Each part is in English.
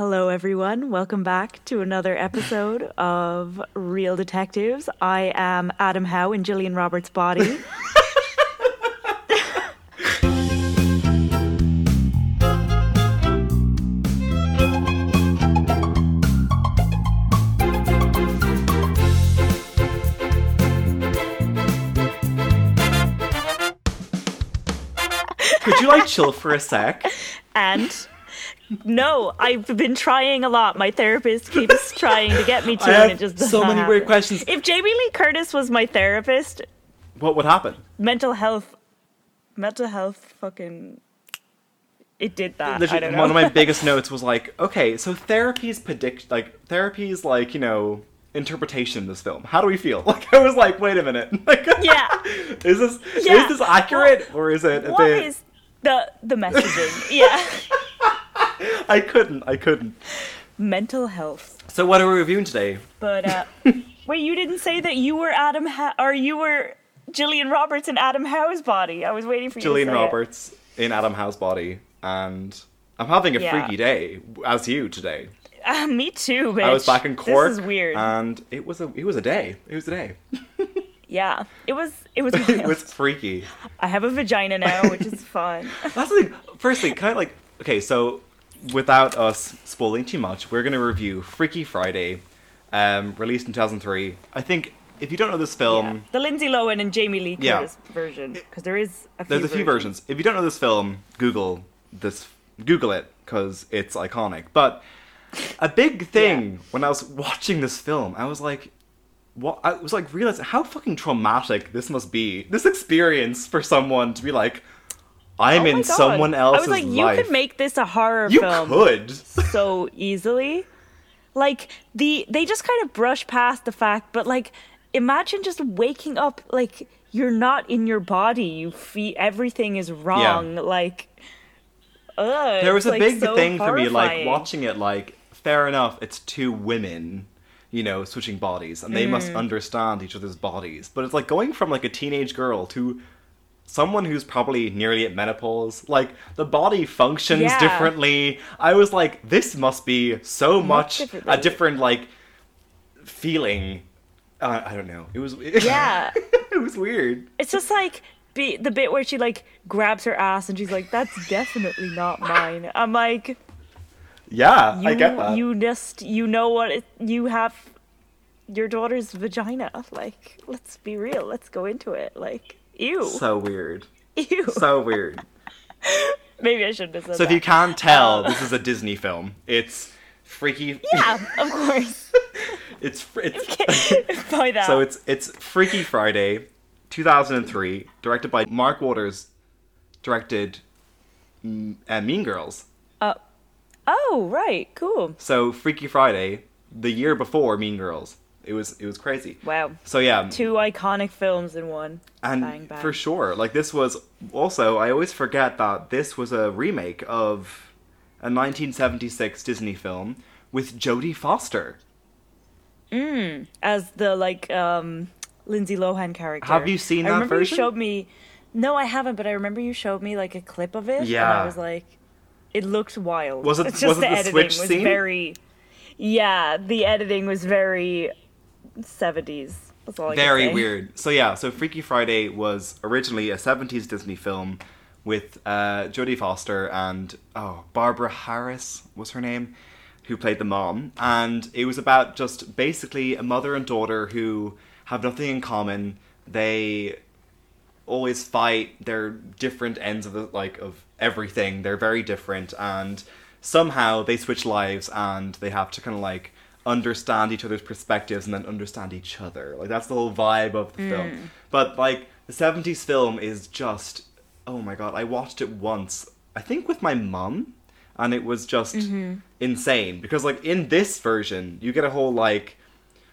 Hello, everyone. Welcome back to another episode of Reel Detectives. I am Adam Howe in Gillian Roberts' body. Could you like chill for a sec? and no, I've been trying a lot. My therapist keeps trying to get me to, I and it just does so not many weird questions. If Jamie Lee Curtis was my therapist, What would happen? mental health, mental health, fucking, it did that. I Literally, don't know. one of my biggest notes was like, okay, so therapy's predict like therapy's like you know interpretation in this film. How do we feel? Like I was like, wait a minute, like Yeah. is this Yeah. is this accurate or is it a What bit? is the the messaging? yeah, I couldn't, I couldn't. mental health. So what are we reviewing today? But uh, wait, you didn't say that you were Adam ha- or you were Gillian Roberts in Adam Howe's body. I was waiting for you. Gillian to say it. Roberts in Adam Howe's body, and I'm having a Yeah. freaky day as you today. Uh, me too. Bitch. I was back in court. This is weird. and it was a it was a day. It was a day. yeah, it was. It was. it was freaky. I have a vagina now, which is fun. That's the thing. Firstly, kind of like okay, so without us spoiling too much, we're gonna review Freaky Friday, um, released in two thousand three. I think if you don't know this film, yeah. The Lindsay Lohan and Jamie Lee Yeah. Curtis version, because there is a few there's a few versions. If you don't know this film, Google this Google it, because it's iconic. But a big thing when I was watching this film, I was like what I was like realizing how fucking traumatic this must be. This experience for someone to be like I'm Oh in God. someone else's life. I was like, life. you could make this a horror You film. could. so easily. Like the they just kind of brush past the fact, but like imagine just waking up like you're not in your body. You feel everything is wrong. Like ugh, there was a like, big so thing for me, like watching it. Like, fair enough, it's two women, you know, switching bodies, and they Mm. must understand each other's bodies. But it's like going from like a teenage girl to someone who's probably nearly at menopause. Like the body functions Yeah. differently. I was like, this must be so much a different like feeling. Uh, I don't know. It was Yeah. it was weird. It's just like be, the bit where she like grabs her ass and she's like, "That's definitely not mine." I'm like, Yeah, you, I get that. you just you know what it, you have your daughter's vagina. Like, let's be real. Let's go into it. Like, ew, So weird. ew. So weird. Maybe I shouldn't have said So if that. you can't tell, this is a Disney film. It's freaky. yeah, of course. it's fr- it's By that. so it's it's Freaky Friday, 2003, directed by Mark Waters, directed mm, uh, Mean Girls. Uh, oh, right. Cool. So Freaky Friday, the year before Mean Girls. It was it was crazy. Wow. So yeah, Two iconic films in one. and bang, bang. for sure, like this was also I always forget that this was a remake of a 1976 Disney film with Jodie Foster. as the like um Lindsay Lohan character. Have you seen I that remember version? you showed me. No, I haven't, but I remember you showed me like a clip of it. and Yeah. I was like, it looked wild. Was it- It's just was it the editing switch was scene? very. Yeah, the editing was very seventies. That's all I Very say. weird. So yeah, so Freaky Friday was originally a 70s Disney film with uh, Jodie Foster and oh Barbara Harris was her name, who played the mom, and it was about just basically a mother and daughter who have nothing in common. They always fight. They're different ends of the like of everything. They're very different, and somehow they switch lives, and they have to kind of like understand each other's perspectives and then understand each other. Like that's the whole vibe of the film. Mm. But like the seventies film is just oh my god! I watched it once. I think with my mum, and it was just mm-hmm. insane because like in this version you get a whole like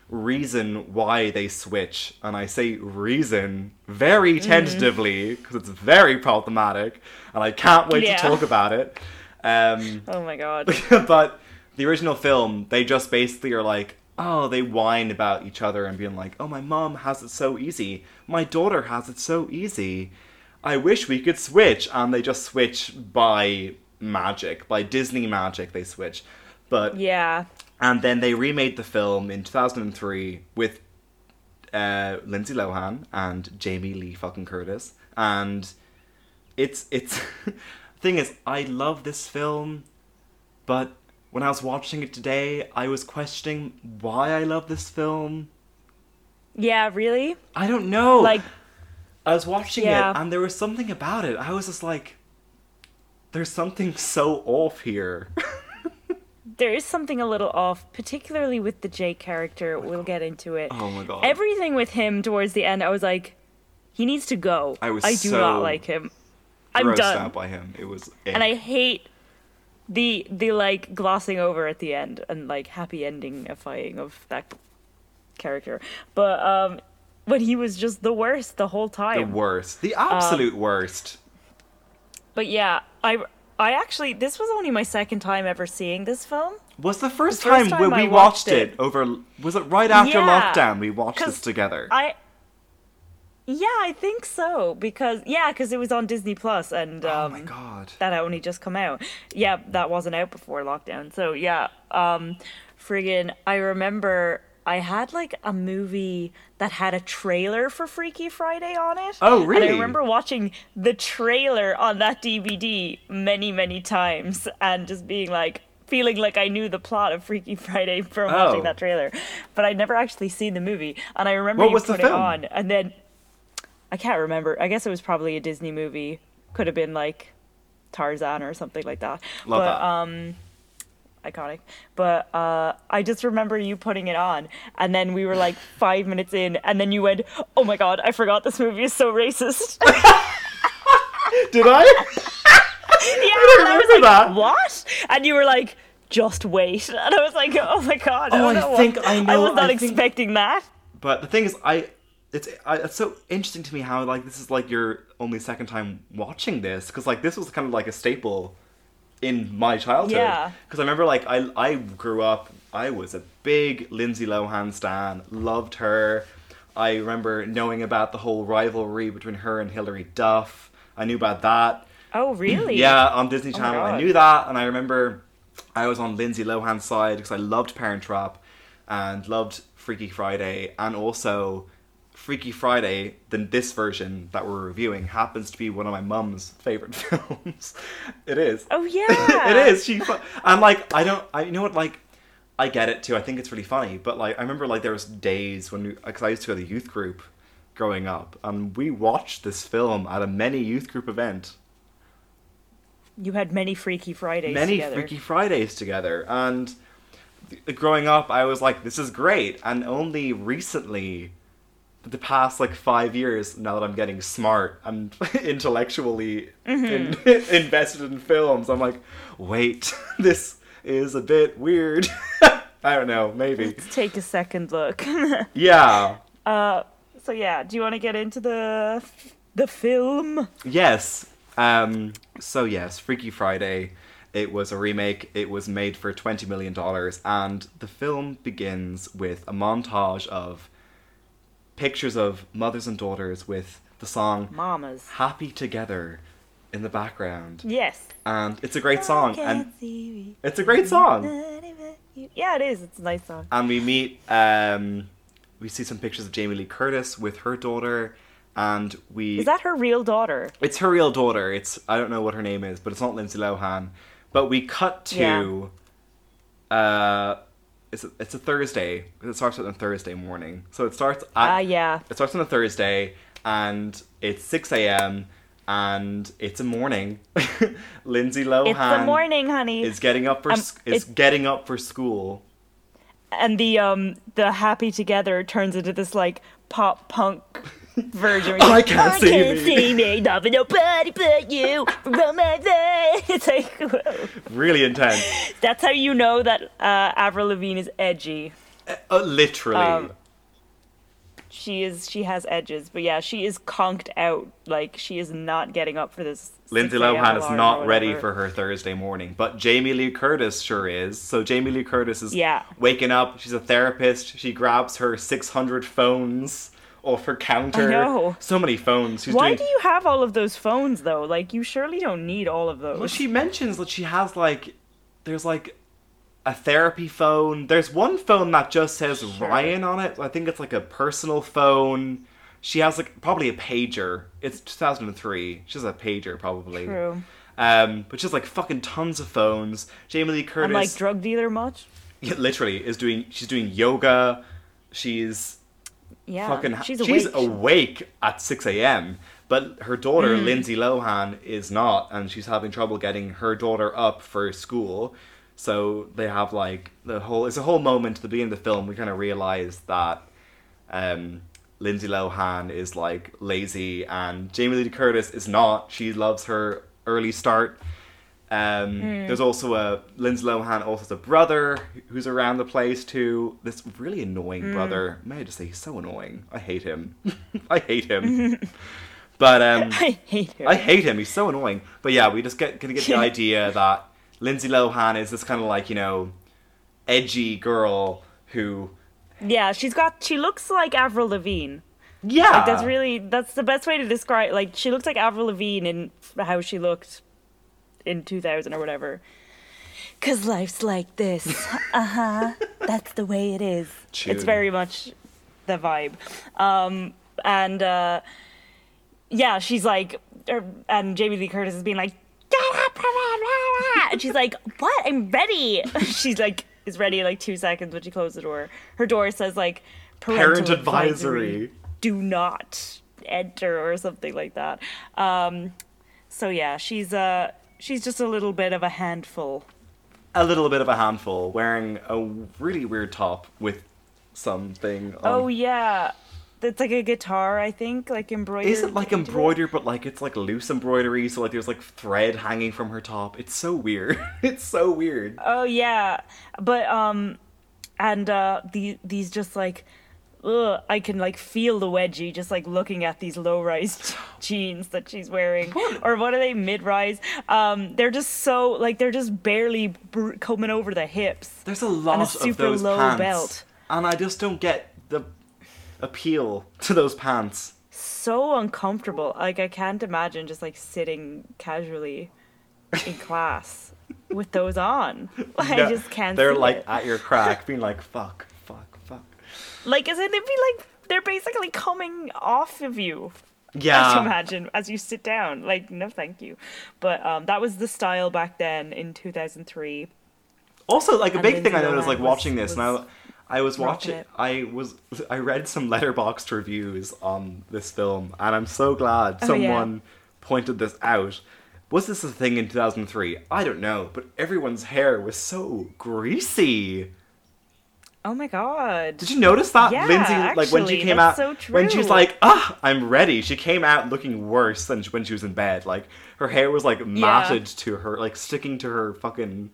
reason why they switch and i say reason very mm-hmm. tentatively because it's very problematic and i can't wait Yeah. to talk about it um Oh my god. but the original film they just basically are like oh they whine about each other and being like oh my mom has it so easy my daughter has it so easy i wish we could switch and they just switch by magic by disney magic they switch But Yeah. and then they remade the film in 2003 with uh, Lindsay Lohan and Jamie Lee fucking Curtis. And it's it's thing is, I love this film, but when I was watching it today, I was questioning why I love this film. Yeah, really? I don't know. Like I was watching Yeah. it, and there was something about it. I was just like, "There's something so off here." there is something a little off, particularly with the Jake character. Oh we'll get into it. oh my god! Everything with him towards the end, I was like, he needs to go. I was do so not like him. I'm done. out by him. It was. and I hate the the like glossing over at the end and like happy ending-ifying of that character. But um when he was just the worst the whole time. the worst, the absolute worst. but yeah, I I actually this was only my second time ever seeing this film. Was the first, The first time, time when I we watched watched it. it- over? Was it right after Yeah, lockdown? We watched this together. I Yeah, I think so because yeah, cuz it was on Disney Plus and um oh my god! that had only just come out. Yeah, that wasn't out before lockdown. So yeah, um friggin' I remember I had like a movie that had a trailer for Freaky Friday on it. Oh, And really? I remember watching the trailer on that DVD many, many times and just being like feeling like I knew the plot of Freaky Friday from Oh. watching that trailer. But I'd never actually seen the movie. And I remember What you was put it on and then I can't remember. I guess it was probably a Disney movie. Could have been like Tarzan or something like that. Love but that. um iconic. But uh I just remember you putting it on and then we were like 5 minutes in and then you went, "Oh my god, I forgot this movie is so racist." Did I? yeah, I and I was remember like, that. "What?" And you were like, "Just wait." And I was like, "Oh my god." Oh, I, I know think I I was not I think- expecting that. But the thing is, I it's I, it's so interesting to me how like this is like your only second time watching this because like this was kind of like a staple in my childhood. Yeah. Because I remember like I I grew up. I was a big Lindsay Lohan stan. Loved her. I remember knowing about the whole rivalry between her and Hilary Duff. I knew about that. Oh, really? Yeah, on Disney oh my Channel. I knew that, and I remember I was on Lindsay Lohan's side because I loved Parent Trap and loved Freaky Friday, and also Freaky Friday. Then this version that we're reviewing happens to be one of my mum's favorite films. it is. Oh yeah. it is. She and like I don't. I you know what like. I get it too. I think it's really funny, but like I remember like there was days when because I used to go to the youth group growing up, and we watched this film at a many youth group event You had many Freaky Fridays many together. Freaky Fridays together. And th- growing up, I was like, this is great. And only recently, the past like five years, now that I'm getting smart I'm intellectually in- invested in films, I'm like, wait, this is a bit weird. I don't know, maybe. Let's take a second look. Yeah. uh, so yeah, do you want to get into the the film? Yes. Um, so yes, Freaky Friday. It was a remake. It was made for twenty million dollars, and the film begins with a montage of pictures of mothers and daughters with the song Mamas. "Happy Together" in the background, Yes. and it's a great song. And can't see me it's a great song. Yeah, it is. It's a nice song. And we meet. Um, we see some pictures of Jamie Lee Curtis with her daughter, and we Is that her real daughter? It's her real daughter. It's I don't know what her name is, but it's not Lindsay Lohan. But we cut to uh it's a, it's a Thursday. It starts on a Thursday morning. So it starts Ah, yeah. it starts on a Thursday and it's six AM and it's a morning. Lindsay Lohan It's the morning, honey. is getting up for Um, sc- is getting up for school. and the um the happy together turns into this like pop punk version. I can't I see can't me." see me, nothing nobody but you from my face. It's like whoa. Really intense. that's how you know that uh, Avril Lavigne is edgy. Uh, literally. Um, She is. She has edges, but yeah, she is conked out. Like she is not getting up for this. Lindsay Lohan is not ready for her Thursday morning, but Jamie Lee Curtis sure is. So Jamie Lee Curtis is Yeah. waking up. She's a therapist. She grabs her 600 phones off her counter. I know. So many phones. She's Why doing. do you have all of those phones though? Like you surely don't need all of those. Well, she mentions that she has like, there's like, a therapy phone. There's one phone that just says Sure. Ryan on it. I think it's like a personal phone. She has like probably a pager. It's 2003. She has a pager probably. True. Um, but just like fucking tons of phones. Jamie Lee Curtis, And like drug dealer much? yeah, literally, is doing. She's doing yoga. She's Yeah. fucking. she's She's, awake. awake at six a.m. But her daughter Mm. Lindsay Lohan is not, and she's having trouble getting her daughter up for school. So they have like the whole. It's a whole moment at the beginning of the film. We kind of realize that um, Lindsay Lohan is like lazy, and Jamie Lee Curtis is not. She loves her early start. Um, Hmm. There's also a Lindsay Lohan also has a brother who's around the place too. This really annoying Hmm. brother. May I just say he's so annoying. I hate him. I hate him. but um, I hate her. I hate him. He's so annoying. But yeah, we just get gonna get the idea that Lindsay Lohan is this kind of like you know edgy girl who yeah, she's got. She looks like Avril Lavigne. yeah Like that's really that's the best way to describe. Like she looks like Avril Lavigne in how she looked in 2000 or whatever. Cause life's like this. uh huh. That's the way it is. Tune. It's very much the vibe. Um, and uh, yeah, she's like, er, and Jamie Lee Curtis is being like, get up, blah, blah, blah," and she's like, what? I'm ready. she's like, is ready in like two seconds when she closes the door. Her door says like, parental Parent advisory. do not enter or something like that. Um, so yeah, she's uh she's just a little bit of a handful. a little bit of a handful, wearing a really weird top with something. On. Oh yeah, it's like a guitar, I think, like embroidered. Is it like embroidered, but like it's like loose embroidery? So like there's like thread hanging from her top. It's so weird. it's so weird. Oh yeah, but um, and uh, the these just like. Ugh, I can like feel the wedgie just like looking at these low-rise jeans that she's wearing, or what are they mid-rise? Um, they're just so like they're just barely br- coming over the hips. There's a lot and of super those low pants, belt. and I just don't get the appeal to those pants. so uncomfortable. Like I can't imagine just like sitting casually in class with those on. I No, just can't. They're like it. at your crack, being like, "Fuck, fuck, fuck." Like as in they'd be like they're basically coming off of you. I Yeah, imagine as you sit down. Like no, thank you. But um, that was the style back then in two thousand three. Also, like a And big thing I noticed, like was- watching this was now. I was watching. it. I was. I read some Letterboxd reviews on this film, and I'm so glad Oh, yeah. someone pointed this out. Was this a thing in 2003? I don't know, but everyone's hair was so greasy. Oh my god. Did you notice that Yeah, Lindsay, like when she came out, so when she's true. like, "Ah, I'm ready," she came out looking worse than when she was in bed. Like her hair was like matted to her, like sticking to her fucking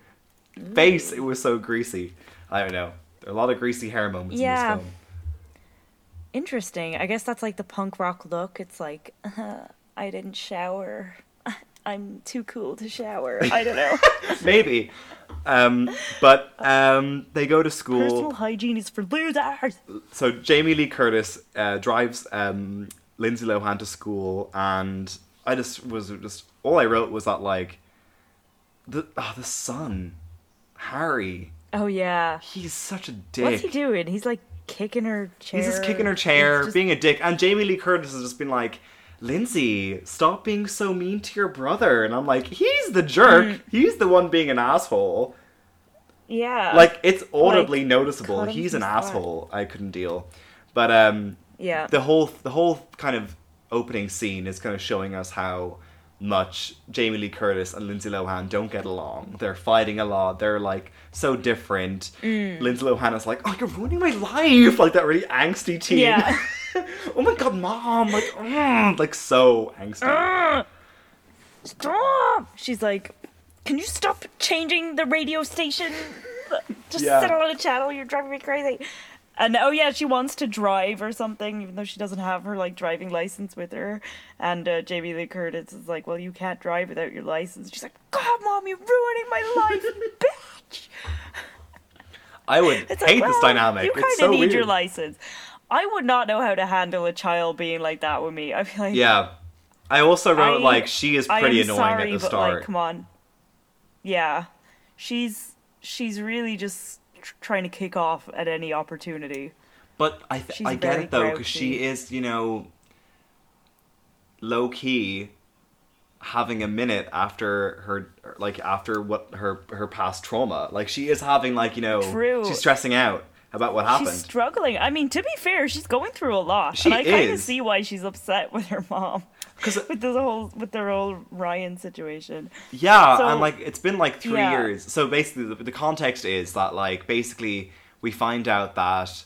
face. It was so greasy. I don't know. There are a lot of greasy hair moments Yeah. in this film. Interesting. I guess that's like the punk rock look. It's like uh, I didn't shower. I'm too cool to shower. I don't know. Maybe, um, but um, they go to school. Personal hygiene is for losers. so Jamie Lee Curtis uh, drives um, Lindsay Lohan to school, and I just was just all I wrote was that like the oh, the son, Harry, Oh yeah. he's such a dick. What's he doing? He's like kicking her chair. He's just kicking her chair, just- being a dick, and Jamie Lee Curtis has just been like. Lindsay, stop being so mean to your brother. And I'm like, he's the jerk. Mm. He's the one being an asshole. yeah. like it's audibly like, noticeable. He's an slack. asshole. I couldn't deal. But um yeah. the whole the whole kind of opening scene is kind of showing us how much Jamie Lee Curtis and Lindsay Lohan don't get along. They're fighting a lot. They're like so different. Mm. Lindsay Lohan is like, "Oh, you're ruining my life!" Like that really angsty teen. Yeah. oh my god, mom! Like, mm, like so angsty. Ugh! Stop! She's like, can you stop changing the radio station? Just Yeah. sit on a channel. You're driving me crazy. And oh yeah, she wants to drive or something, even though she doesn't have her like driving license with her. And uh, Jamie Lee Curtis is like, "Well, you can't drive without your license." She's like, "God, mom, you're ruining my life, bitch." I would It's hate like, this well, dynamic. You kind of so need weird. your license. I would not know how to handle a child being like that with me. I feel like Yeah. I also wrote I- like she is pretty annoying sorry, at the but, start. Like, come on. Yeah, she's she's really just tr- trying to kick off at any opportunity. But I th- I get it though because she is you know low key having a minute after her like after what her her past trauma like she is having like you know True. she's stressing out about what happened She's struggling. I mean, to be fair, she's going through a lot, She and I kind of see why she's upset with her mom. 'Cause- with the whole with the whole Ryan situation. Yeah, So- and like it's been like three Yeah. years. So basically, the, the context is that like basically we find out that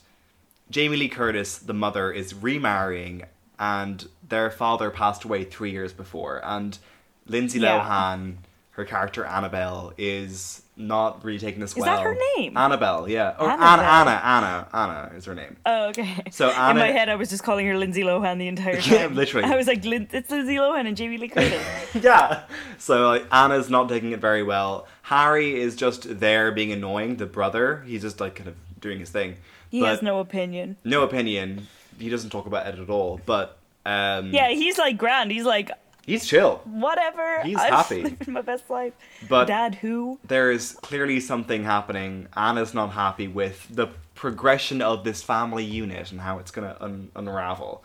Jamie Lee Curtis, the mother, is remarrying, and their father passed away three years before, and Lindsay Yeah. Lohan, her character Annabelle, is not really taking this Is well. that her name? Annabelle, yeah, or Anna, Annabelle. Anna, Anna, Anna is her name. Oh, okay. So in my head, I was just calling her Lindsay Lohan the entire time. Yeah, literally. I was like, it's Lindsay Lohan and Jamie Lee Curtis. yeah. So like, Anna's not taking it very well. Harry is just there being annoying. The brother, he's just like kind of doing his thing. He But- has no opinion. no opinion. He doesn't talk about it at all. But um, Yeah, he's like grand. He's like, he's chill. whatever. He's I'm happy. living my best life. But- Dad, who? There is clearly something happening. Anna's not happy with the progression of this family unit and how it's gonna un- unravel.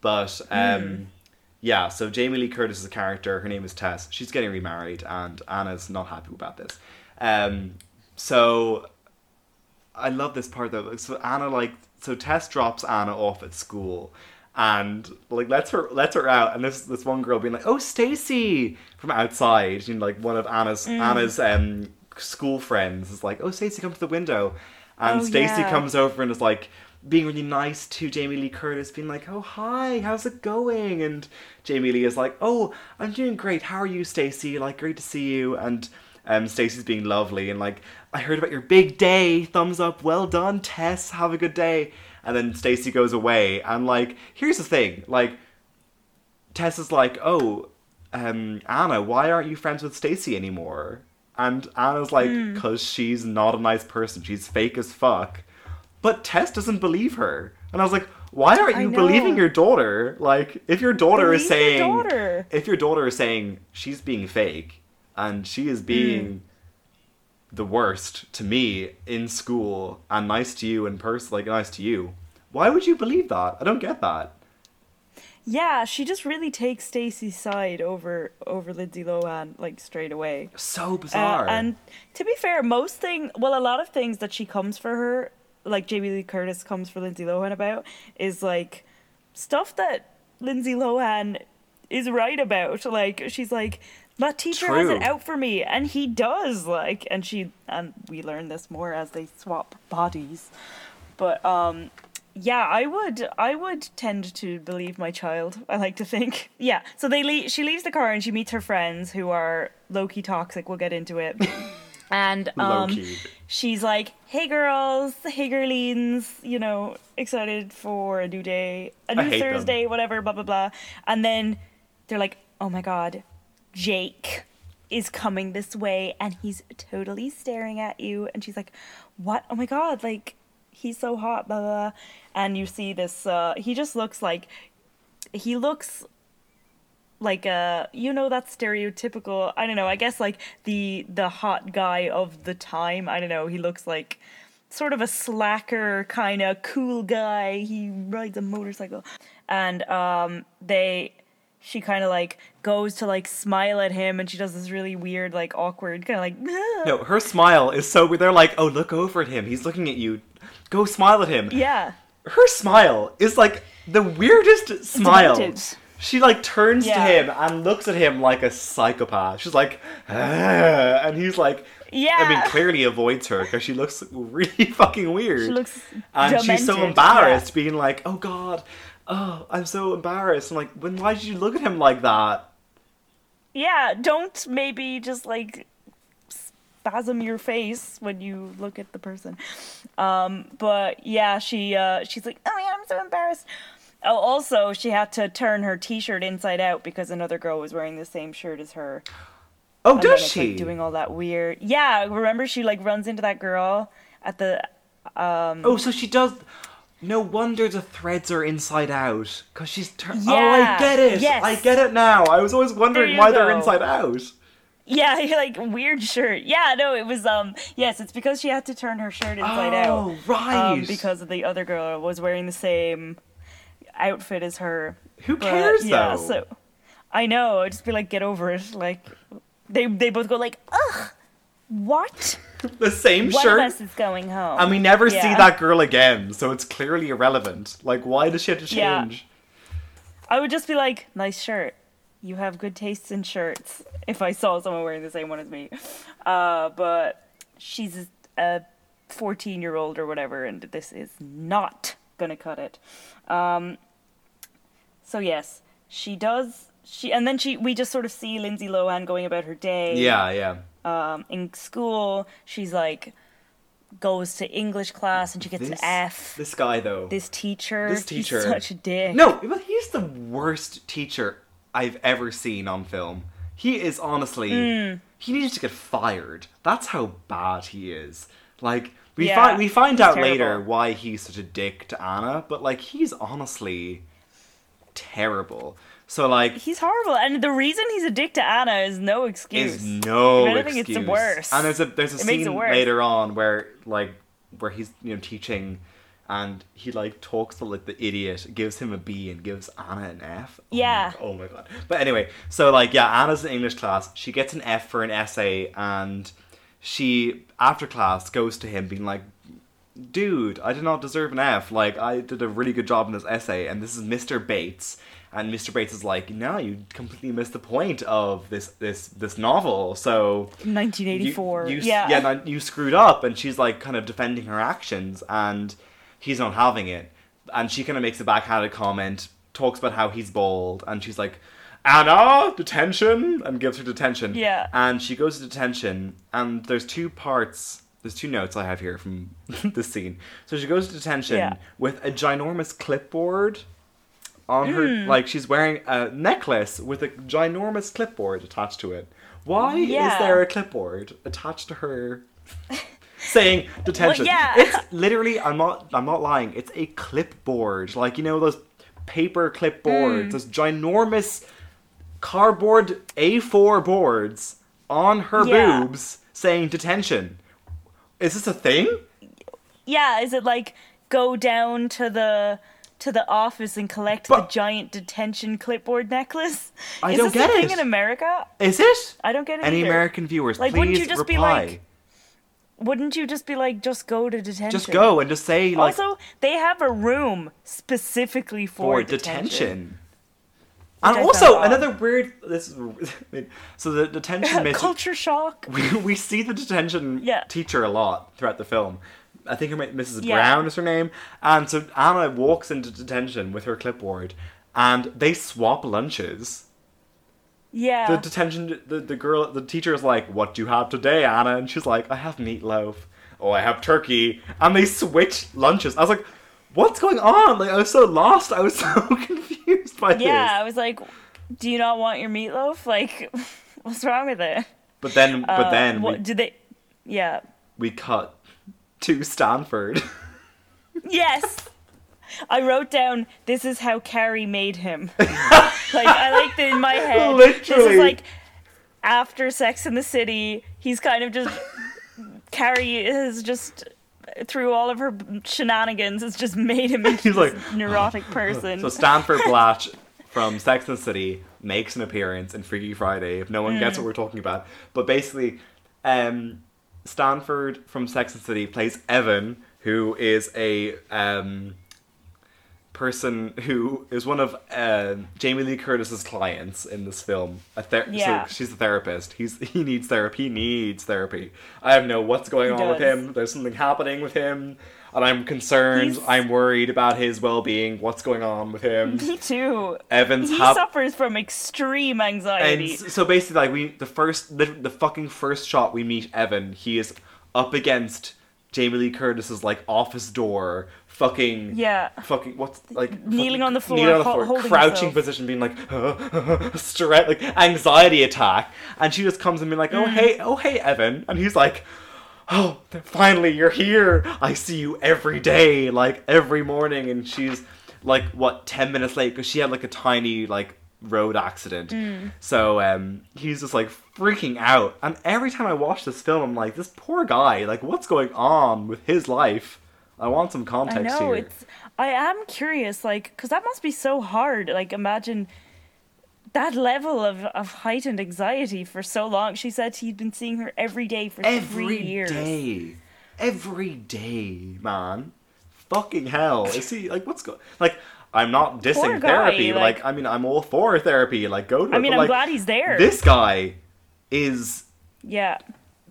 But um, Hmm. yeah, so Jamie Lee Curtis is a character. Her name is Tess. She's getting remarried, and Anna's not happy about this. Um, so I love this part though. So Anna like so Tess drops Anna off at school and like lets her lets her out and this this one girl being like, "Oh, Stacy!" from outside, you know, like one of Anna's Mm. Anna's um school friends is like, "Oh, Stacy, come to the window." And Oh, Stacy yeah. comes over and is like being really nice to Jamie Lee Curtis, being like, "Oh, hi, how's it going?" And Jamie Lee is like, "Oh, I'm doing great. How are you, Stacy? Like, great to see you." And um, Stacy's being lovely and like, "I heard about your big day. Thumbs up. Well done, Tess. Have a good day." And then Stacy goes away, and like, here's the thing, like, Tess is like, "Oh, um, Anna, why aren't you friends with Stacy anymore?" And Anna's like, Hmm. "Cause she's not a nice person. She's fake as fuck." But Tess doesn't believe her, and I was like, "Why aren't you believing your daughter? Like, if your daughter is Believe your saying, daughter. if your daughter is saying she's being fake and she is being the worst to me in school and nice to you in person, like nice to you, why would you believe that? I don't get that." Yeah, she just really takes Stacy's side over over Lindsay Lohan like straight away. So Uh, bizarre. and to be fair, most thing, well, a lot of things that she comes for her, like Jamie Lee Curtis comes for Lindsay Lohan about, is like stuff that Lindsay Lohan is right about. Like she's like, that teacher has it out for me, and he does. Like, and she and we learn this more as they swap bodies. But um, yeah, I would I would tend to believe my child. I like to think. Yeah. So they leave, she leaves the car and she meets her friends who are low key toxic. We'll get into it. And um, Low-key. she's like, "Hey girls, hey girlines, you know, excited for a new day, a new hate them. Thursday, whatever, blah blah blah." And then they're like, "Oh my god, Jake is coming this way and he's totally staring at you." And she's like, "What? Oh my god, like he's so hot, blah blah." blah. And you see this uh he just looks like he looks like a you know that stereotypical I don't know, I guess like the the hot guy of the time. I don't know, he looks like sort of a slacker kind of cool guy. He rides a motorcycle. And um they she kind of like goes to like smile at him and she does this really weird like awkward kind of like no, her smile is so. They're like, "Oh, look over at him. He's looking at you. Go smile at him." yeah. her smile is like the weirdest smile. demented. She like turns Yeah. to him and looks at him like a psychopath. She's like, "Ah," and he's like, Yeah. I mean, clearly avoids her because she looks really fucking weird. She looks and she's so demented, embarrassed, being like, "Oh God, oh, I'm so embarrassed." I'm like, "When? Why did you look at him like that?" Yeah, don't maybe just like spasm your face when you look at the person. Um, but yeah, she uh, she's like, oh yeah, I'm so embarrassed. Oh, also, she had to turn her T-shirt inside out because another girl was wearing the same shirt as her. Oh, And does she? Like, doing all that weird. Yeah, remember she like runs into that girl at the. Um... Oh, so she does. No wonder the threads are inside out because she's. Tur- oh, I get it. yes. I get it now. I was always wondering why they're inside out. Yeah, like weird shirt. Yeah, no, it was um yes, it's because she had to turn her shirt inside out. Oh, right. Um, because the other girl was wearing the same outfit as her. Who But, cares yeah, though? so I know, I'd just be like, get over it. Like they they both go like, ugh, what? the same One shirt. of us is going home. And we never see that girl again, so it's clearly irrelevant. Like, why does she have to Yeah. change? I would just be like, nice shirt. You have good tastes in shirts. If I saw someone wearing the same one as me, uh, but she's a fourteen-year-old or whatever, and this is not gonna cut it. Um, so yes, she does. She and then she we just sort of see Lindsay Lohan going about her day. Yeah, yeah. Um, in school, she's like goes to English class and she gets This, an F. this guy, though. This teacher, This teacher- he's such a dick. No, but he's the worst teacher I've ever seen on film. He is honestly. Hmm. He needs to get fired. That's how bad he is. Like we Yeah, find we find out later why he's such a dick to Anna, but like he's honestly terrible. So like He's horrible, and the reason he's a dick to Anna is no excuse. is no If anything, it's excuse. worse. And there's a there's a It scene later on where like where he's you know teaching and he like talks to like the idiot, gives him a B and gives Anna an F. Oh my- Yeah. Oh my, god. But anyway, so like yeah, Anna's in English class. She gets an F for an essay and she after class goes to him being like dude, I did not deserve an F. Like, I did a really good job in this essay, and this is Mr. Bates. And Mr. Bates is like, no, you completely missed the point of this this this novel. So 1984. you, you, yeah. yeah, you screwed up. And she's like, kind of defending her actions, and he's not having it. And she kind of makes a backhanded comment, talks about how he's bald, and she's like, Anna, detention, and gives her detention. Yeah. And she goes to detention, and there's two parts. There's two notes I have here from this scene. So she goes to detention Yeah. with a ginormous clipboard on her. Hmm. Like she's wearing a necklace with a ginormous clipboard attached to it. Why is there a clipboard attached to her? saying detention. yeah. It's literally I'm not I'm not lying. It's a clipboard. Like you know those paper clipboards, Hmm. those ginormous cardboard A4 boards on her Yeah. boobs saying detention. Is this a thing? yeah, is it like go down to the to the office and collect But- the giant detention clipboard necklace? I is don't this get a thing it. in America? Is it? I don't get it Any either. American viewers, Like, please wouldn't you just be reply. like, Wouldn't you just be like, just go to detention? just go and just say like also, they have a room specifically for, for detention. detention. And also another weird. This so the detention mission. Culture shock. we, we see the detention Yeah. teacher a lot throughout the film. I think her Mrs. Yeah. Brown is her name, and so Anna walks into detention with her clipboard, and they swap lunches. Yeah. The detention, the, the girl, the teacher is like, "What do you have today, Anna?" And she's like, "I have meatloaf." Oh, I have turkey, and they switch lunches. I was like, "What's going on?" Like I was so lost. I was so confused by yeah, this. Yeah, I was like, do you not want your meatloaf? Like, what's wrong with it? But then, but Uh, then what we, did they? Yeah. we cut to Stanford. Yes. I wrote down this is how Carrie made him. like I like that in my head. This is like after Sex in the City, he's kind of just Carrie is just through all of her shenanigans has just made him into He's like, neurotic person. So Stanford Blatch from Sex and the City makes an appearance in Freaky Friday. If no one Mm. gets what we're talking about, but basically, um, Stanford from Sex and City plays Evan, who is a um, person who is one of uh, Jamie Lee Curtis's clients in this film. A ther- Yeah. So she's a therapist. He's he needs therapy. He needs therapy. I don't know what's going He on with him. There's something happening with him. And I'm concerned. He's- I'm worried about his well-being. What's going on with him? Me too. Evans He hap- suffers from extreme anxiety. s- so basically, like we, the first, the, the fucking first shot we meet Evan, he is up against Jamie Lee Curtis's like office door, fucking Yeah. fucking what's like Kneeling fucking- on the floor, kneeling on the floor, holding crouching himself. position, being like stress, like anxiety attack, and she just comes and being like, Mm. oh hey, oh hey Evan, and he's like. Oh, finally you're here! I see you every day, like every morning, and she's like what ten minutes late because she had like a tiny like road accident. Mm. So um, he's just like freaking out. And every time I watch this film, I'm like, this poor guy. Like, what's going on with his life? I want some context I know here. it's. I am curious, like, because that must be so hard. Like, imagine that level of, of heightened anxiety for so long. She said he'd been seeing her every day for Every three years. day. Every day, man. Fucking hell. Is he like what's going like I'm not dissing guy, therapy, like, like- I mean I'm all for therapy, like go to I mean, I'm like, glad he's there. This guy is Yeah.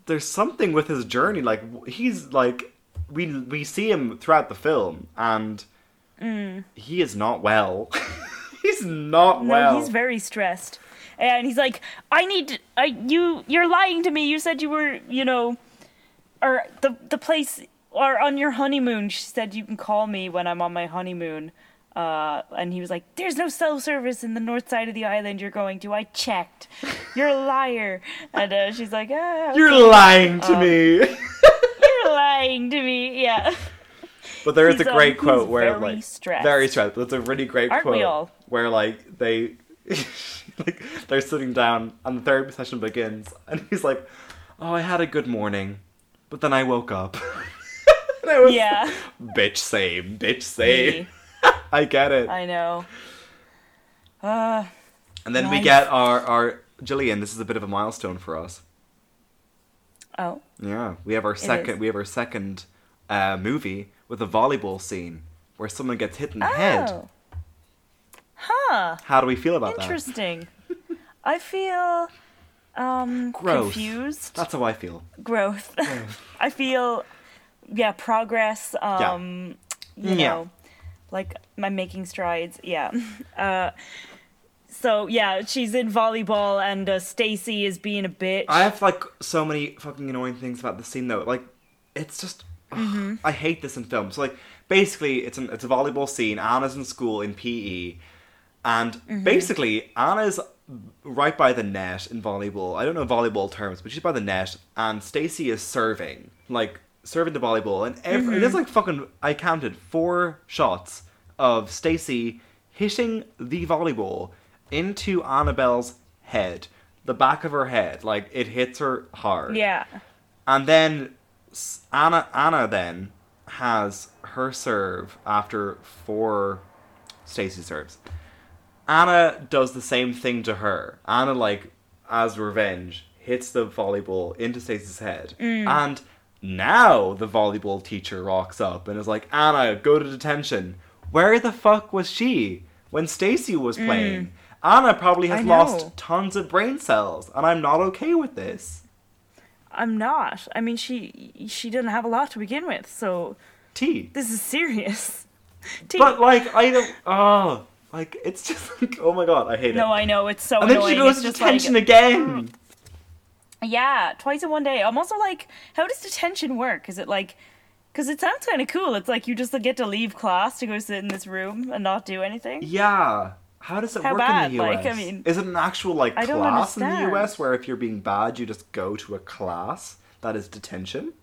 there's something with his journey like he's like we we see him throughout the film and mm. he is not well. he's not No, well. he's very stressed, and he's like, "I need I you you're lying to me. You said you were you know, or the the place or on your honeymoon. She said you can call me when I'm on my honeymoon." Uh, and he was like, "There's no cell service in the north side of the island you're going to. I checked. You're a liar." And uh, she's like, ah, okay. You're lying to Um, me. You're lying to me. Yeah. But there is a um, great quote where very like stressed. very stressed. But it's a really great Aren't quote where like they like they're sitting down and the therapy session begins and he's like, "Oh, I had a good morning, but then I woke up." and I was, Yeah. bitch, same, bitch, same. I get it. I know. Uh, and then we get our our Gillian. This is a bit of a milestone for us. oh. Yeah, we have our second is. we have our second uh, movie with a volleyball scene where someone gets hit in the head. Oh. Huh. How do we feel about that? Interesting. I feel um Growth. confused. That's how I feel. Growth. I feel yeah, progress. Um you Yeah. know like I'm making strides. Yeah. Uh so yeah, she's in volleyball and uh, Stacy is being a bitch. I have like so many fucking annoying things about the scene though. Like, it's just Mm-hmm. I hate this in films. So, like, basically, it's an it's a volleyball scene. Anna's in school in PE, and Mm-hmm. basically Anna's right by the net in volleyball. I don't know volleyball terms, but she's by the net, and Stacy is serving, like serving the volleyball, and every, Mm-hmm. there's like fucking I counted four shots of Stacy hitting the volleyball into Annabelle's head, the back of her head, like it hits her hard. yeah. And then Anna Anna then has her serve after four Stacy serves. Anna does the same thing to her. Anna like as revenge hits the volleyball into Stacy's head. Mm. And now the volleyball teacher rocks up and is like, "Anna, go to detention." Where the fuck was she when Stacy was mm. playing? Anna probably has lost tons of brain cells, and I'm not okay with this. I'm not. I mean she she didn't have a lot to begin with, so tea. this is serious. T- But like I don't oh like it's just like oh my god, I hate no, it. No, I know it's so and then she goes to detention like, again. Yeah, twice in one day. I'm also like, how does detention work? Is it like, because it sounds kind of cool. It's like you just get to leave class to go sit in this room and not do anything. Yeah. How does it How work bad? in the US? Like, I mean- is it an actual like I class in the. US where if you're being bad you just go to a class that is detention?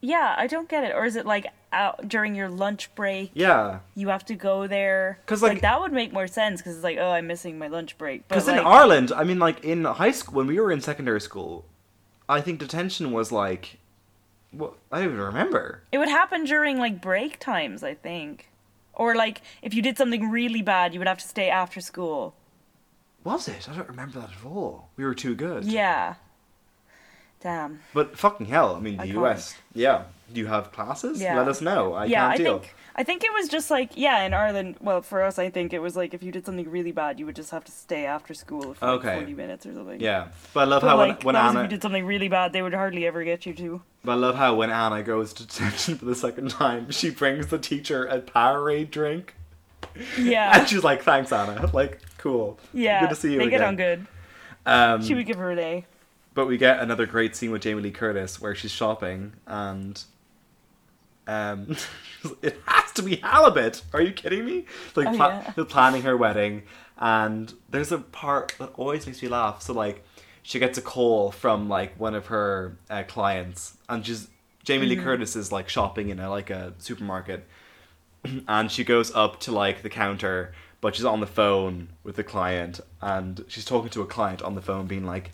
Yeah, I don't get it. Or is it like out during your lunch break? Yeah. You have to go there. 'Cause, like, like- that would make more sense because it's like, oh, I'm missing my lunch break. Because like, in Ireland, I mean, like in high school, when we were in secondary school, I think detention was like, well, I don't even remember. it would happen during like break times, I think. Or like if you did something really bad, you would have to stay after school. Was it? I don't remember that at all. We were too good. Yeah. Damn. But fucking hell, I mean, the US. Yeah. Do you have classes? Yeah. Let us know. I yeah, can't I deal. think I think it was just like yeah, in Ireland. Well, for us, I think it was like if you did something really bad, you would just have to stay after school for like, forty minutes or something. Yeah. But I love But how like, when, when was if you did something really bad, they would hardly ever get you to. But I love how when Anna goes to detention for the second time, she brings the teacher a Powerade drink. Yeah, And she's like, thanks, Anna. Like, cool. yeah. Good to see you they again. get on good. Um, She would give her an A. But we get another great scene with Jamie Lee Curtis where she's shopping and um it has to be halibut. Are you kidding me? Like Oh, pla- yeah. planning her wedding and there's a part that always makes me laugh. So like she gets a call from like one of her uh, clients and she's Jamie Mm-hmm. Lee Curtis is like shopping in a like a supermarket and she goes up to like the counter but she's on the phone with the client, and she's talking to a client on the phone, being like,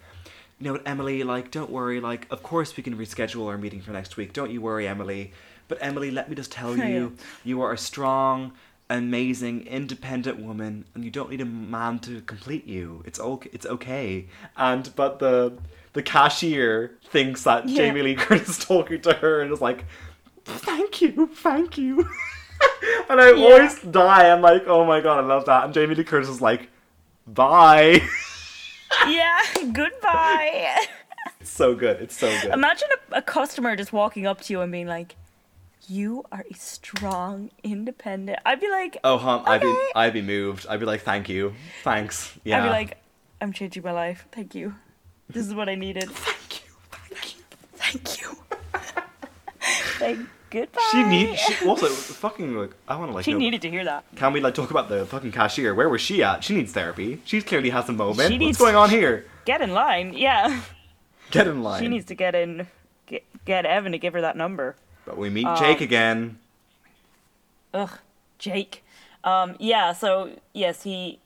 "You know what, Emily? Like, don't worry. Like, of course we can reschedule our meeting for next week. Don't you worry, Emily. But Emily, let me just tell you, you are a strong." Amazing, independent woman, and you don't need a man to complete you. It's okay. It's okay. And but the the cashier thinks that Yeah. Jamie Lee Curtis is talking to her and is like, "Thank you, thank you." and I Yeah. always die. I'm like, "Oh my god, I love that." And Jamie Lee Curtis is like, "Bye." yeah, goodbye. it's so good. It's so good. Imagine a, a customer just walking up to you and being like, "You are a strong, independent." I'd be like, oh, hum, I'd be I'd be moved. I'd be like, "Thank you, thanks." Yeah. I'd be like, "I'm changing my life. Thank you. This is what I needed. "Thank you, thank you." Thank you." like goodbye. She need. She also fucking like. I want to like. She know- needed to hear that. Can we like talk about the fucking cashier? Where was she at? She needs therapy. She clearly has a moment. She needs- What's going on here? Get in line. Yeah, Get in line. she needs to get in. Get, get Evan to give her that number. But we meet Um, Jake again. Ugh, Jake. Um, yeah. So yes, he.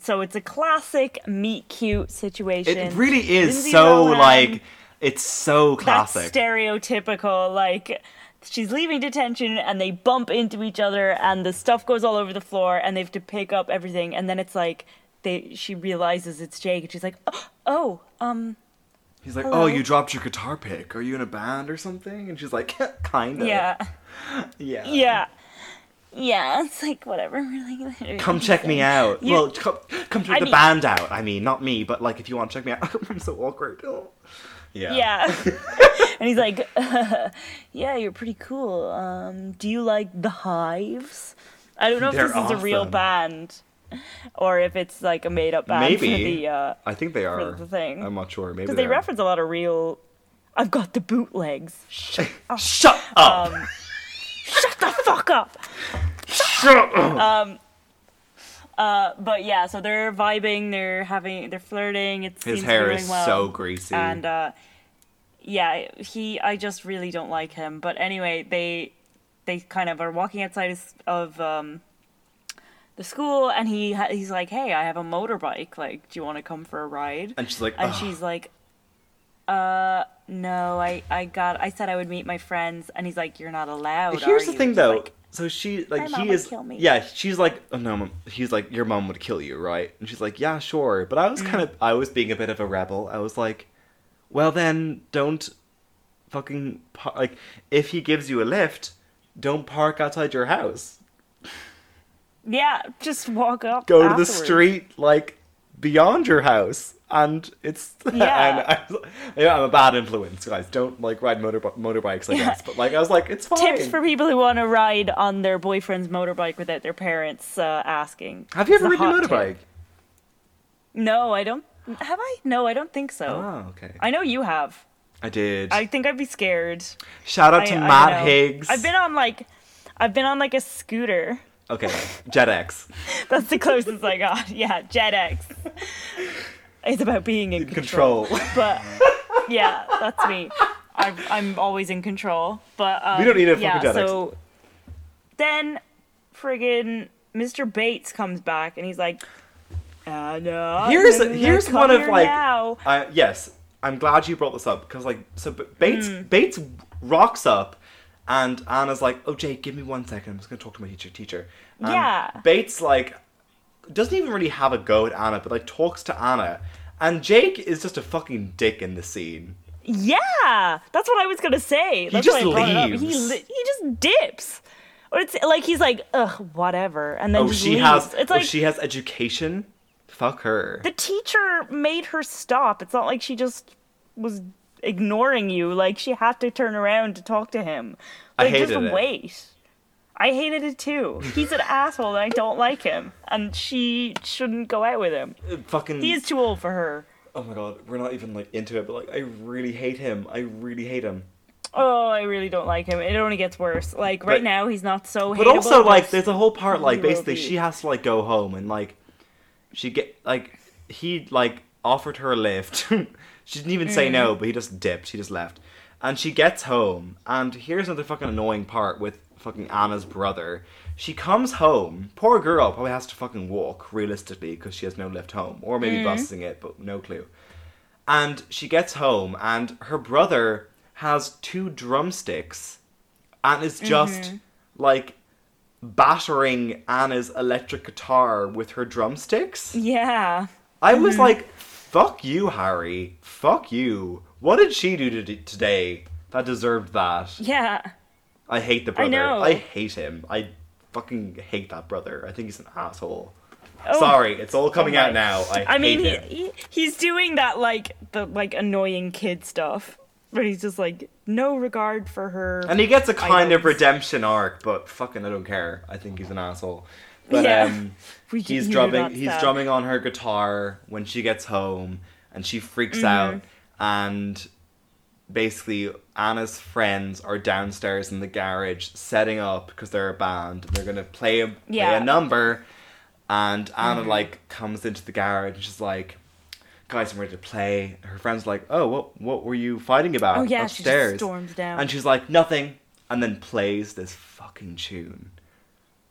So it's a classic meet cute situation. It really is Lindsay so Lohan, like it's so classic. stereotypical. Like she's leaving detention and they bump into each other and the stuff goes all over the floor and they have to pick up everything and then it's like they she realizes it's Jake and she's like, oh, oh um, He's like, Hello? "Oh, you dropped your guitar pick. Are you in a band or something?" And she's like, "Kind of." yeah, Yeah. yeah, yeah. It's like whatever. Really. Come check me out. You- well, come, come check I the mean- band out. I mean, not me, but like if you want to check me out. I'm so awkward. Oh. Yeah. Yeah. and he's like, "Yeah, you're pretty cool. Um, do you like the Hives?" I don't know if They're this is a real band or if it's like a made up band Maybe. for the uh I think they are. the thing. I'm not sure. Maybe because they are. reference a lot of real. I've got the bootlegs. Shut, Shut up. um, shut the fuck up. Shut up. Uh, but yeah, so they're vibing. They're having. They're flirting. It His hair is well. so greasy. and uh, yeah, he. I just really don't like him. But anyway, they they kind of are walking outside of, of um, the school, and he ha- he's like, "Hey, I have a motorbike. Like, do you want to come for a ride?" and she's like, and "Ugh." she's like uh no i i got i said i would meet my friends and he's like you're not allowed Here's the you?" thing, though. like, so she like he is kill me." yeah. She's like, oh no, mom. he's like, your mom would kill you, right? And she's like, yeah, sure. But I was Mm. kind of, I was being a bit of a rebel. I was like, well then, don't fucking par- like if he gives you a lift, don't park outside your house. Yeah just walk up Go to the street like beyond your house. And it's Yeah. and I, yeah, I'm a bad influence, guys. Don't like ride motor motorbikes, I Yeah. guess. But like, I was like, it's fine. tips for people who want to ride on their boyfriend's motorbike without their parents uh, asking Have you ever a ridden a tip. motorbike? no i don't have i no i don't think so Oh, okay. i know you have I did. i think i'd be scared Shout out I- to I Matt. Higgs. i've been on like i've been on like a scooter Okay, JetX. that's the closest i got yeah jet x it's about being in control. Control. but yeah, that's me. I'm, I'm always in control. But um, We don't need a yeah, fucking Jet so then friggin' Mr. Bates comes back and he's like, uh, no. Here's I'm here's one of here like uh, yes. I'm glad you brought this up because like so B- Bates Hmm. Bates rocks up and Anna's like, "Oh Jake, give me one second. I'm just gonna talk to my teacher." Teacher. And Yeah. Bates like doesn't even really have a go at Anna, but like talks to Anna, and Jake is just a fucking dick in the scene. Yeah, that's what I was gonna say. That's just brought it up. He li- he just dips. Or it's like he's like, ugh, whatever, and then Oh, just she leaves. has. It's oh, like she has education. Fuck her. the teacher made her stop. It's not like she just was ignoring you. Like she had to turn around to talk to him. I Like hated just it. wait. I hated it too. He's an asshole and I don't like him. And she shouldn't go out with him. Uh, fucking. He is too old for her. Oh my god, we're not even like into it, but like I really hate him. I really hate him. Oh, I really don't like him. It only gets worse. Like right But- now he's not so But hateable, also like there's a whole part like basically be. she has to like go home and like she get like he like offered her a lift. she didn't even say Mm. no, but he just dipped. He just left. And she gets home, and here's another fucking annoying part with fucking Anna's brother. She comes home, poor girl probably has to fucking walk, realistically, because she has no lift home. Or maybe mm. busing it, but no clue. And she gets home, and her brother has two drumsticks and is just mm-hmm. like battering Anna's electric guitar with her drumsticks. Yeah. I was mm-hmm. like, fuck you, Harry. Fuck you. What did she do to today that deserved that? Yeah. I hate the brother. I, know. I hate him. I fucking hate that brother. I think he's an asshole. Oh. Sorry, it's all coming Oh out now. I, I mean, hate he, he he's doing that like the like annoying kid stuff, but he's just like no regard for her. And he gets a kind of redemption arc, but fucking I don't care. I think he's an asshole. But Yeah. um he's drumming he's drumming on her guitar when she gets home and she freaks Mm-hmm. out and basically Anna's friends are downstairs in the garage setting up because they're a band. They're gonna play a play Yeah. Mm-hmm. a number and Anna like comes into the garage and she's like Guys, I'm ready to play. Her friend's like, "Oh, what what were you fighting about Oh, yeah, she just upstairs?" storms down. and she's like, "Nothing," and then plays this fucking tune.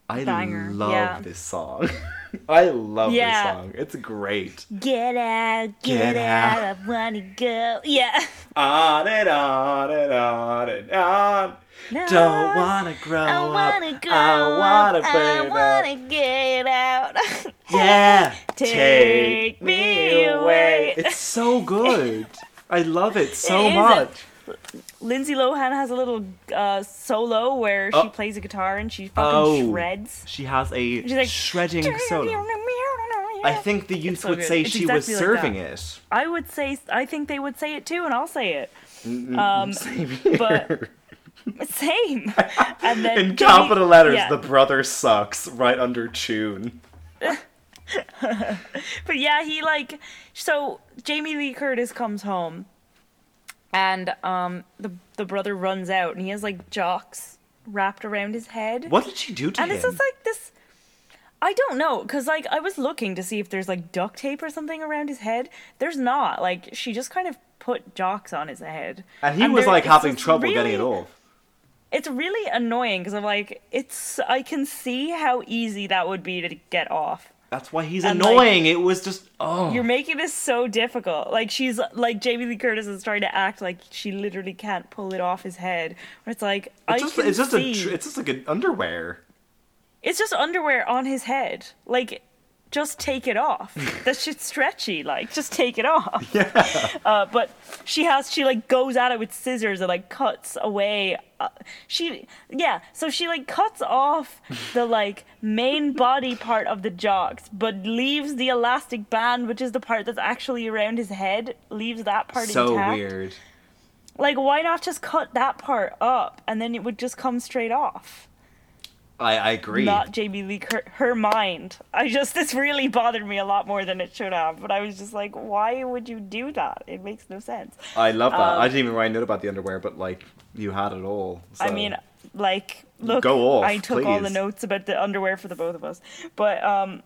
I Banger, love yeah. this song. I love Yeah. this song. It's great. Get out, get, Get out, out. I wanna go. Yeah. On and on and on and on. No, Don't wanna grow I wanna up. go. I wanna I wanna up. get out. Yeah, Take me away. It's so good. I love it so is. much. Lindsay Lohan has a little uh, solo where she Oh. plays a guitar and she fucking Oh. shreds. She has a She's like, shredding solo. I think the youth so would good. say It's she was exactly like serving that. it. I would say I think they would say it too, and I'll say it. Um, Same but- Same. And then In capital letters, yeah. the brother sucks right under tune. But yeah, he like so Jamie Lee Curtis comes home, and um the the brother runs out, and he has like jocks wrapped around his head. What did she do to him? And him? it's just like this. I don't know, cause like I was looking to see if there's like duct tape or something around his head. There's not. Like she just kind of put jocks on his head, and he was like having trouble getting it off. It's really annoying because I'm like, it's. I can see how easy that would be to get off. That's why he's And, like, annoying. it was just oh. You're making this so difficult. Like she's like Jamie Lee Curtis is trying to act like she literally can't pull it off his head. Where it's like I it's just can it's just see. a it's just like an underwear. It's just underwear on his head. Like, just take it off. that shit's stretchy. Like, just take it off. Yeah. Uh, but she has, she like goes at it with scissors and like cuts away. Uh, she, yeah. So she like cuts off the like main body part of the jocks, but leaves the elastic band, which is the part that's actually around his head, leaves that part so intact. weird. Like, why not just cut that part up and then it would just come straight off? I I agree. not Jamie Lee Cur- her mind. I just this really bothered me a lot more than it should have. But I was just like, why would you do that? It makes no sense. I love that. Um, I didn't even write a note about the underwear, but like you had it all. I mean, like, look, Go off, I took all the notes about the underwear for the both of us. But um,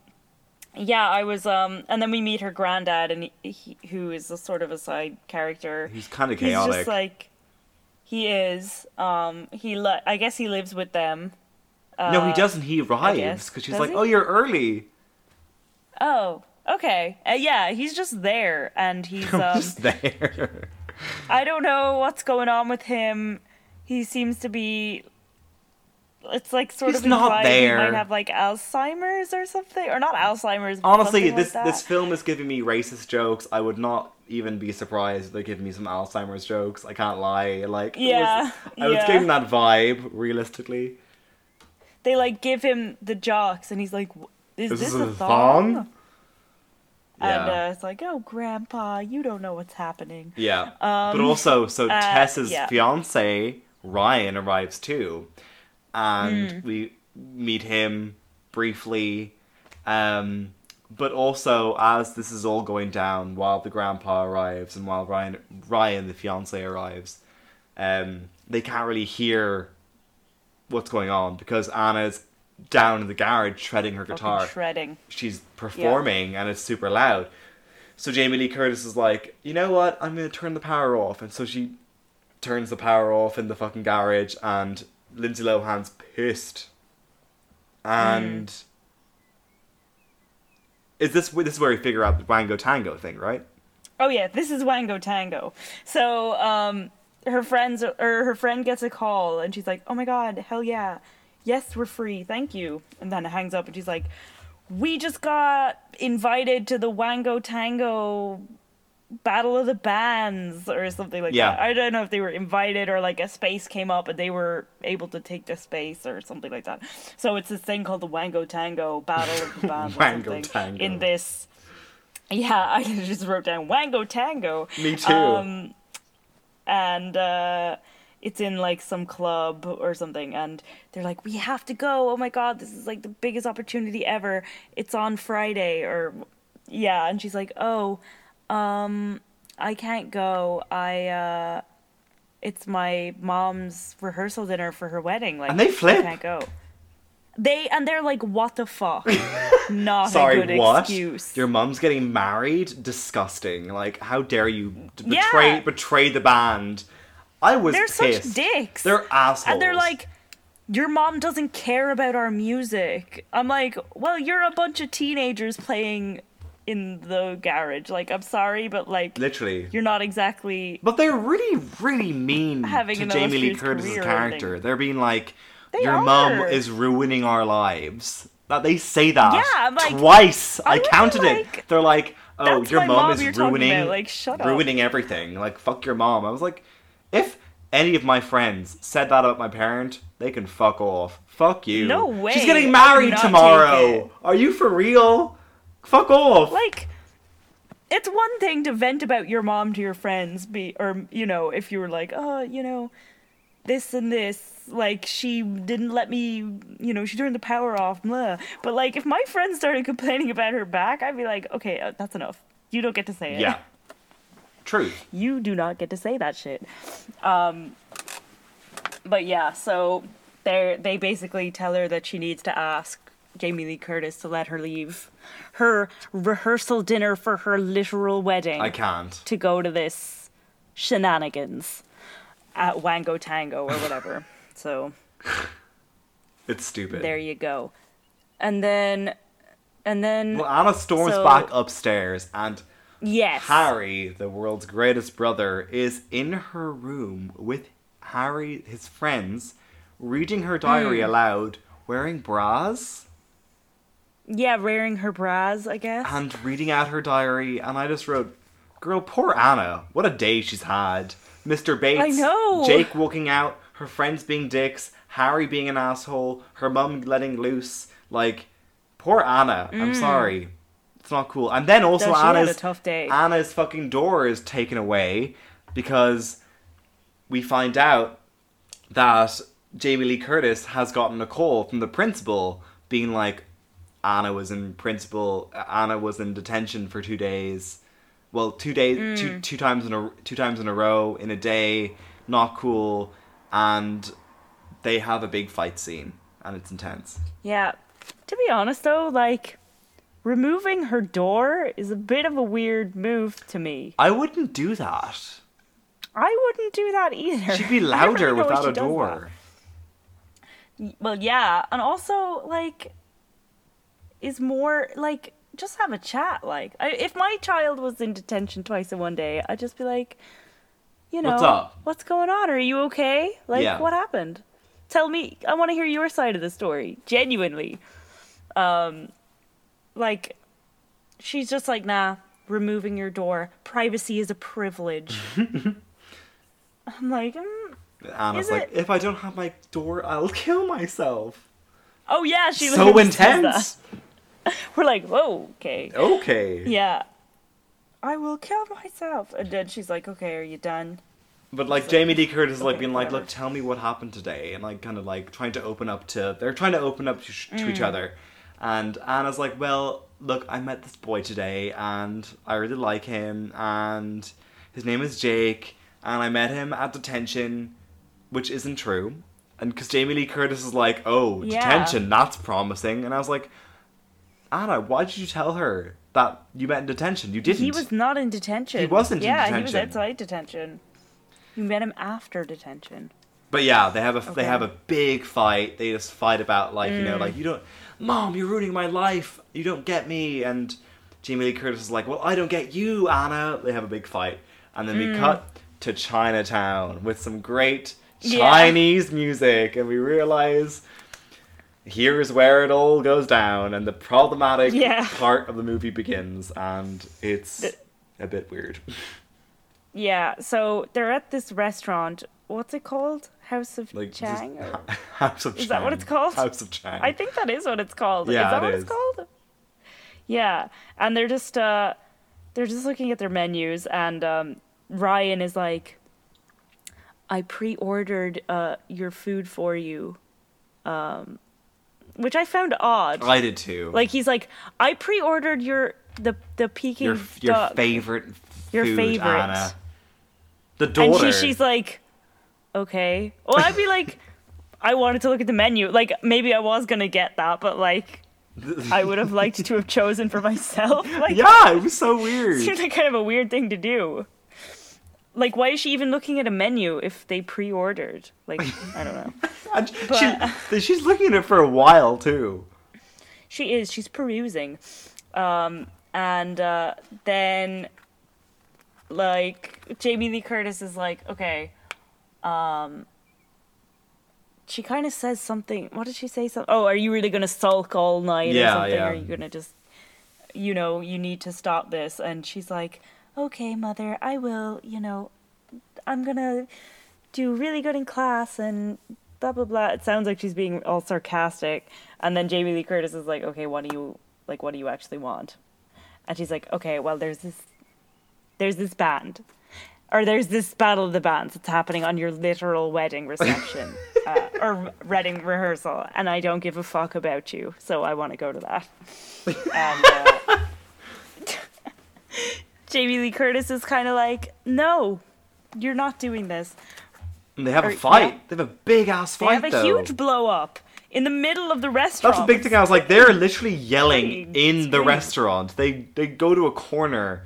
yeah, I was um, and then we meet her granddad, and he, he, who is a sort of a side character. he's kind of chaotic. He's just like. He is. Um, he li- I guess he lives with them. No, he uh, doesn't. He arrives because she's Does like, he? "Oh, you're early." Oh, okay. Uh, yeah, he's just there, and he's. Um, just there. I don't know what's going on with him. He seems to be. It's like sort He's of not implied he there. might have like Alzheimer's or something, or not Alzheimer's. Honestly, this like this film is giving me racist jokes. I would not even be surprised if they give me some Alzheimer's jokes. I can't lie. Like, it was- Yeah, I was yeah. getting that vibe. Realistically, they like give him the jocks, and he's like, "Is Is this, this a a thong?" thong? And Yeah. uh, it's like, "Oh, Grandpa, you don't know what's happening." yeah. Um, but also, so uh, Tess's yeah. fiance Ryan arrives too, and Hmm. we meet him briefly. Um, but also, as this is all going down, while the grandpa arrives and while Ryan, Ryan the fiance arrives, um, they can't really hear what's going on because Anna's down in the garage shredding her Fucking guitar. shredding. She's performing and it's super loud. So Jamie Lee Curtis is like, you know what? I'm gonna turn the power off, and so she turns the power off in the fucking garage, and Lindsay Lohan's pissed. And is this this is where we figure out the Wango Tango thing, right? Oh yeah, this is Wango Tango. So, um, her friends or her friend gets a call, and she's like, "Oh my god, hell yeah, yes, we're free, thank you." And then it hangs up, and she's like, "We just got invited to the Wango Tango Battle of the Bands or something like Yeah. that. I don't know if they were invited or like a space came up and they were able to take the space or something like that. So it's this thing called the Wango Tango Battle of the Bands Wango Tango. in this. Yeah, I just wrote down Wango Tango. Me too. Um, and uh, it's in like some club or something, and they're like, "We have to go! Oh my god, this is like the biggest opportunity ever! It's on Friday, or yeah." And she's like, "Oh, um, I can't go. I uh, it's my mom's rehearsal dinner for her wedding. Like, And they flip. I can't go." They and they're like, "What the fuck?" Not a Sorry, good what? excuse. Your mom's getting married? Disgusting. Like, how dare you d- betray Yeah. betray the band? I was They're pissed. such dicks. They're assholes. And they're like, your mom doesn't care about our music. I'm like, well, you're a bunch of teenagers playing in the garage. Like, I'm sorry, but like, literally. you're not exactly. But they're really, really mean Having to Jamie Lee Curtis's career character. They're being like, They "Your are. is ruining our lives." That they say that Yeah, like- twice. I, I counted like, it. They're like, "Oh, your mum mom is ruining, like, shut up." ruining everything." Like, fuck your mom. I was like, if any of my friends said that about my parent, they can fuck off. Fuck you. No way. She's getting married tomorrow. Are you for real? Fuck off. Like, it's one thing to vent about your mom to your friends, be or you know, if you were like, oh, you know, this and this, like she didn't let me, you know, she turned the power off, blah. But like, if my friends started complaining about her back, I'd be like, okay, uh, that's enough. You don't get to say it. yeah. Truth. you do not get to say that shit. Um, but yeah, so they they basically tell her that she needs to ask Jamie Lee Curtis to let her leave her rehearsal dinner for her literal wedding I can't. to go to this shenanigans at Wango Tango or whatever. so It's stupid. there you go. And then and then Well, Anna storms So- back upstairs, and yes. Harry, the world's greatest brother, is in her room with Harry, his friends, reading her diary Hmm. aloud, wearing bras, Yeah, wearing her bras, I guess. and reading out her diary. And I just wrote, "Girl, poor Anna. What a day she's had." Mr. Bates, I know. Jake walking out, her friends being dicks, Harry being an asshole, her mum letting loose. Like, poor Anna. I'm mm. sorry. It's not cool. And then also No, had a Anna's tough day. Anna's fucking door is taken away because we find out that Jamie Lee Curtis has gotten a call from the principal being like Anna was in principal Anna was in detention for 2 days. Well, 2 days Hmm. two two times in a two times in a row in a day, not cool and they have a big fight scene and it's intense. Yeah. To be honest though, like removing her door is a bit of a weird move to me. I wouldn't do that. I wouldn't do that either. She'd be louder why without a door. Well, yeah, and also like is more like just have a chat like I, if my child was in detention twice in one day, I'd just be like you know, What's up? what's going on? Are you okay? Like Yeah. what happened? Tell me. I want to hear your side of the story, genuinely. Um like she's just like, "Nah, removing your door. Privacy is a privilege." I'm like, mm. Anna's Is like, it- if I don't have my door, I'll kill myself. "Oh yeah, she so intense. We're like, "Whoa, okay." Okay. Yeah. I will kill myself. And then she's like, "Okay, are you done?" But like Jamie Lee Curtis is like okay, being like, whatever. look, tell me what happened today, and like kind of like trying to open up to. They're trying to open up to, sh- to Mm. each other, and Anna's like, well, look, I met this boy today, and I really like him, and his name is Jake, and I met him at detention, which isn't true, and because Jamie Lee Curtis is like, oh, Yeah. detention, that's promising, and I was like, Anna, why did you tell her that you met in detention? You didn't. He was not in detention. He wasn't in yeah, he was outside detention. You met him after detention. But yeah, they have a they have a big fight. They just fight about like you know Mm. like you don't, mom, you're ruining my life. You don't get me. And Jamie Lee Curtis is like, well, I don't get you, Anna. They have a big fight, and then Mm. we cut to Chinatown with some great Yeah. Chinese music, and we realize here's where it all goes down, and the problematic Yeah. part of the movie begins, and it's The- a bit weird. Yeah, so they're at this restaurant. What's it called? House of like Chang? or- House of Is that what it's called? House of Chang. I think that is what it's called. Yeah, is that it what is. it's called? Yeah, and they're just uh they're just looking at their menus and um Ryan is like I pre-ordered uh your food for you. Um which I found odd. I did too. Like he's like I pre-ordered your the the Peking your your duck. favorite Your food, favorite. Anna. The And she, she's like, okay. Well, I'd be like, I wanted to look at the menu. Like, maybe I was gonna get that, but like, I would have liked to have chosen for myself. Like, yeah, it was so weird. seems like kind of a weird thing to do. Like, why is she even looking at a menu if they pre-ordered? Like, I don't know. But- she, she's looking at it for a while too. She is. She's perusing, um, and uh, then like Jamie Lee Curtis is like, okay, um, she kind of says something. What did she say? Something. Oh, are you really gonna sulk all night or Yeah, something? yeah. Are you gonna just, you know, you need to stop this? And she's like, okay, mother, I will. You know, I'm gonna do really good in class and blah blah blah. It sounds like she's being all sarcastic, and then Jamie Lee Curtis is like, "Okay, what do you like? What do you actually want?" And she's like, "Okay, well, there's this, there's this band, or there's this battle of the bands that's happening on your literal wedding reception, uh, or wedding rehearsal, and I don't give a fuck about you, so I want to go to that." and uh, Jamie Lee Curtis is kind of like, "No, you're not doing this." And they have Or- a fight. yeah. They have a big ass fight. They have a though. huge blow up in the middle of the restaurant. That's the big thing. I was like, they're literally yelling in the restaurant. They they go to a corner,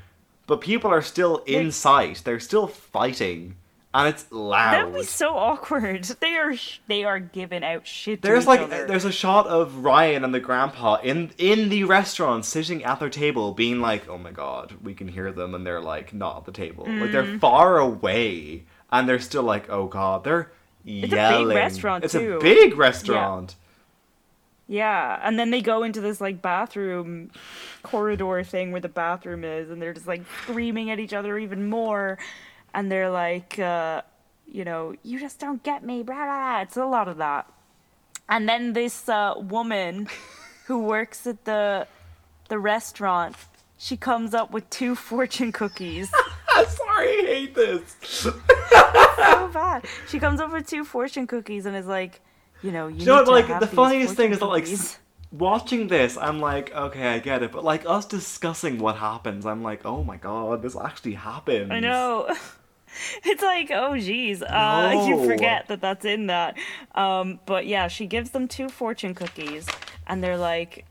but people are still in sight. They're still fighting, and it's loud. That would be so awkward. They are sh- they are giving out shit. To There's each like other. there's a shot of Ryan and the grandpa in in the restaurant sitting at their table being like, "Oh my god, we can hear them," and they're like not at the table, like Mm. they're far away, and they're still like, "Oh god," they're big yelling. restaurant, It's too. a big restaurant. yeah, and then they go into this like bathroom corridor thing where the bathroom is, and they're just like screaming at each other even more, and they're like, uh, you know, you just don't get me. Blah, blah. It's a lot of that. And then this uh, woman who works at the the restaurant, she comes up with two fortune cookies. I'm sorry, I hate this. so bad. She comes up with two fortune cookies and is like, you know, you, You know need what? to Like the funniest thing is that like cookies. watching this, I'm like, okay, I get it, but like us discussing what happens, I'm like, oh my god, this actually happens. I know. It's like, oh geez, uh, you forget that that's in that. Um, but yeah, she gives them two fortune cookies, and they're like,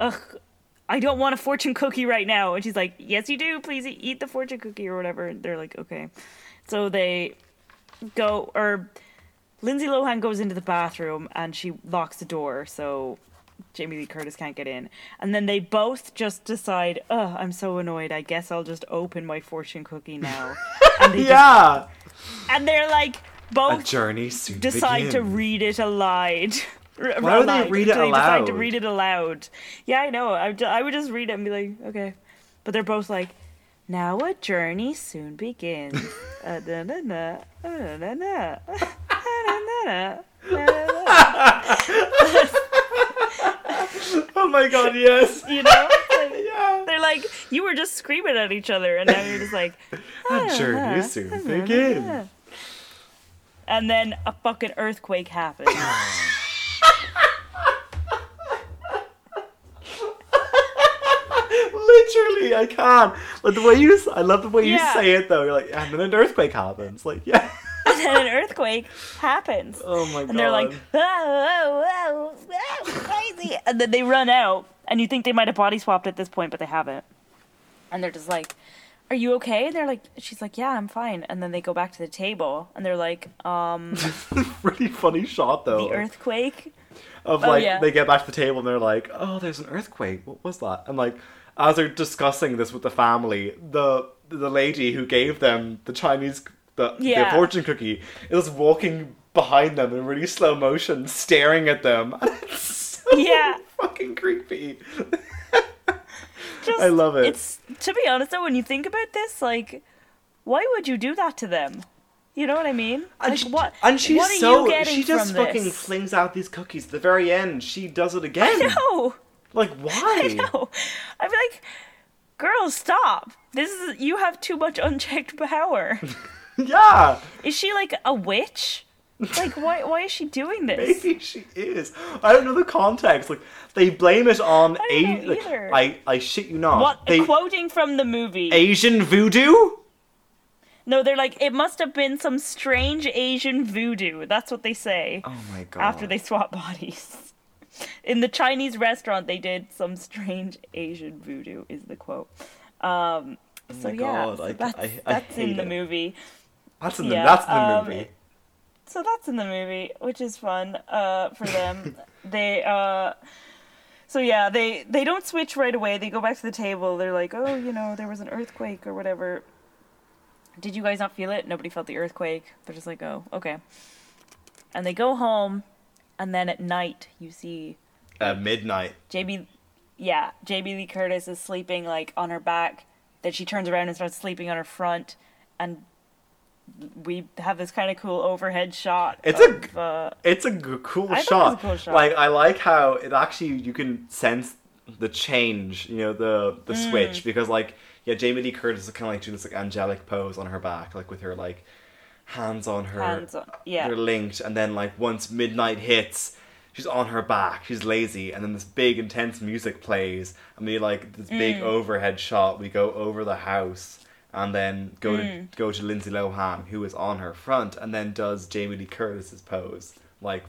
ugh, I don't want a fortune cookie right now. And she's like, yes, you do. Please eat the fortune cookie or whatever. And they're like, okay. So they go, or Lindsay Lohan goes into the bathroom and she locks the door so Jamie Lee Curtis can't get in. And then they both just decide, oh, I'm so annoyed. I guess I'll just open my fortune cookie now. and, they just, Yeah. and they're like, A both journey soon decide to read it aloud. Why would they read it They decide to aloud? read it aloud. Yeah, I know. I, would- I would just read it and be like, okay. But they're both like, now a journey soon begins. Uh, da, da, da, da, da, da, da, da, da, da, da. Oh my god, yes. You know? Like, yeah. they're like, you were just screaming at each other, and now you're just like, I'm A journey soon begins. and then a fucking earthquake happens. Literally, I can't. Like the way you, I love the way you say it though. You're like, and then an earthquake happens. Like, yeah. and then an earthquake happens. Oh my god. And they're like, whoa, whoa, whoa, whoa, crazy. And then they run out, and you think they might have body swapped at this point, but they haven't. And they're just like, "Are you okay?" And they're like, "She's like, yeah, I'm fine." And then they go back to the table, and they're like, "Um, really funny shot though. the earthquake." of Oh, like yeah. they get back to the table and they're like, "Oh, there's an earthquake. What was that?" And like as they're discussing this with the family, the the lady who gave them the Chinese the, the fortune cookie is walking behind them in really slow motion, staring at them. It's so Yeah. fucking creepy. Just, I love it. It's to be honest though, when you think about this, like, why would you do that to them? You know what I mean? And, like, she, what? and she's what so she just fucking this? flings out these cookies. At the very end, she does it again. I know. Like why? I know. Be like, girl, stop. This is you have too much unchecked power. Yeah. is she like a witch? Like, why? Why is she doing this? Maybe she is. I don't know the context. Like they blame it on I a. like, either. I I shit you not. What? They quoting from the movie. Asian voodoo. no, they're like, it must have been some strange Asian voodoo. That's what they say. Oh my god. after they swap bodies. In the Chinese restaurant, they did some strange Asian voodoo, is the quote. Um, so Oh my yeah, God, so I- that's, I- I that's in the it. movie. That's in the yeah, that's in the um, movie. So that's in the movie, which is fun uh, for them. they uh, so yeah, they they don't switch right away. They go back to the table. They're like, oh, you know, there was an earthquake or whatever. Did you guys not feel it? Nobody felt the earthquake. They're just like, oh, okay. And they go home, and then at night you see At midnight. JB, yeah, JB Lee Curtis is sleeping like on her back. Then she turns around and starts sleeping on her front, and we have this kind of cool overhead shot. It's of, a- uh, It's a g- cool I thought it shot. a cool shot. Like I like how it actually you can sense the change. You know the the Mm. switch because like yeah, Jamie Lee Curtis is kind of like doing this like angelic pose on her back, like with her like hands on her. hands on, yeah, they're linked and then like once midnight hits she's on her back she's lazy and then this big intense music plays and we like this big Mm. overhead shot we go over the house and then go Mm. to go to Lindsay Lohan who is on her front and then does Jamie Lee Curtis's pose like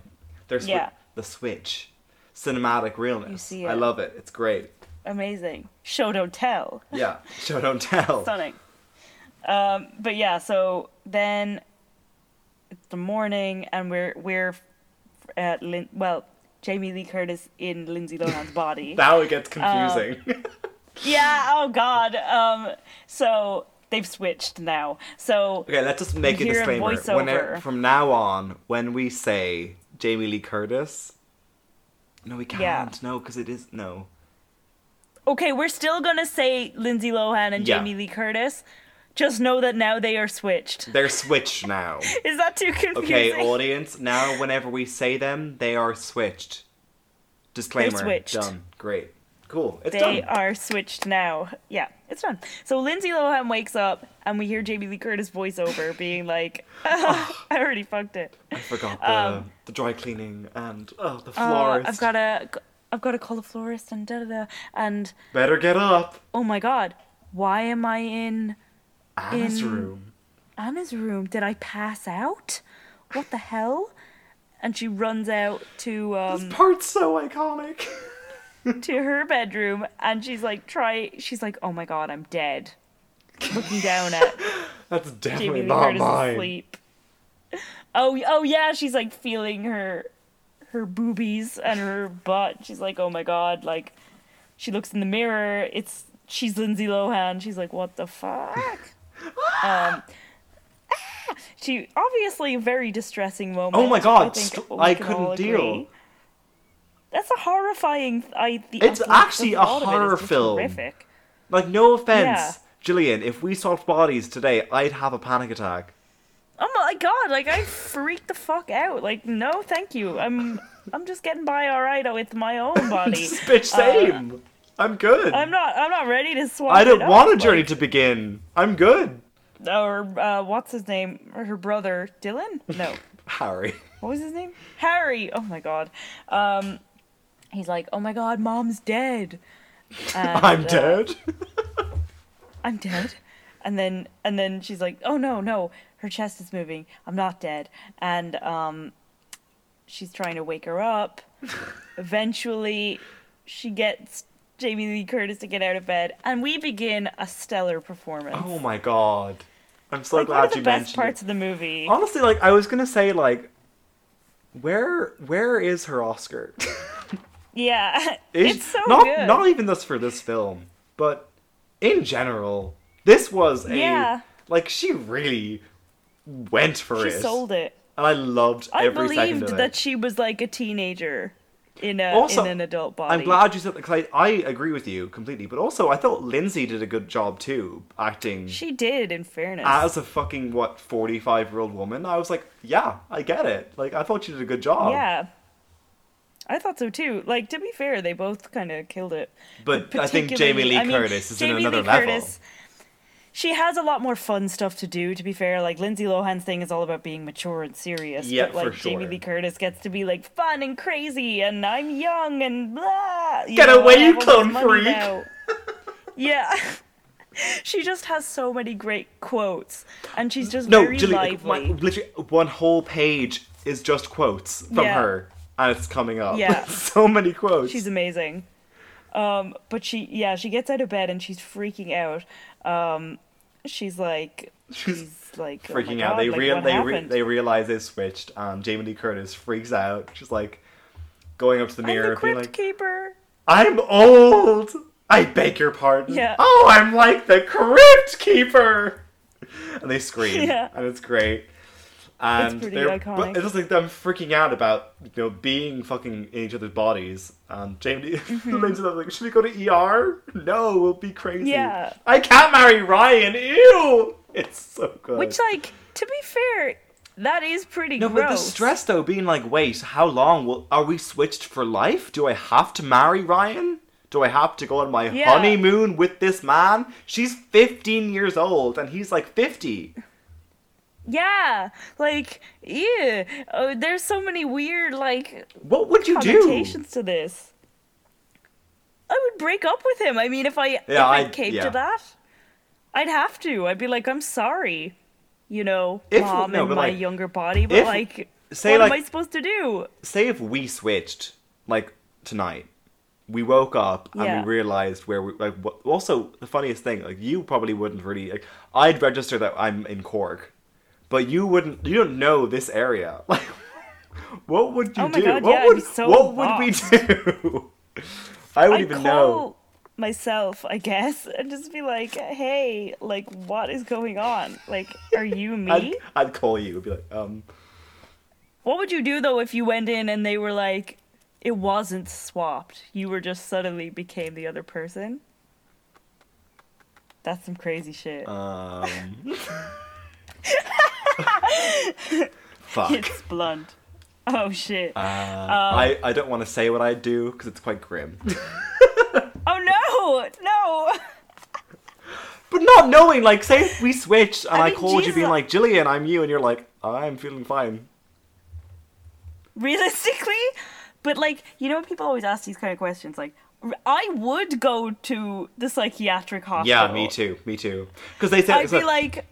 there's Yeah. the switch cinematic realness You see I love it it's great amazing. Show don't tell. yeah show don't tell Stunning. Um, but yeah, so then it's the morning, and we're we're at Lin- well, Jamie Lee Curtis in Lindsay Lohan's body. now it gets confusing yeah. Oh God. Um. So they've switched now. So Okay, let's just make a a disclaimer. voiceover. Whenever, from now on, when we say Jamie Lee Curtis, no, we can't. Yeah. No, because it is no. okay, we're still gonna say Lindsay Lohan and Yeah. Jamie Lee Curtis. Just know that now they are switched. They're switched now. Is that too confusing? Okay, audience. Now, whenever we say them, they are switched. Disclaimer. switched. Done. Great. Cool. It's They done. are switched now. Yeah, it's done. So Lindsay Lohan wakes up and we hear Jamie Lee Curtis voiceover being like, I already fucked it. I forgot the um, the dry cleaning and oh the Uh, florist. I've got to I've got to call the florist and da da da and Better get up. oh my god, why am I in Anna's In- room. Anna's room? Did I pass out? What the hell? And she runs out to This um part's so iconic. to her bedroom and she's like try she's like oh my god I'm dead. Looking down at That's definitely not Curtis mine. asleep. Oh, oh yeah, she's like feeling her her boobies and her butt. She's like, oh my god, like she looks in the mirror. It's she's Lindsay Lohan. She's like, what the fuck? um, ah! she obviously very distressing moment. Oh my God, I, think st- I couldn't deal. That's a horrifying. I. The, It's actually a thought of it is horror film. Horrific. Like, no offense, Yeah. Gillian, if we swapped bodies today, I'd have a panic attack. Oh my god, like I freaked the fuck out. Like, no, thank you. I'm I'm just getting by alright with my own body. Bitch, same. I'm good. Uh, I'm not I'm not ready to swap. I don't it up, want a journey like- to begin. I'm good. Or uh, what's his name? Or her brother, Dylan? No. Harry. What was his name? Harry. Oh my god. Um he's like, "Oh my god, mom's dead." And, I'm uh, dead. I'm dead. And then and then she's like, "Oh no, no, her chest is moving. I'm not dead." And um she's trying to wake her up. Eventually she gets Jamie Lee Curtis to get out of bed, and we begin a stellar performance. Oh my god. I'm so like glad one of the you best mentioned parts it. of the movie. Honestly, like I was gonna say, like, where where is her Oscar? Yeah, Is- it's so not good. not even just for this film, but in general, this was a Yeah. like she really went for she it, She sold it. and I loved I every second believed that it. she was like a teenager in a Also, in an adult body. I'm glad you said that because I, I agree with you completely, but also I thought Lindsay did a good job too, acting she did. In fairness, as a fucking what 45 year old woman. I was like, yeah, I get it. Like I thought she did a good job. yeah. I thought so too. Like to be fair, they both kind of killed it. But I think Jamie Lee I mean, Curtis is in Jamie another Lee level. Curtis, she has a lot more fun stuff to do. To be fair, like Lindsay Lohan's thing is all about being mature and serious. Yeah, but like for Jamie. Lee Curtis gets to be like fun and crazy, and I'm young and blah. You Get know, away, you clone freak. yeah. She just has so many great quotes, and she's just No, very Julie, lively. my- literally one whole page is just quotes from Yeah. her, and it's coming up. Yeah. so many quotes. She's amazing. Um, but she, yeah, she gets out of bed and she's freaking out. Um, she's like, she's like oh freaking out. God, They like, real they re- they realize they switched. Um, Jamie Lee Curtis freaks out. She's like going up to the I'm mirror, the being like, keeper. "I'm old. I beg your pardon. Yeah. Oh, I'm like the crypt keeper." And they scream, Yeah. and it's great. And pretty they're- iconic. But it's just like them freaking out about you know being fucking in each other's bodies. And Jamie Mm-hmm. Lindsay was like, "Should we go to ER? No, we'll be crazy. Yeah. I can't marry Ryan. Ew. It's so good. Which, like, to be fair, that is pretty No, gross. but the stress though, being like, wait, how long will are we switched for life? Do I have to marry Ryan? Do I have to go on my Yeah. honeymoon with this man? She's 15 years old and he's like 50. Yeah, like, yeah. Oh, there's so many weird, like, What would you do? to this. I would break up with him. I mean, if I if I I'd- came yeah. to that, I'd have to. I'd be like, I'm sorry, you know, If- mom no, but, my like, younger body, but if- like, say, what like- am I supposed to do? Say if we switched, like tonight, we woke up and Yeah. we realized where we like. What, also, the funniest thing, like you probably wouldn't really. Like, I'd register that I'm in Cork, but you wouldn't. You don't know this area. Like, what would you Oh do? God, what yeah, would so what would we do? I would I'd even know. myself, I guess, and just be like, hey, like, what is going on? Like, are you me? I'd, I'd call you. and be like, um, What would you do though if you went in and they were like, it wasn't swapped? You were just suddenly became the other person? That's some crazy shit. um. Fuck. it's blunt. Oh shit. Uh, I, I don't want to say what I'd do because it's quite grim. oh no! No! but not knowing, like, say we switched and I I, mean, called you being like, Gillian, I'm you, and you're like, I'm feeling fine. Realistically? But like, you know, people always ask these kind of questions. Like, I would go to the psychiatric hospital. Yeah, me too, me too. Because they said, I'd be like,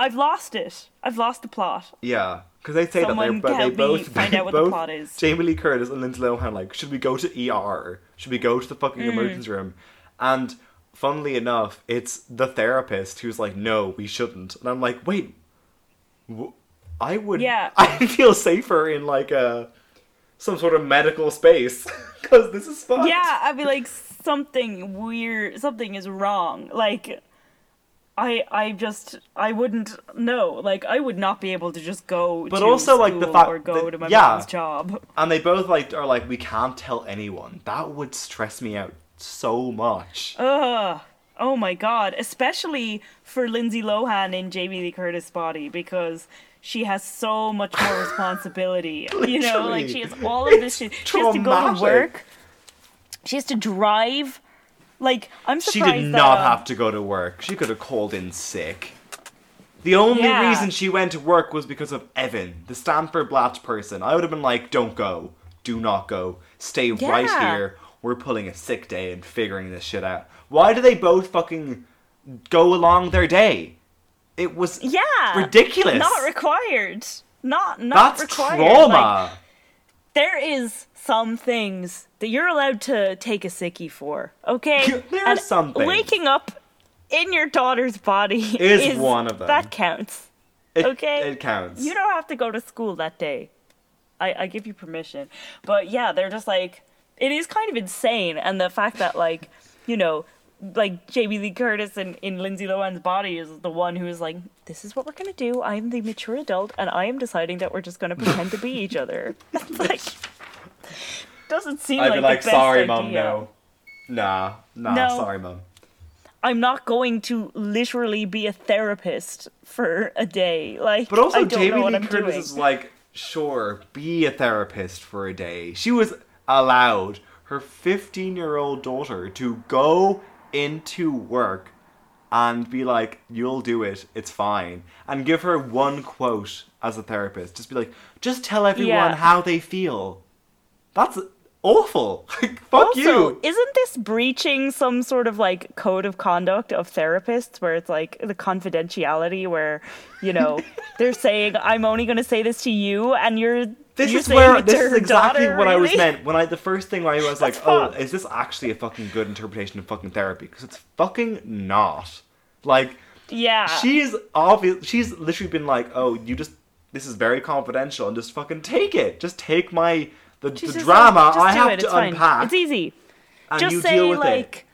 I've lost it. I've lost the plot. yeah, because they say Someone that they're, they both find they out what the plot is. Jamie Lee Curtis and Lindsay Lohan like, should we go to ER? Should we go to the fucking Mm. emergency room? And funnily enough, it's the therapist who's like, no, we shouldn't. And I'm like, wait, wh- I would, Yeah. I feel safer in like a some sort of medical space because this is fucked. Yeah, I'd be like, something weird, something is wrong. Like, I, I just, I wouldn't know. Like, I would not be able to just go. But to also, like, the fact or go that- to my yeah. mom's job. And they both like are like, we can't tell anyone. That would stress me out so much. Ugh. Oh my god. Especially for Lindsay Lohan in Jamie Lee Curtis' body because she has so much more responsibility. you know, like she has all of this shit. She has to go to work. She has to drive. Like, I'm surprised. She did that, not um, have to go to work. She could have called in sick. The only Yeah. reason she went to work was because of Evan, the Stanford Blatch person. I would have been like, don't go. Do not go. Stay right here. We're pulling a sick day and figuring this shit out. Why do they both fucking go along their day? It was Yeah. ridiculous. Not required. Not not That's required. trauma. Like, there is some things that you're allowed to take a sickie for, okay? There are And some things. Waking up in your daughter's body Is one of them. That counts. It, Okay. It counts. You don't have to go to school that day. I, I give you permission. But yeah, they're just like it is kind of insane and the fact that like, you know, like Jamie Lee Curtis in, in Lindsay Lohan's body is the one who is like, This is what we're gonna do. I'm the mature adult and I am deciding that we're just gonna pretend to be each other. like doesn't seem I'd like be like, the best sorry, idea. no. Nah, nah, No. sorry, mom. I'm not going to literally be a therapist for a day. Like But also, I don't Jamie know what Lee I'm Curtis doing. is like, sure, be a therapist for a day. She was allowed her 15 year old daughter to go into work and be like, you'll do it, it's fine. And give her one quote as a therapist. Just be like, just tell everyone Yeah. how they feel. That's awful. Like, fuck also, you. isn't this breaching some sort of like code of conduct of therapists where it's like the confidentiality where, you know, they're saying, I'm only going to say this to you and you're. This you're is where this is exactly daughter, what I was meant when I the first thing I was like, oh, is this actually a fucking good interpretation of fucking therapy? Because it's fucking not. Like Yeah. she's obvious. She's literally been like, oh, you just this is very confidential and just fucking take it. Just take my the, the just drama I have it, to fine. unpack It's easy. Just say like, it.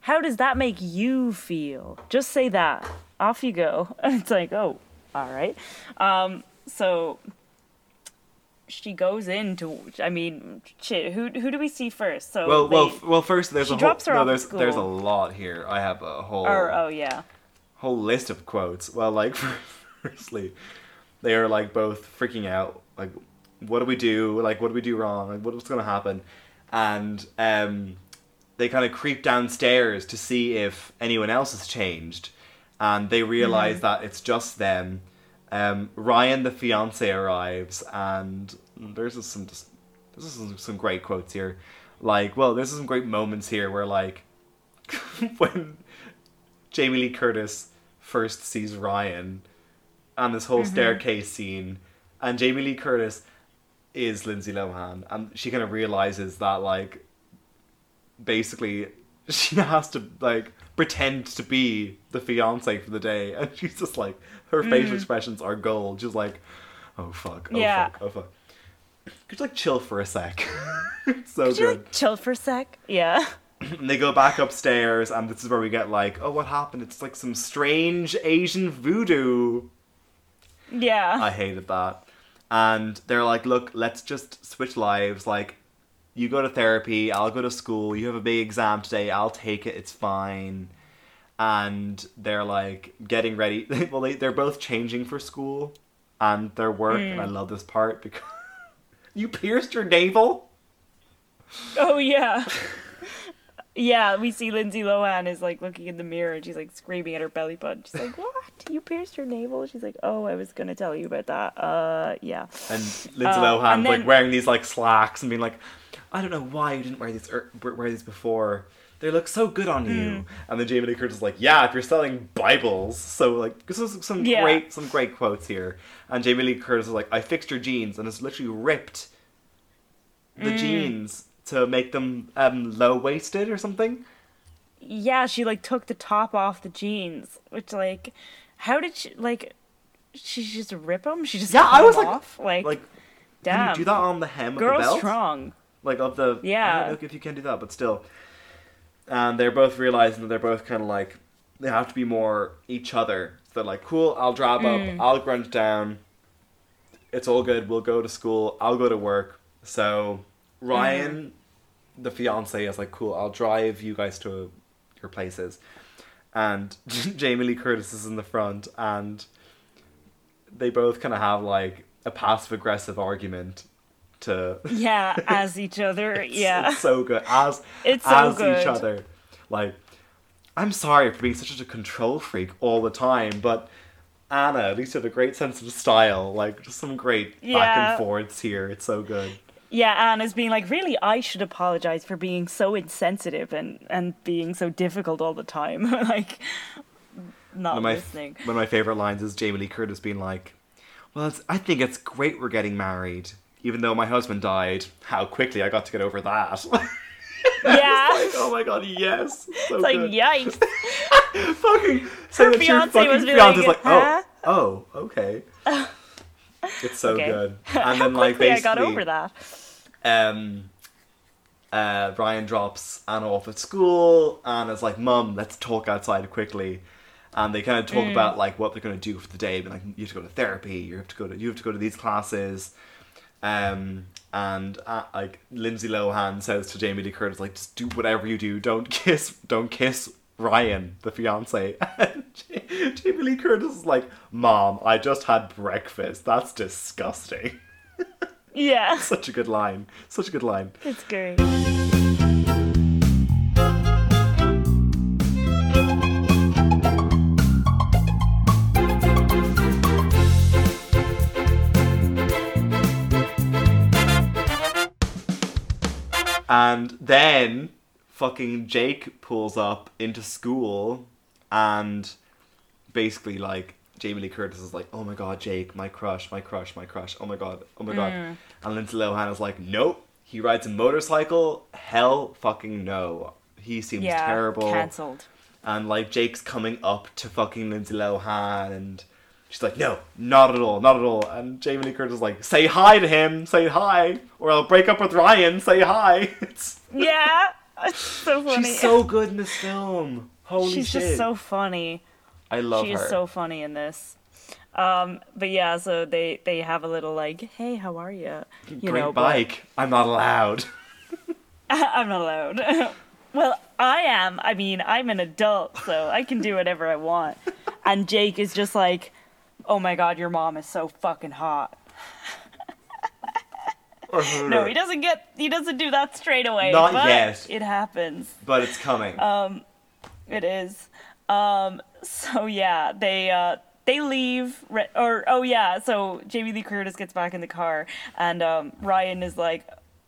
how does that make you feel? Just say that. Off you go. It's like, oh, all right. Um, so she goes into. I mean, shit. Who who do we see first? So Well, well, they- f- well. First, there's a whole. no, there's there's a lot here. I have a whole. or oh yeah. whole list of quotes. Well, like, firstly, they are like both freaking out. Like, what do we do? Like, what do we do wrong? Like, what's going to happen? And um, they kind of creep downstairs to see if anyone else has changed, and they realize that it's just them. Um, Ryan, the fiance, arrives, and there's just some just there's some, some great quotes here. Like, well, there's some great moments here where like when Jamie Lee Curtis first sees Ryan and this whole staircase scene, and Jamie Lee Curtis is Lindsay Lohan, and she kind of realizes that like basically she has to like pretend to be the fiance for the day, and she's just like her mm. facial expressions are gold. She's like, oh fuck, oh Yeah. fuck, oh fuck. Could you like chill for a sec? so Could you good. like chill for a sec? Yeah. And they go back upstairs, and this is where we get like, oh, what happened? It's like some strange Asian voodoo. Yeah. I hated that. And they're like, look, let's just switch lives. Like, you go to therapy, I'll go to school. You have a big exam today, I'll take it, it's fine. And they're like getting ready. well, they, they're both changing for school and their work. And I hmm. love this part because you pierced your navel. Oh yeah. Yeah, we see Lindsay Lohan is like looking in the mirror and she's like screaming at her belly button. She's like, "What? You pierced your navel?" She's like, "Oh, I was gonna tell you about that." Uh, yeah. And Lindsay Uh, Lohan's and like wearing these like slacks and being like, I don't know why you didn't wear these er, wear these before. They look so good on Hmm. you. And then Jamie Lee Curtis is like, Yeah, if you're selling Bibles. So like, this is some Yeah. great some great quotes here. And Jamie Lee Curtis is like, I fixed your jeans, and it's literally ripped the Hmm. jeans to make them um, low waisted or something. Yeah, she like took the top off the jeans, which like, how did she like? She just rip them? She just Yeah, I was like, off? like, like, damn, can you do that on the hem of the belt? strong. like of the Yeah. I don't know if you can do that, but still. And they're both realizing that they're both kind of like they have to be more each other. So they're like, "Cool, I'll drab Mm. up, I'll grunt down. It's all good. We'll go to school. I'll go to work." So Ryan, Mm. the fiance, is like, "Cool, I'll drive you guys to your places." And Jamie Lee Curtis is in the front, and they both kind of have like a passive aggressive argument to Yeah, as each other. it's, yeah, it's so good as It's so as good. each other. Like, I'm sorry for being such a control freak all the time, but Anna at least had a great sense of style. Like, just some great back and forths here. It's so good. Yeah. Anna's being like, really, I should apologize for being so insensitive and and being so difficult all the time. like, not One of my listening. one of my favorite lines is Jamie Lee Curtis being like, "Well, it's, I think it's great we're getting married. even though my husband died, how quickly I got to get over that. Yeah. like, oh my god, yes. So It's like, yikes. fucking say that your fiancé fucking must be fiance's like, like, oh, huh? oh, oh, okay. It's so Okay. good. How And then like quickly I got over that. Um uh Ryan drops Anna off at school and is like, Mum, let's talk outside quickly. And they kind of Mm. talk about like what they're gonna do for the day, but like you have to go to therapy, you have to go to you have to go to these classes. Um and uh, like Lindsay Lohan says to Jamie Lee Curtis, like, just do whatever you do, don't kiss, don't kiss Ryan, the fiance. And Jamie Lee Curtis is like, Mom, I just had breakfast. That's disgusting. Yeah. Such a good line. Such a good line. It's great. And then fucking Jake pulls up into school and basically like Jamie Lee Curtis is like, Oh my god, Jake, my crush, my crush, my crush, oh my god, oh my god. Mm. And Lindsay Lohan is like, Nope. He rides a motorcycle? Hell fucking no. He seems Yeah. terrible. Cancelled. And like Jake's coming up to fucking Lindsay Lohan and she's like, No, not at all, not at all. And Jamie Lee Curtis is like, Say hi to him, say hi, or I'll break up with Ryan, say hi. It's Yeah. It's so funny. She's so good in this film. Holy shit. She's shit. just so funny. I love she her. is so funny in this. Um, but yeah, so they they have a little like, hey, how are you? You Great know, but- bike. I'm not allowed. I'm not allowed. well, I am. I mean, I'm an adult, so I can do whatever I want. And Jake is just like, oh my god, your mom is so fucking hot. No, he doesn't get. He doesn't do that straight away. Not but yet. It happens. But it's coming. Um, It is. Um. So yeah, they uh they leave. Or oh yeah, so Jamie Lee Curtis gets back in the car, and um Ryan is like,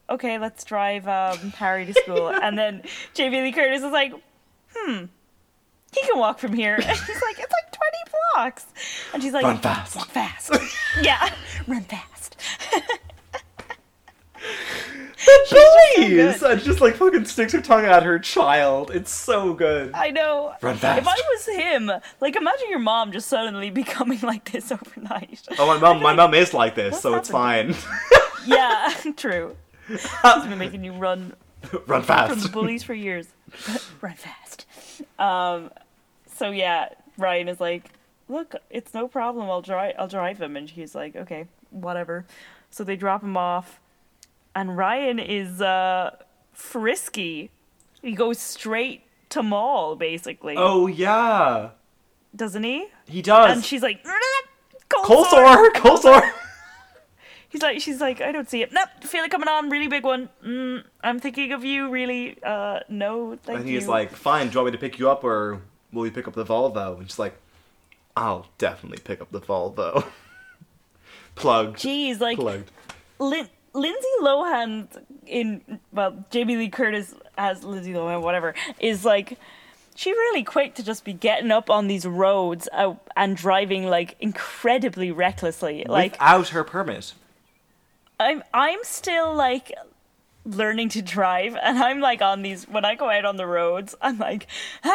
okay, let's drive um Harry to school, and then Jamie Lee Curtis is like, hmm. He can walk from here. And she's like, it's like 20 blocks. And she's like, Run fast. Walk fast. yeah, run fast. Please! good. And just like fucking sticks her tongue at her child. It's so good. I know. Run fast. If I was him, like imagine your mom just suddenly becoming like this overnight. Oh, my mom, my mom is like this, so it's fine. yeah, true. She's been making you run Run fast. from the bullies for years. run fast. Um, so yeah, Ryan is like, "Look, it's no problem. I'll drive. I'll drive him." And she's like, "Okay, whatever." So they drop him off, and Ryan is uh, frisky. He goes straight to mall, basically, Oh yeah, doesn't he? he does. And she's like, "Cold, cold sore." sore, cold sore. He's like, she's like, I don't see it. Nope, feel it coming on. Really big one. Mm, I'm thinking of you. Really, uh, no, thank And you. he's like, "Fine, do you want me to pick you up, or will you pick up the Volvo?" And she's like, "I'll definitely pick up the Volvo." Plugged. Jeez, like Plugged. Lin- Lindsay Lohan in well, Jamie Lee Curtis as Lindsay Lohan, whatever, is like she really quick to just be getting up on these roads uh, and driving like incredibly recklessly. Like Without her permit. I'm I'm still like learning to drive and I'm like on these when I go out on the roads I'm like ah,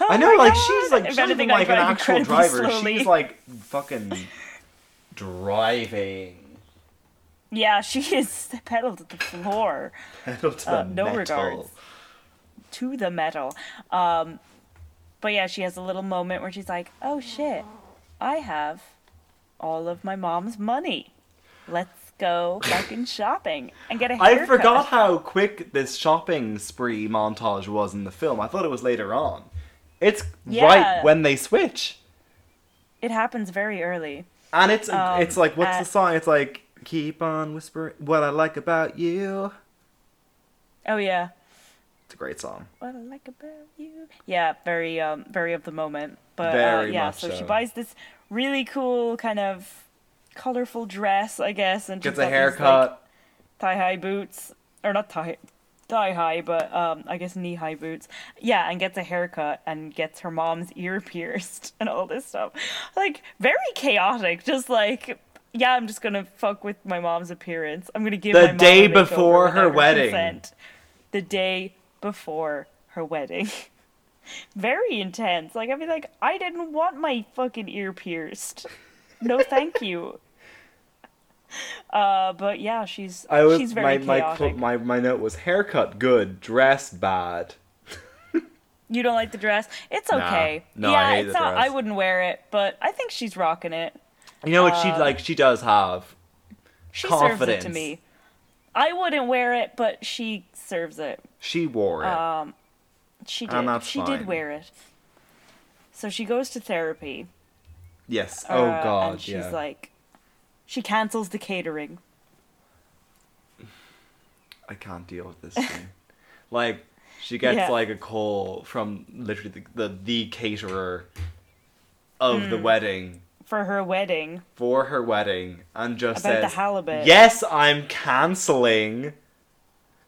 oh I know, like God." she's like she's anything, like an actual driver. slowly. She's like fucking driving. Yeah she is pedal to the floor Pedal to the Uh, no metal. regards. to the metal um but yeah she has a little moment where she's like oh shit I have all of my mom's money let's go fucking shopping and get a haircut I forgot how quick this shopping spree montage was in the film. I thought it was later on. It's Yeah. right when they switch. it happens very early And it's Um, it's like what's uh, the song? It's like keep on whispering what I like about you. oh yeah It's a great song. what I like about you. Yeah, very um very of the moment. But uh, yeah, much so, she buys this really cool kind of colorful dress, I guess, and Gets a got these, haircut. like, thigh-high boots or not tie thigh high, but um I guess knee-high boots. Yeah, and gets a haircut and gets her mom's ear pierced and all this stuff. Like very chaotic, just like yeah, I'm just gonna fuck with my mom's appearance. I'm gonna give The my mom day a before her wedding. consent. The day before her wedding. Very intense. Like I'd be like, I didn't want my fucking ear pierced. No, thank you. Uh, but yeah, she's I was she's very my, my, chaotic. my my note was haircut good, dress bad. You don't like the dress? It's Nah. okay. No, I yeah, hate it's the not. dress. I wouldn't wear it, but I think she's rocking it. You know what she Uh, like? She does have. She serves it to me. I wouldn't wear it, but she serves it. She wore it. Um, she did. She fine. did wear it. So she goes to therapy. yes. Oh uh, God. And she's yeah. like, she cancels the catering. I can't deal with this scene. like she gets Yeah. like a call from literally the the, the caterer of Hmm. the wedding for her wedding. for her wedding and just About the halibut. "Yes, I'm canceling."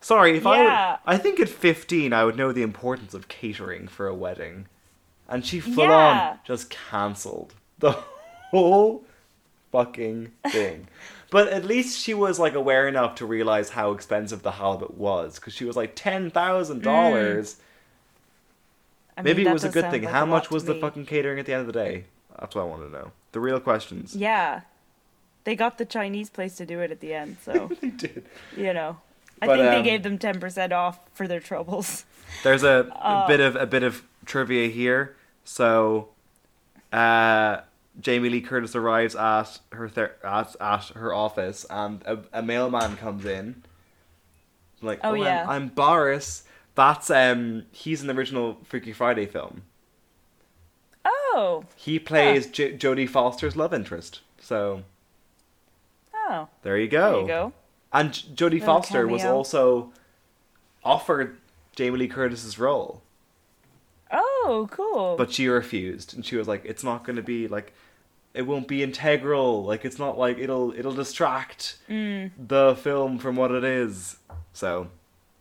Sorry, if Yeah. I I think at 15 I would know the importance of catering for a wedding. And she full Yeah. on just cancelled the whole fucking thing. but at least she was like aware enough to realize how expensive the halibut was cuz she was like $10,000. Mm. I mean, Maybe it was a good thing. like How much was the me. fucking catering at the end of the day? That's what I want to know. The real questions. Yeah. They got the Chinese place to do it at the end, so they did. you know. I But, think um, they gave them ten percent off for their troubles. There's a, a Uh, bit of a bit of trivia here. So, uh, Jamie Lee Curtis arrives at her ther- at at her office, and a, a mailman comes in. Like, Oh, I'm- yeah. I'm, Boris. That's um, he's in the original Freaky Friday film. Oh, He plays J- Jodie Foster's love interest. So oh, there you go. there you go. And Jodie Foster was also offered Jamie Lee Curtis's role. Oh, cool. but she refused and she was like it's not going to be like it won't be integral like it's not like it'll it'll distract Mm. the film from what it is so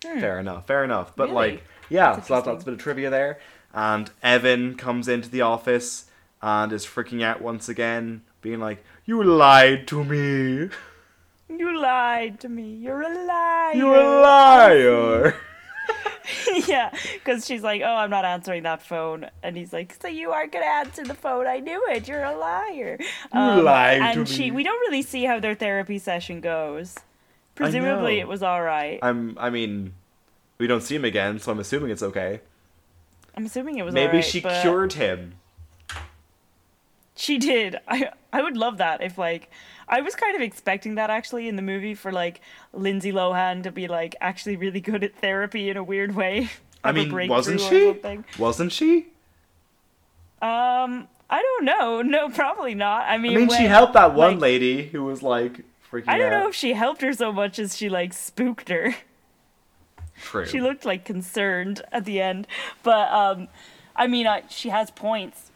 fair enough fair enough but. Really? like yeah That's so that's, that's a bit of trivia there and evan comes into the office and is freaking out once again being like you lied to me you lied to me. You're a liar. you're a liar yeah, because she's like, "Oh, I'm not answering that phone," and he's like, "So you aren't gonna answer the phone? I knew it. You're a liar." Um, lied to and she, me. we don't really see how their therapy session goes. Presumably, it was all right. i'm i mean we don't see him again so i'm assuming it's okay I'm assuming it was. maybe right, she cured him She did. I I would love that if like I was kind of expecting that actually in the movie for like Lindsay Lohan to be like actually really good at therapy in a weird way. I mean, wasn't she? Wasn't she? Um, I don't know. No, probably not. I mean, I mean, mean, she helped that one like- lady who was like freaking out. I don't out. know if she helped her so much as she like spooked her. True. She looked like concerned at the end, but um, I mean, I, she has points.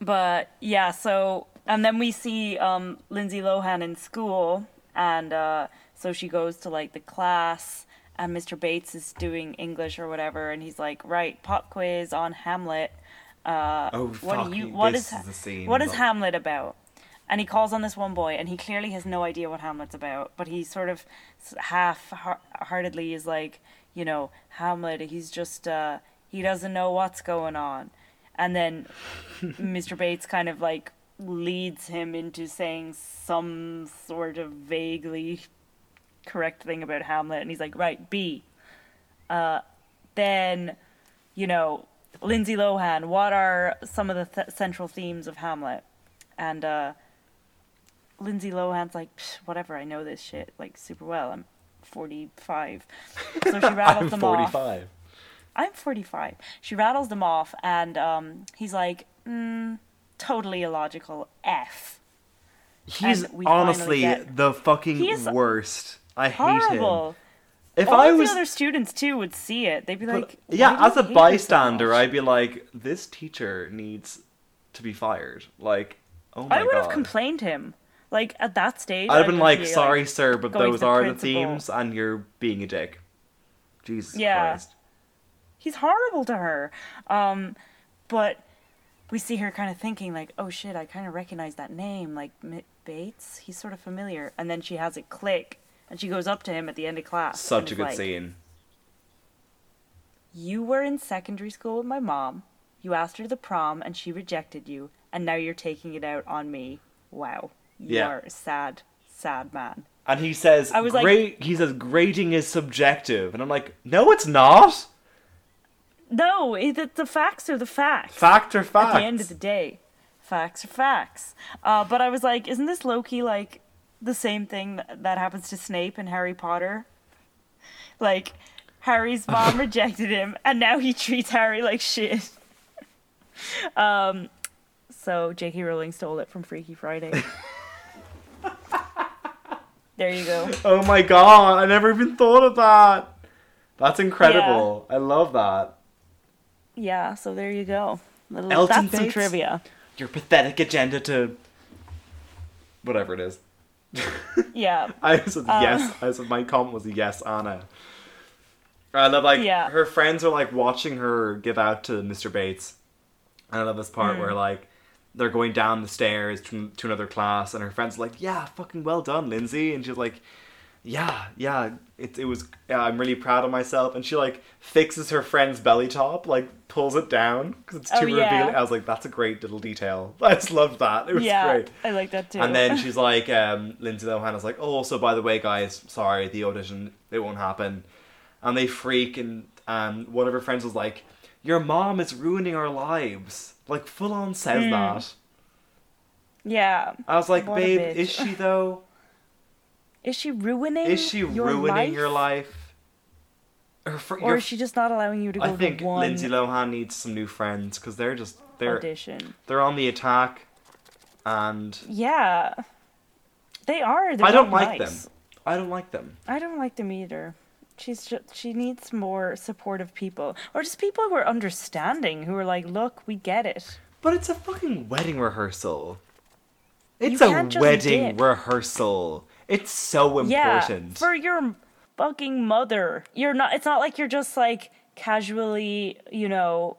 But yeah, so and then we see um Lindsay Lohan in school, and uh, so she goes to like the class, and Mr. Bates is doing English or whatever, and he's like, right, pop quiz on Hamlet. Uh, Oh, what fuck, do you? What is, is the scene. what is. Hamlet about? And he calls on this one boy, and he clearly has no idea what Hamlet's about. But he sort of half-heartedly is like, you know, Hamlet. He's just uh, he doesn't know what's going on. And then Mr. Bates kind of like leads him into saying some sort of vaguely correct thing about Hamlet, and he's like, right, B. Uh, then, you know, Lindsay Lohan, what are some of the th- central themes of Hamlet? And uh, Lindsay Lohan's like, "Psh, whatever, I know this shit like super well. I'm 45. So she rattles them off. 45. I'm 45. She rattles them off, and um, he's like, mm, totally illogical. F. He's And we finally honestly get- the fucking worst. I hate him. If All I was the other students too would see it. They'd be but- like, yeah, as a her so bystander. I'd be like, this teacher needs to be fired. Like, oh my god! I would god. have complained him. Like at that stage, I'd have been like, be sorry, sir, but those the are principal. the themes, and you're being a dick. Jesus Yeah. Christ. he's horrible to her. Um, but we see her kind of thinking like, "Oh shit, I kind of recognize that name, like Bates. He's sort of familiar." And then she has it click, and she goes up to him at the end of class. Such a good like, scene. You were in secondary school with my mom. You asked her to the prom, and she rejected you, and now you're taking it out on me. Wow, you Yeah. are a sad, sad man. And he says, I was like- he says, "Grading is subjective," and I'm like, "No, it's not. No, the, the facts are the facts. Fact or fact." At the end of the day, facts are facts. Uh, but I was like, isn't this Loki like the same thing that, that happens to Snape in Harry Potter? Like, Harry's mom rejected him, and now he treats Harry like shit. um, so J.K. Rowling stole it from Freaky Friday. there you go. Oh my god, I never even thought of that. That's incredible. I love that. Yeah, so there you go. Little, Elton that's some trivia. Your pathetic agenda to whatever it is. Yeah. I said Uh. yes. I said my comment was yes, Anna. I love like Yeah. her friends are like watching her give out to Mr. Bates. And I love this part Hmm. where like they're going down the stairs to, to another class and her friends are like, Yeah, fucking well done, Lindsay and she's like, Yeah, yeah, it it was yeah, I'm really proud of myself and she like fixes her friend's belly top, like pulls it down because it's Oh, too yeah. revealing. I was like, That's a great little detail. I just loved that. It was yeah, great. I like that too. And then she's like, um, Lindsay Lohan is like, oh, so by the way, guys, sorry, the audition, it won't happen. And they freak, and um, one of her friends was like, your mom is ruining our lives. Like, full on says hmm. that. yeah. I was like. What babe, is she though? Is she ruining? Is she your ruining life? your life? Her fr- Or your- is she just not allowing you to go I think one Lindsay Lohan needs some new friends because they're just they're audition? they're on the attack, and Yeah, they are. They're I don't like nice. them. I don't like them. I don't like them either. She's just, she needs more supportive people, or just people who are understanding, who are like, "Look, we get it." But it's a fucking wedding rehearsal. It's a wedding dip. rehearsal. It's so important. Yeah, for your fucking mother. You're not. It's not like you're just like casually, you know,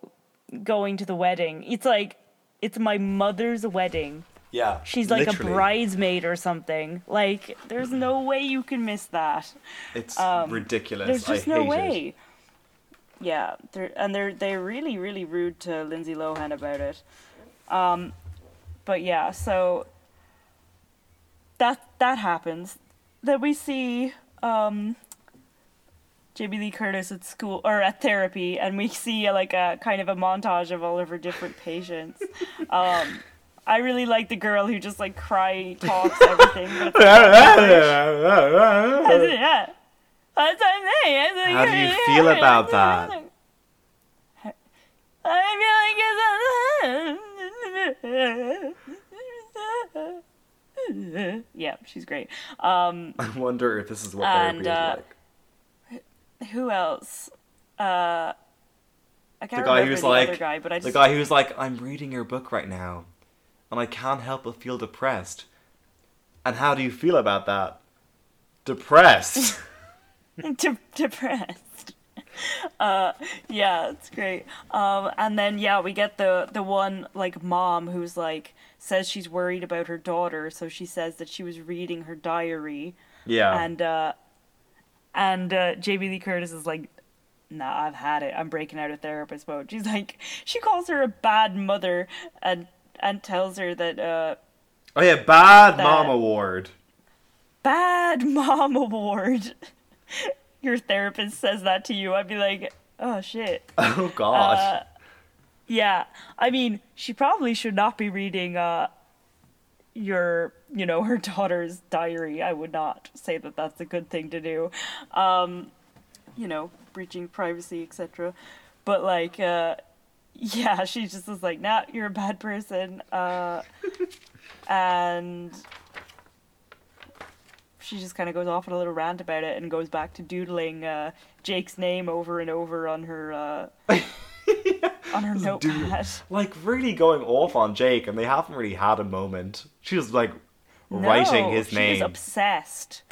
going to the wedding. It's like it's my mother's wedding. Yeah. She's like literally. a bridesmaid or something. Like, there's no way you can miss that. It's Um, ridiculous. There's just I no way. It. Yeah, they're and they're they're really really rude to Lindsay Lohan about it. Um, but yeah, so that that happens. Then we see um, Jamie Lee Curtis at school or at therapy, and we see like a kind of a montage of all of her different patients. Um, I really like the girl who just like cry talks everything. Yeah. That's what I'm saying. Like- How do you feel about that? I feel like it's. yeah, she's great. Um, I wonder if this is what And, therapy uh, is like. who else? Uh, I can't The guy remember who's the like other guy, but I the just guy who's like, I'm reading your book right now, and I can't help but feel depressed. And how do you feel about that? Depressed. de- depressed. Uh, yeah, it's great. Um, and then yeah, we get the the one like mom who's like says she's worried about her daughter, so she says that she was reading her diary, yeah. and uh, and uh, Jamie Lee Curtis is like, "Nah, I've had it. I'm breaking out of therapist mode." She's like, she calls her a bad mother, and and tells her that uh, oh yeah, bad mom award. bad mom award. Your therapist says that to you, I'd be like, oh shit. Oh god. Uh, yeah, I mean, she probably should not be reading uh, your, you know, her daughter's diary. I would not say that that's a good thing to do. Um, you know, breaching privacy, etc. But like, uh, yeah, she just was like, "Nah, you're a bad person," uh, and she just kind of goes off on a little rant about it and goes back to doodling uh, Jake's name over and over on her uh, on her notepad. like really going off on Jake, and they haven't really had a moment. She was like writing No, his name. was obsessed.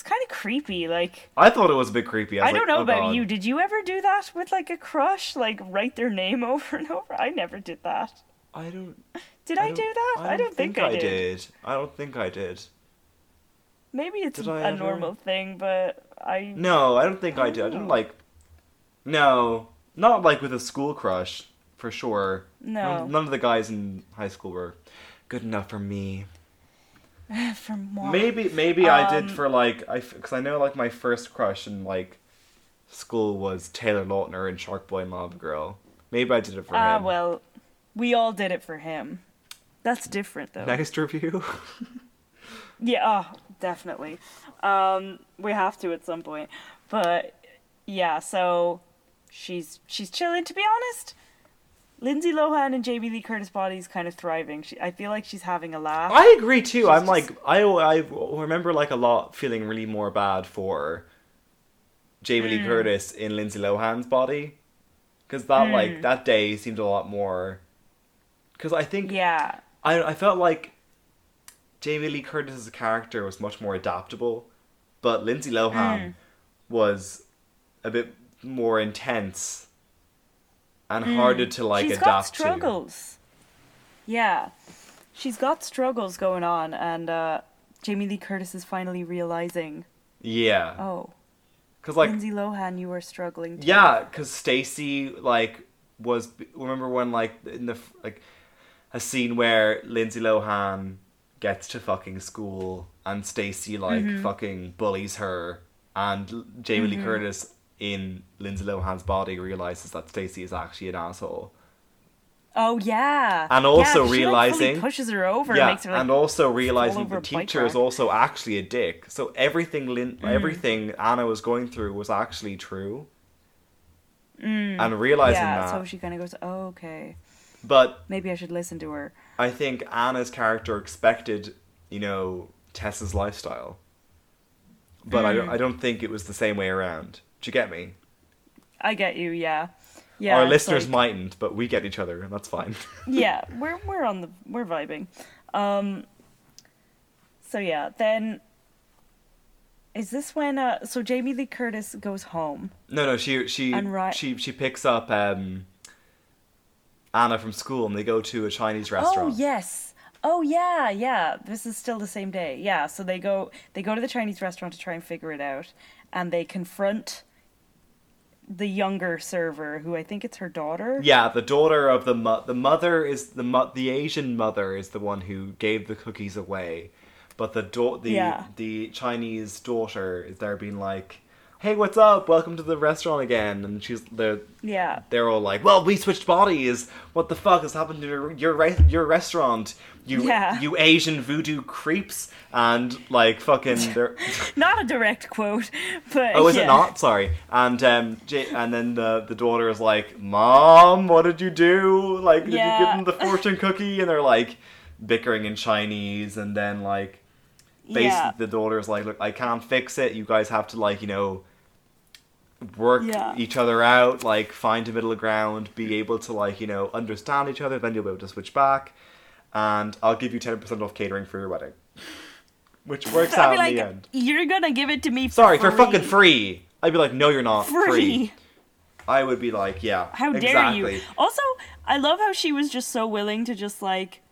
It's kind of creepy. Like I thought it was a bit creepy. I, I, don't like, know oh, about God. you. Did you ever do that with like a crush? Like write their name over and over? I never did that. I don't. Did I, don't- do that? I don't, think, I did. I don't think I did. Maybe it's Did I a ever? normal thing, but I. No, I don't think I did. I didn't Oh. like. No, not like with a school crush, for sure. No. None, none of the guys in high school were good enough for me. From what? Maybe, maybe I Um, did for like I, because I know like my first crush in like school was Taylor Lautner in Shark Boy and Lava Girl. Maybe I did it for Ah, him. well, we all did it for him. That's different, though. Next review. Yeah, oh, definitely. Um, we have to at some point. But yeah, so she's she's chilling. To be honest, Lindsay Lohan and Jamie Lee Curtis body's kind of thriving. She, I feel like she's having a laugh. I agree too. She's I'm just- like I I remember like a lot feeling really more bad for Jamie Hmm. Lee Curtis in Lindsay Lohan's body because that like Hmm. that day seemed a lot more. Because I think yeah, I I felt like Jamie Lee Curtis's character was much more adaptable, but Lindsay Lohan Mm. was a bit more intense and harder to like she's adapt got to. struggles. Yeah, she's got struggles going on, and uh, Jamie Lee Curtis is finally realizing, Yeah, oh, because like Lindsay Lohan, you were struggling. Too. Yeah, because Stacy like was remember when like in the like a scene where Lindsay Lohan gets to fucking school and Stacy like Mm-hmm. fucking bullies her and Jamie Lee Curtis in Lindsay Lohan's body realizes that Stacy is actually an asshole. Oh yeah, And Yeah, also she, like, realizing- pushes her over, yeah, makes her like and also realizing the teacher is also actually a dick. So everything Lin- Mm. everything Anna was going through was actually true. And realizing Mm. yeah. that, So she kind of goes, oh, okay, but maybe I should listen to her. I think Anna's character expected, you know, Tessa's lifestyle. But I don't Mm. I don't think it was the same way around. Do you get me? I get you, yeah, yeah. Our listeners like- mightn't, but we get each other, and that's fine. yeah, we're we're on the we're vibing. Um. So yeah, then. Is this when uh so Jamie Lee Curtis goes home? no, no, she she she she picks up um Anna from school and they go to a Chinese restaurant. Oh yes. Oh yeah, yeah. This is still the same day. Yeah, so they go they go to the Chinese restaurant to try and figure it out and they confront the younger server who I think it's her daughter. Yeah, the daughter of the mo- the mother is the mo- the Asian mother is the one who gave the cookies away, but the do- the Yeah. the Chinese daughter is there being like, "Hey, what's up? Welcome to the restaurant again." And she's they're Yeah. they're all like, "Well, we switched bodies. What the fuck has happened to your your, your restaurant? You Yeah. you Asian voodoo creeps!" And like fucking they're. Not a direct quote, but Oh, is yeah. it not? Sorry. And um, and then the the daughter is like, "Mom, what did you do? Like, did you give them the fortune cookie?" And they're like bickering in Chinese, and then like basically Yeah. the daughter's like, "Look, I can't fix it. You guys have to like, you know." Work Yeah. each other out like find a middle ground be able to like you know understand each other then you'll be able to switch back and i'll give you 10% off catering for your wedding which works out be in like, the end you're gonna give it to me for Sorry, for fucking free. I'd be like, no, you're not free. Free. I would be like, yeah. How dare you? Also, I love how she was just so willing to just like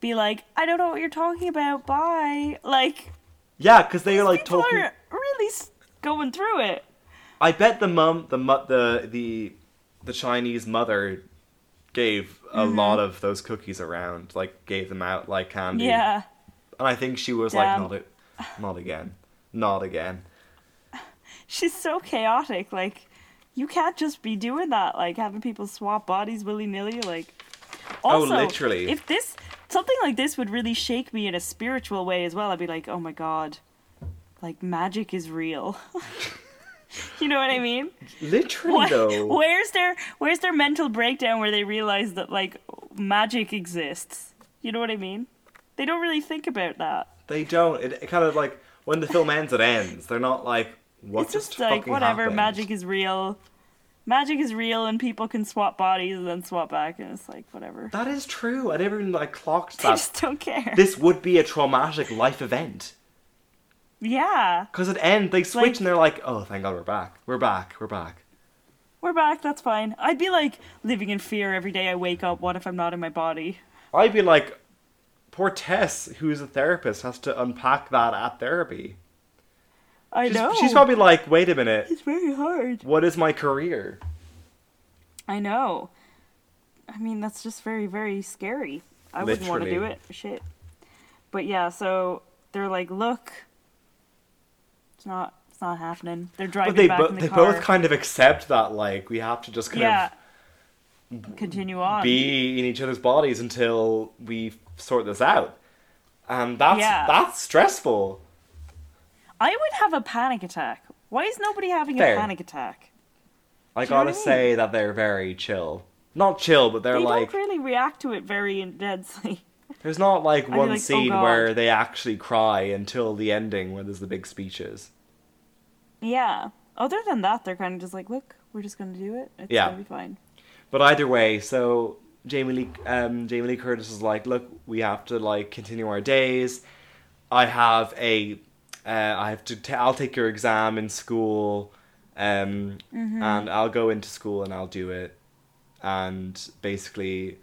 be like, I don't know what you're talking about. Bye. Like Yeah, because they are like people talking. are really going through it. I bet the mum, the mu- the the the Chinese mother gave a Mm-hmm. lot of those cookies around, like gave them out like candy. Yeah. And I think she was Damn. like, not, a- not again, not again. She's so chaotic. Like, you can't just be doing that. Like having people swap bodies willy nilly. Like, Oh, literally. If this something like this would really shake me in a spiritual way as well, I'd be like, oh my god, like magic is real. you know what I mean? Literally What- though. Where's their Where's their mental breakdown where they realize that like magic exists? You know what I mean? They don't really think about that. They don't. It, it kind of like when the film ends, it ends. They're not like what it's just just like whatever. happened? Magic is real. Magic is real, and people can swap bodies and then swap back, and it's like whatever. That is true. I never even like clocked They that. just don't care. this would be a traumatic life event. Yeah, Because at end they switch Like- and they're like, "Oh, thank God we're back. We're back. We're back." we're back. That's fine. I'd be like living in fear every day I wake up. What if I'm not in my body? I'd be like, poor Tess, who's a therapist, has to unpack that at therapy. I She's, know. she's probably like, wait a minute, It's very hard. what is my career? I know. I mean, that's just very, very scary. I wouldn't want to do it. Shit. But yeah, so they're like, look, it's not, it's not happening. They're driving But they, back bo- in the they car. both kind of accept that, like, we have to just kind yeah. Continue on. be in each other's bodies until we sort this out. And that's Yeah. that's stressful. I would have a panic attack. Why is nobody having Fair. a panic attack? I Do you know gotta I mean? say that they're very chill. Not chill, but they're like. they like don't really react to it very intensely. there's not like one like, "Oh, scene God." where they actually cry until the ending where there's the big speeches. yeah. Other than that, they're kind of just like, look, we're just gonna do it. It's Yeah. gonna be fine. But either way, so Jamie Lee, um, Jamie Lee Curtis is like, look, we have to like continue our days. I have a, uh, I have to, t- I'll take your exam in school, um, Mm-hmm. and I'll go into school and I'll do it. And basically,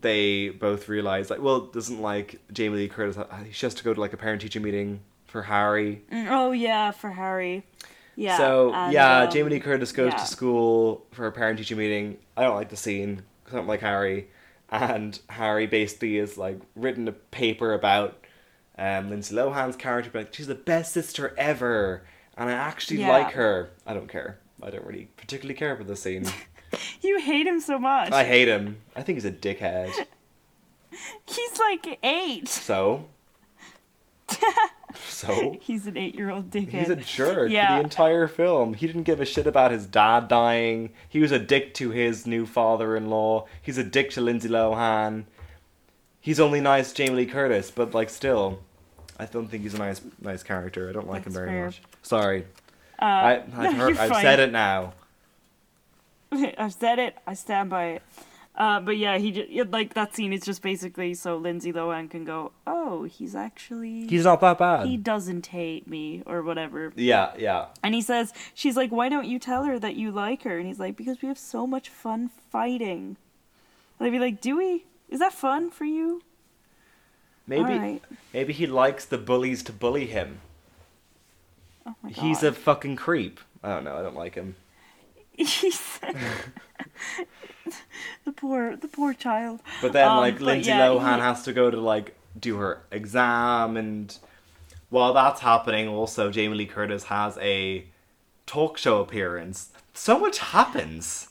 they both realize like, well, doesn't like Jamie Lee Curtis, uh, she has to go to like a parent teacher meeting for Harry. Mm, Oh yeah, for Harry. Yeah. So and, yeah, um, Jamie Lee Curtis goes yeah. to school for a parent teacher meeting. I don't like the scene because I don't like Harry, and Harry basically is like written a paper about um, Lindsay Lohan's character, but like, she's the best sister ever, and I actually Yeah. like her. I don't care. I don't really particularly care about the scene. You hate him so much. I hate him. I think he's a dickhead. He's like eight. So. so. He's an eight-year-old dickhead. He's a jerk Yeah. the entire film. He didn't give a shit about his dad dying. He was a dick to his new father-in-law. He's a dick to Lindsay Lohan. He's only nice to Jamie Lee Curtis, but like still, I don't think he's a nice nice character. I don't like him very fair. much. Sorry, Uh, I, I've heard, I've said it now. I've said it. I stand by it. Uh, but yeah, he just, like that scene is just basically so Lindsay Lohan can go, oh, he's actually He's not that bad. he doesn't hate me or whatever. Yeah, yeah. And he says, she's like, why don't you tell her that you like her? And he's like, because we have so much fun fighting. And I'd be like, do we? Is that fun for you? Maybe Alright. maybe he likes the bullies to bully him. Oh my god. He's a fucking creep. I don't know. I don't like him. He's the poor, the poor child. But then, Um, like, but Lindsay yeah, Lohan he- has to go to, like, do her exam, and while that's happening, also, Jamie Lee Curtis has a talk show appearance. So much happens.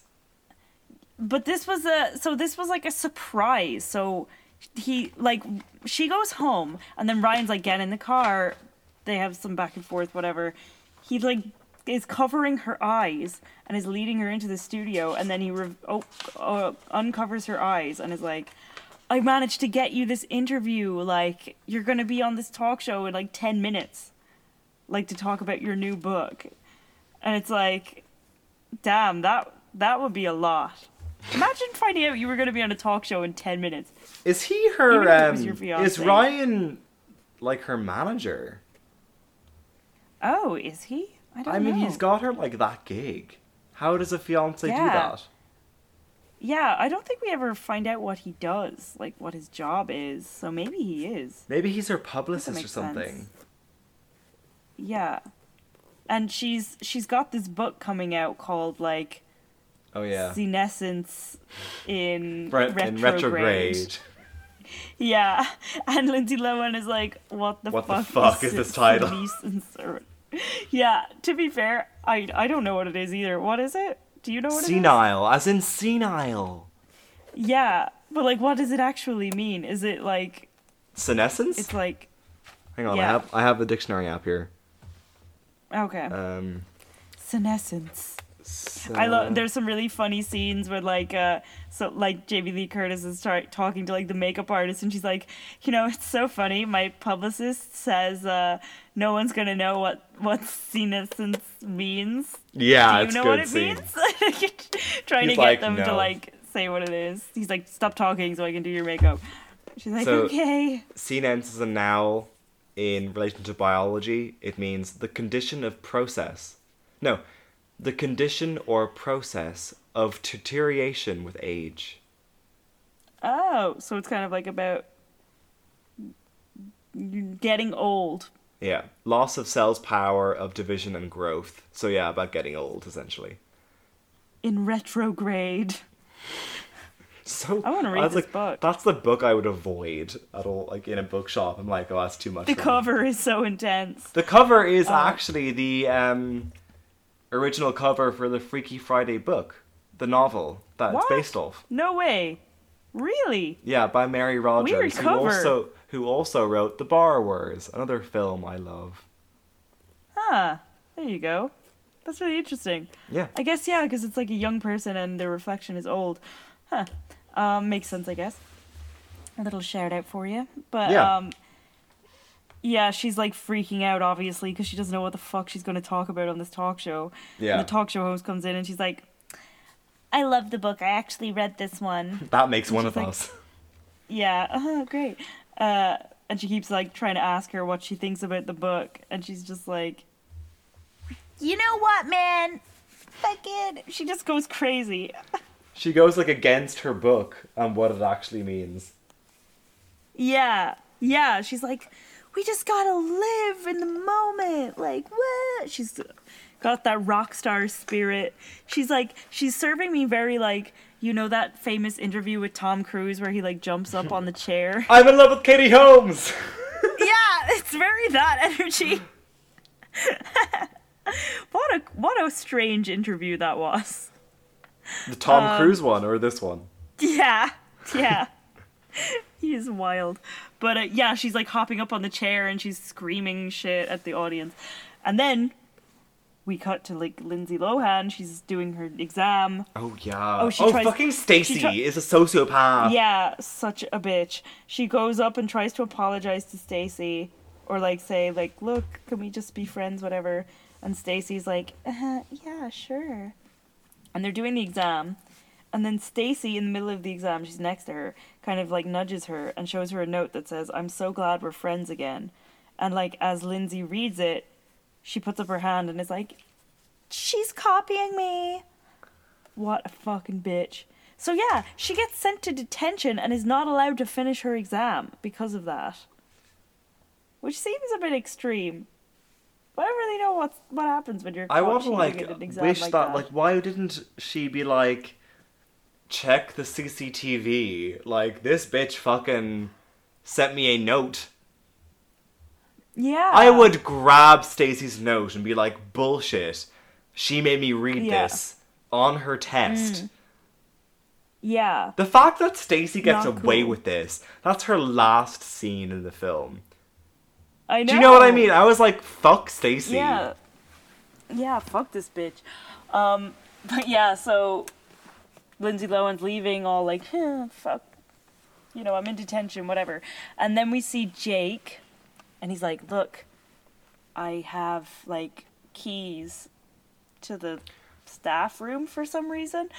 But this was a so this was like a surprise. So he like she goes home and then Ryan's like get in the car. They have some back and forth whatever. He like is covering her eyes and is leading her into the studio and then he re- oh, uh, uncovers her eyes and is like I managed to get you this interview like you're going to be on this talk show in like 10 minutes like to talk about your new book. And it's like damn that that would be a lot. Imagine finding out you were going to be on a talk show in 10 minutes. Is he her, um, is. Ryan, like, her manager? Oh, is he? I don't I mean, know. he's got her, like, that gig. How does a fiance do Yeah. that? Yeah, I don't think we ever find out what he does, like what his job is. So maybe he is. Maybe he's her publicist or something. sense. Yeah. And she's she's got this book coming out called like Oh, yeah. Senescence in Re- retrograde. in retrograde. Yeah, and Lindsay Lohan is like, "What the What the fuck? fuck is this title?" senescence or- Yeah. To be fair, I I don't know what it is either. What is it? Do you know what it is? Senile, as in senile. Yeah, but like, what does it actually mean? Is it like Senescence? it's like Hang on, I have I have the dictionary app here. okay, Um, senescence. so- I love. There's some really funny scenes where like uh, so like Jamie Lee Curtis is start talking to like the makeup artist, and she's like, you know, it's so funny. My publicist says uh, no one's gonna know what what senescence means. Yeah, Do you know what it scene. means? Trying He's to get like, them to like say what it is. He's like, stop talking so I can do your makeup. She's like, So- okay. Senescence is a noun in relation to biology. It means the condition of process. No, the condition or process of deterioration with age. Oh, so it's kind of like about getting old. Yeah, loss of cells' power of division and growth. So yeah, about getting old essentially. In retrograde. So I wanna read was this like, book. That's the book I would avoid at all. Like in a bookshop, I'm like, oh, that's too much. The for me. cover is so intense. The cover is Oh. actually the um, original cover for the Freaky Friday book, the novel that What? it's based off. No way. Really? Yeah, by Mary Rodgers, Weird who also who also wrote The Borrowers, another film I love. Ah, There you go. That's really interesting. Yeah, I guess yeah, because it's like a young person and their reflection is old. Huh. Um, makes sense, I guess. A little shout out for you, but Yeah. um, yeah, she's like freaking out obviously because she doesn't know what the fuck she's going to talk about on this talk show. Yeah. And the talk show host comes in and she's like, "I love the book. I actually read this one." that makes one of like- us. yeah. Oh, great. Uh, and she keeps like trying to ask her what she thinks about the book, and she's just like, "You know what, man? Fucking." She just goes crazy. She goes like against her book and what it actually means. Yeah, yeah. She's like, we just gotta live in the moment. Like, what? She's got that rock star spirit. She's like, she's serving me very like, you know, that famous interview with Tom Cruise where he like jumps up on the chair. I'm in love with Katie Holmes. yeah, it's very that energy. what a what a strange interview that was. the Tom Um, Cruise one or this one? Yeah, yeah. he is wild. But uh, yeah, she's like hopping up on the chair and she's screaming shit at the audience. And then we cut to like Lindsay Lohan. She's doing her exam. Oh yeah. Oh, she oh tries- fucking Stacy try- is a sociopath. Yeah, such a bitch. She goes up and tries to apologize to Stacy or like say like, "Look, can we just be friends whatever?" And Stacy's like, uh, "Yeah, sure." And they're doing the exam. And then Stacy in the middle of the exam, she's next to her, kind of like nudges her and shows her a note that says, "I'm so glad we're friends again." And like as Lindsay reads it, she puts up her hand and is like, "She's copying me." What a fucking bitch. So yeah, she gets sent to detention and is not allowed to finish her exam because of that. Which seems a bit extreme. But I don't really know what what happens when you're I want to like at an exam wish like that, like why didn't she be like check the CCTV like this bitch fucking sent me a note. Yeah. I would grab Stacy's note and be like bullshit. She made me read Yeah. this on her test. Yeah. The fact that Stacy gets Not away cool. with this, that's her last scene in the film. I know. Do you know what I mean? I was like, fuck Stacy. Yeah. Yeah, fuck this bitch. Um, but yeah, so Lindsay Lohan's leaving, all like, "Huh, fuck. You know, I'm in detention, whatever. And then we see Jake, and he's like, look, I have, like, keys to the staff room for some reason.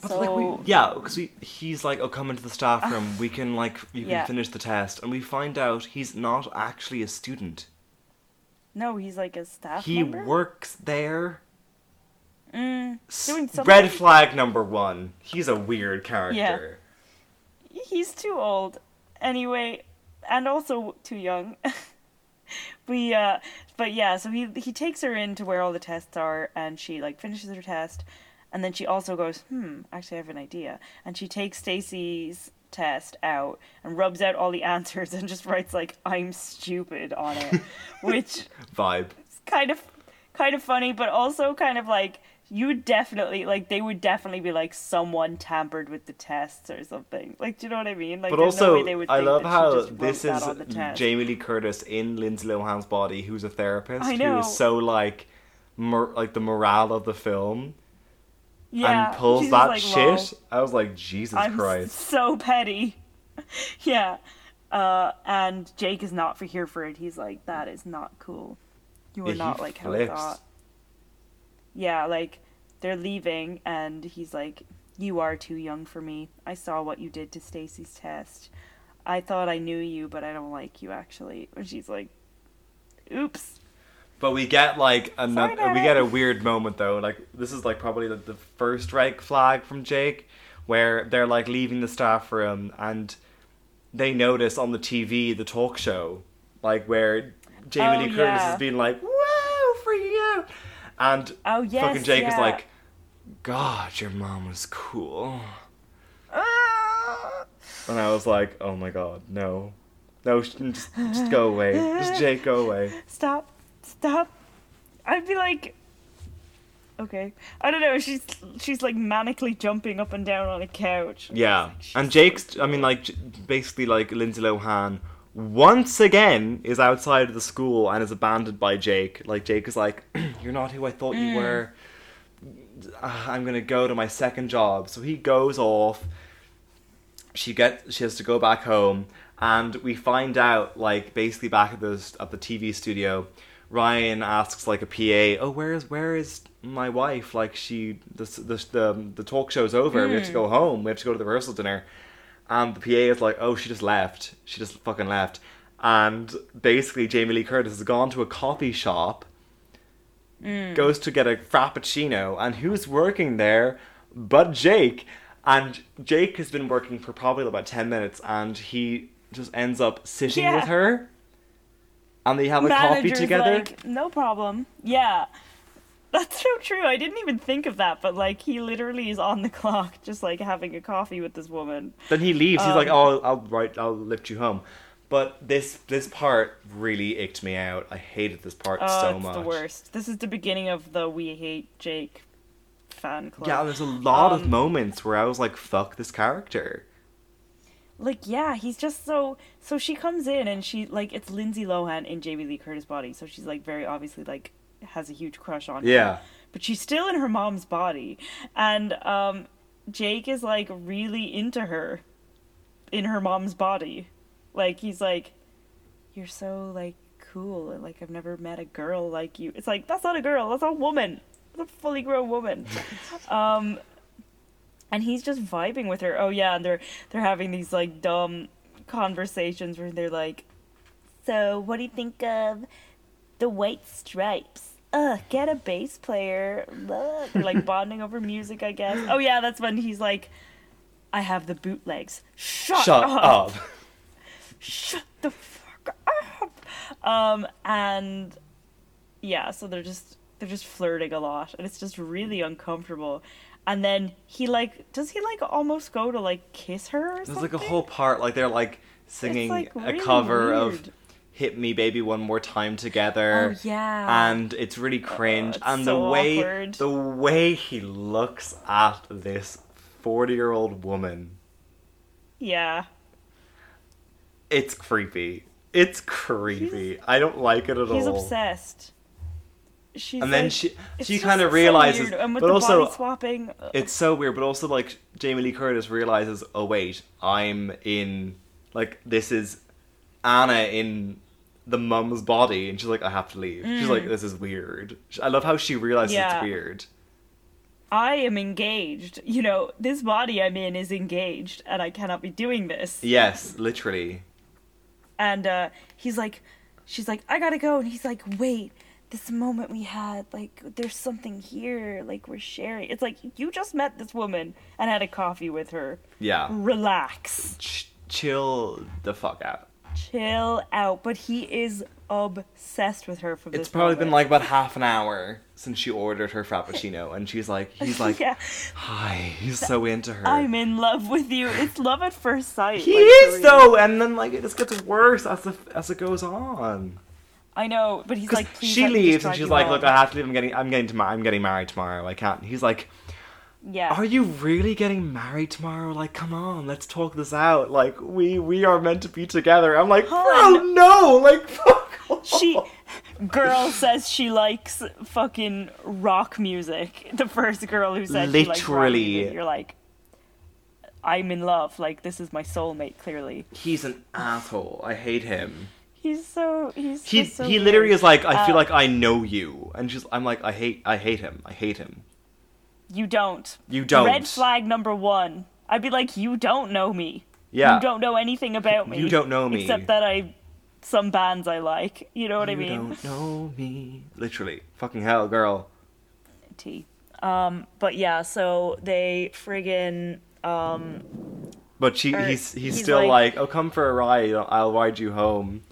But so, like we, yeah, because he's like, oh, come into the staff room. We can like, you can Yeah. finish the test, and we find out he's not actually a student. no, he's like a staff He member. works there. Mm. Red flag number one. He's a weird character. Yeah. he's too old anyway and also too young we uh but yeah so he he takes her in to where all the tests are and she like finishes her test and then she also goes hmm actually i have an idea and she takes stacy's test out and rubs out all the answers and just writes like i'm stupid on it which Vibe. is kind of kind of funny but also kind of like you would definitely like they would definitely be like someone tampered with the tests or something. Like do you know what i mean? Like But there's no also, way they would I love how this is on the test. Jamie Lee Curtis in Lindsay Lohan's body, who's a therapist, I who is so like, mor- like the morale of the film, yeah. and pulls that like, "Lol, shit. I was like, Jesus i'm Christ. so petty. Yeah. Uh and jake is not for here for it. He's like that is not cool. You are Yeah, not like how i thought yeah like they're leaving and he's like you are too young for me i saw what you did to stacy's test i thought i knew you but i don't like you actually and she's like oops But we get like another. We get a weird moment though. Like this is like probably the, the first red flag from Jake, where they're like leaving the staff room and they notice on the TV the talk show, like where Jamie Oh, Lee Curtis yeah. has been like, "Whoa, freaking out," and Oh, yes, fucking Jake is like, "God, your mom was cool," Ah! and I was like, "Oh my god, no." No, just, just go away. Just Jake, go away. Stop. Stop. I'd be like Okay. I don't know, she's she's like manically jumping up and down on a couch. Yeah, and Jake's. I mean, like basically, like Lindsay Lohan once again is outside of the school and is abandoned by Jake. Like Jake is like, "You're not who I thought you were. Uh, I'm gonna go to my second job." So he goes off. She gets. She has to go back home, and we find out like basically back at the at the TV studio. Ryan asks like a PA, "Oh, where is where is my wife? Like she the the the, the talk show's over. We have to go home. We have to go to the rehearsal dinner." And the PA is like, "Oh, she just left. She just fucking left." And basically, Jamie Lee Curtis has gone to a coffee shop, mm. goes to get a frappuccino, and who's working there but Jake? And Jake has been working for probably about ten minutes, and he just ends up sitting Yeah. with her, and they have a coffee together. Like, no problem. Yeah. That's so true. I didn't even think of that, but like he literally is on the clock, just like having a coffee with this woman. Then he leaves. He's like, Um, "Oh, I'll, I'll right, I'll lift you home." But this this part really icked me out. I hated this part Oh, so it's much. the worst. This is the beginning of the "We Hate Jake" fan club. Yeah, there's a lot of Um, moments where I was like, "Fuck this character." like yeah he's just so so she comes in and she like it's lindsay lohan in jamie lee curtis body so she's like very obviously like has a huge crush on her Yeah. but she's still in her mom's body. And um jake is like really into her in her mom's body. Like he's like you're so like cool. And like i've never met a girl like you. It's like that's not a girl. That's a woman. That's a fully grown woman. Um and he's just vibing with her. Oh yeah, and they're they're having these like dumb conversations where they're like, "So, what do you think of the White Stripes?" Ugh, get a bass player. Ugh. They're like bonding over music, I guess. Oh yeah, that's when he's like, "I have the bootlegs." Shut, Shut up. up. Shut the fuck up. Um, and yeah, so they're just they're just flirting a lot, and it's just really uncomfortable. And then he like, does he like almost go to like kiss her? Or There's something? like a whole part like they're like singing like, a really cover of weird. "Hit Me, Baby, One More Time" together. Oh yeah. and it's really oh, cringe. it's and so the way awkward. the way he looks at this forty-year-old woman, yeah. it's creepy. It's creepy. I don't like it at He's all. He's obsessed. She's And then like- she she kind of so realizes, weird. and with but also swapping. Uh, it's so weird. But also like Jamie Lee Curtis realizes, oh wait, I'm in like this is Anna in the mum's body, and she's like, I have to leave. She's like, this is weird. I love how she realizes Mm. Yeah. it's weird. I am engaged. You know, this body I'm in is engaged, and I cannot be doing this. Yes, literally. And uh, he's like, she's like, I gotta go. And he's like, wait, this moment we had, like, there's something here, like, we're sharing. It's like, you just met this woman and had a coffee with her. Yeah. Relax. Ch- chill the fuck out. Chill out. But he is obsessed with her from this It's probably been moment. like about half an hour since she ordered her frappuccino, and she's like, he's like, yeah, hi, he's so into her. I'm in love with you. It's love at first sight. he like, is for real. though, and then like it just gets worse as the, as it goes on. I know, but he's like, Please she let me just leaves and she's you like, on." look, I have to leave. I'm getting, I'm getting to, I'm getting married tomorrow. I can't. He's like, yeah. are you really getting married tomorrow? Like, come on, let's talk this out. Like, we we are meant to be together. I'm like, Hun. no, like, fuck. she girl says she likes fucking rock music. The first girl who said she Literally. music. You're like, I'm in love. Like this is my soulmate. Clearly, He's an asshole. I hate him. he's so he's He so he literally is like, I feel Uh, like I know you, and just I'm like, I hate I hate him. I hate him. You don't. You don't. Red flag number one. I'd be like, you don't know me. Yeah. You don't know anything about me. You don't know me. Except that I some bands I like. You know what I mean? you don't know me. Literally, fucking hell, girl. T. Um, but yeah, so they friggin' um, But she, Or he's, he's, he's still like- like, "Oh, come for a ride. I'll ride you home."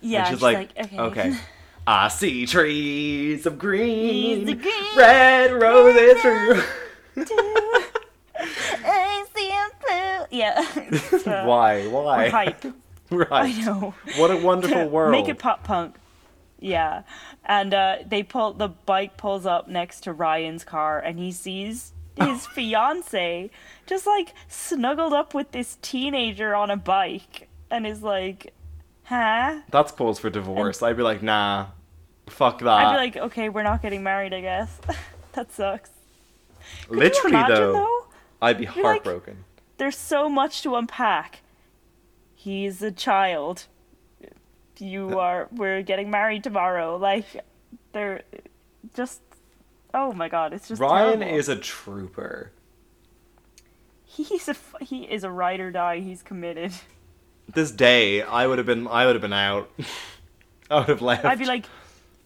yeah, and she's she's like, okay. "Okay." I see trees of green, Trees of green, red roses through. I see him blue. Yeah. Uh, Why? Why? hype. right. I know. What a wonderful world. Make it pop punk. Yeah. And uh, they pull the bike pulls up next to Ryan's car and he sees his fiance just like snuggled up with this teenager on a bike and is like, huh? That's cause for divorce. I'd be like, nah, fuck that. I'd be like, okay, we're not getting married, I guess. that sucks. Could Literally imagine, though, though? I'd be You're like- heartbroken. There's so much to unpack. He's a child. You are. We're getting married tomorrow. Like, they're just. Oh my god! It's just. Ryan terrible. is a trooper. He's a. He is a ride or die. He's committed. This day, I would have been, I would have been out. I would have left. I'd be like,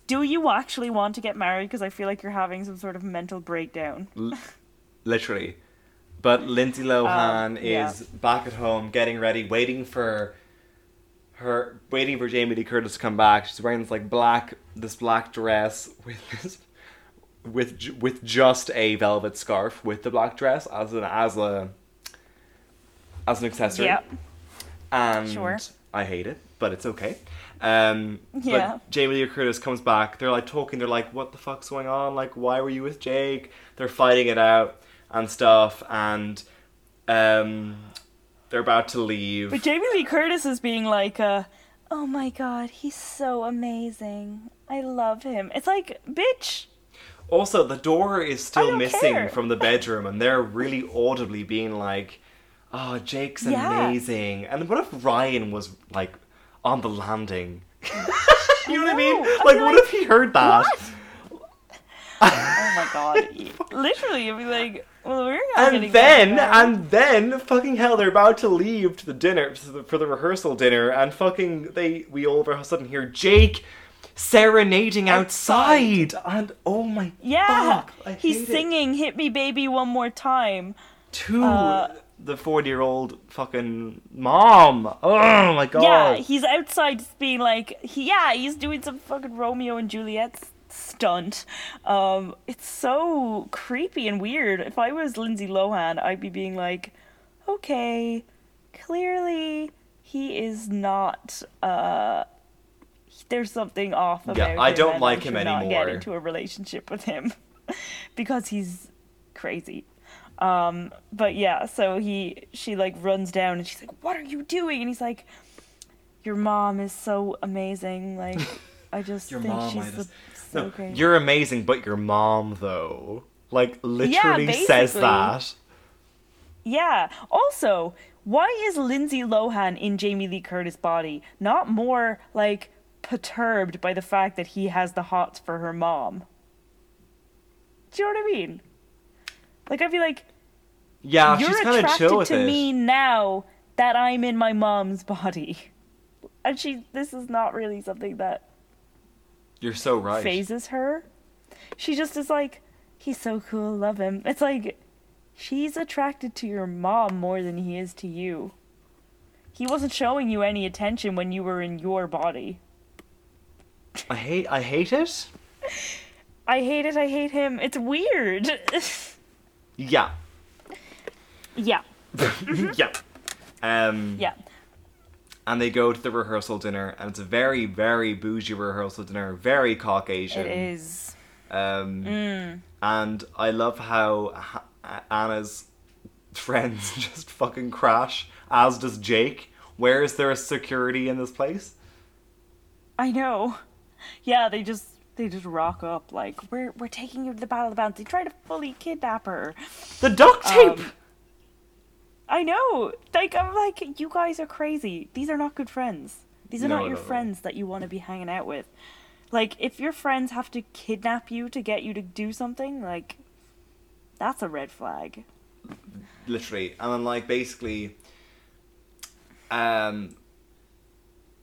"Do you actually want to get married?" Because I feel like you're having some sort of mental breakdown. literally. But Lindsay Lohan Um, yeah. is back at home, getting ready, waiting for her, waiting for Jamie Lee Curtis to come back. She's wearing this like black, this black dress with this, with with just a velvet scarf with the black dress as an as a as an accessory. Yeah. And Sure. I hate it, but it's okay. Um, Yeah. But Jamie Lee Curtis comes back. They're like talking. They're like, "What the fuck's going on? Like, why were you with Jake?" They're fighting it out and stuff, and um, they're about to leave. But Jamie Lee Curtis is being like, uh, "Oh my god, he's so amazing. I love him." It's like, bitch. Also, the door is still missing care. from the bedroom, and they're really audibly being like, "Oh, Jake's Yeah. amazing." And what if Ryan was like on the landing? you know, what I mean? Like, what like, if he heard that? Oh my god. Literally, I'd be like, well, we're not and then, and then, fucking hell, they're about to leave to the dinner the, for the rehearsal dinner, and fucking they we all of a sudden hear Jake serenading outside, and oh my yeah, fuck, he's hate it. singing "Hit Me, Baby, One More Time." to uh, the forty-year-old fucking mom. Oh my god. Yeah, he's outside being like, he, yeah, he's doing some fucking Romeo and Juliet stunt. Um, it's so creepy and weird. If I was Lindsay Lohan, I'd be being like, okay, clearly he is not. Uh, there's something off about Yeah. I don't like him not Get into a relationship with him because he's crazy. Um, but yeah, so he she like runs down and she's like, "What are you doing?" And he's like, "Your mom is so amazing. Like, I just Your think mom, she's just- so No, great." you're amazing, but your mom though, like literally says that. Yeah. Also, why is Lindsay Lohan in Jamie Lee Curtis' body not more like perturbed by the fact that he has the hots for her mom? Do you know what I mean? Like, I feel like Yeah, you're she's kind of attracted chill with to it. me now that I'm in my mom's body. And she, this is not really something that You're so right. phases her. She just is like, he's so cool, love him. It's like, she's attracted to your mom more than he is to you. He wasn't showing you any attention when you were in your body. I hate. I hate it. I hate it, I hate him. It's weird. Yeah. yeah, yeah. Um, yeah. And they go to the rehearsal dinner, and it's a very, very bougie rehearsal dinner, very Caucasian. It is. Um, Mm. And I love how Anna's friends just fucking crash, as does Jake. Where is there a security in this place? I know. Yeah, they just they just rock up like we're we're taking you to the battle of the bands. They try to fully kidnap her. The duct tape! Um, I know. Like I'm like you guys are crazy. These are not good friends. These are No, not your no, no. friends that you want to be hanging out with. Like if your friends have to kidnap you to get you to do something, like that's a red flag. literally and then like basically um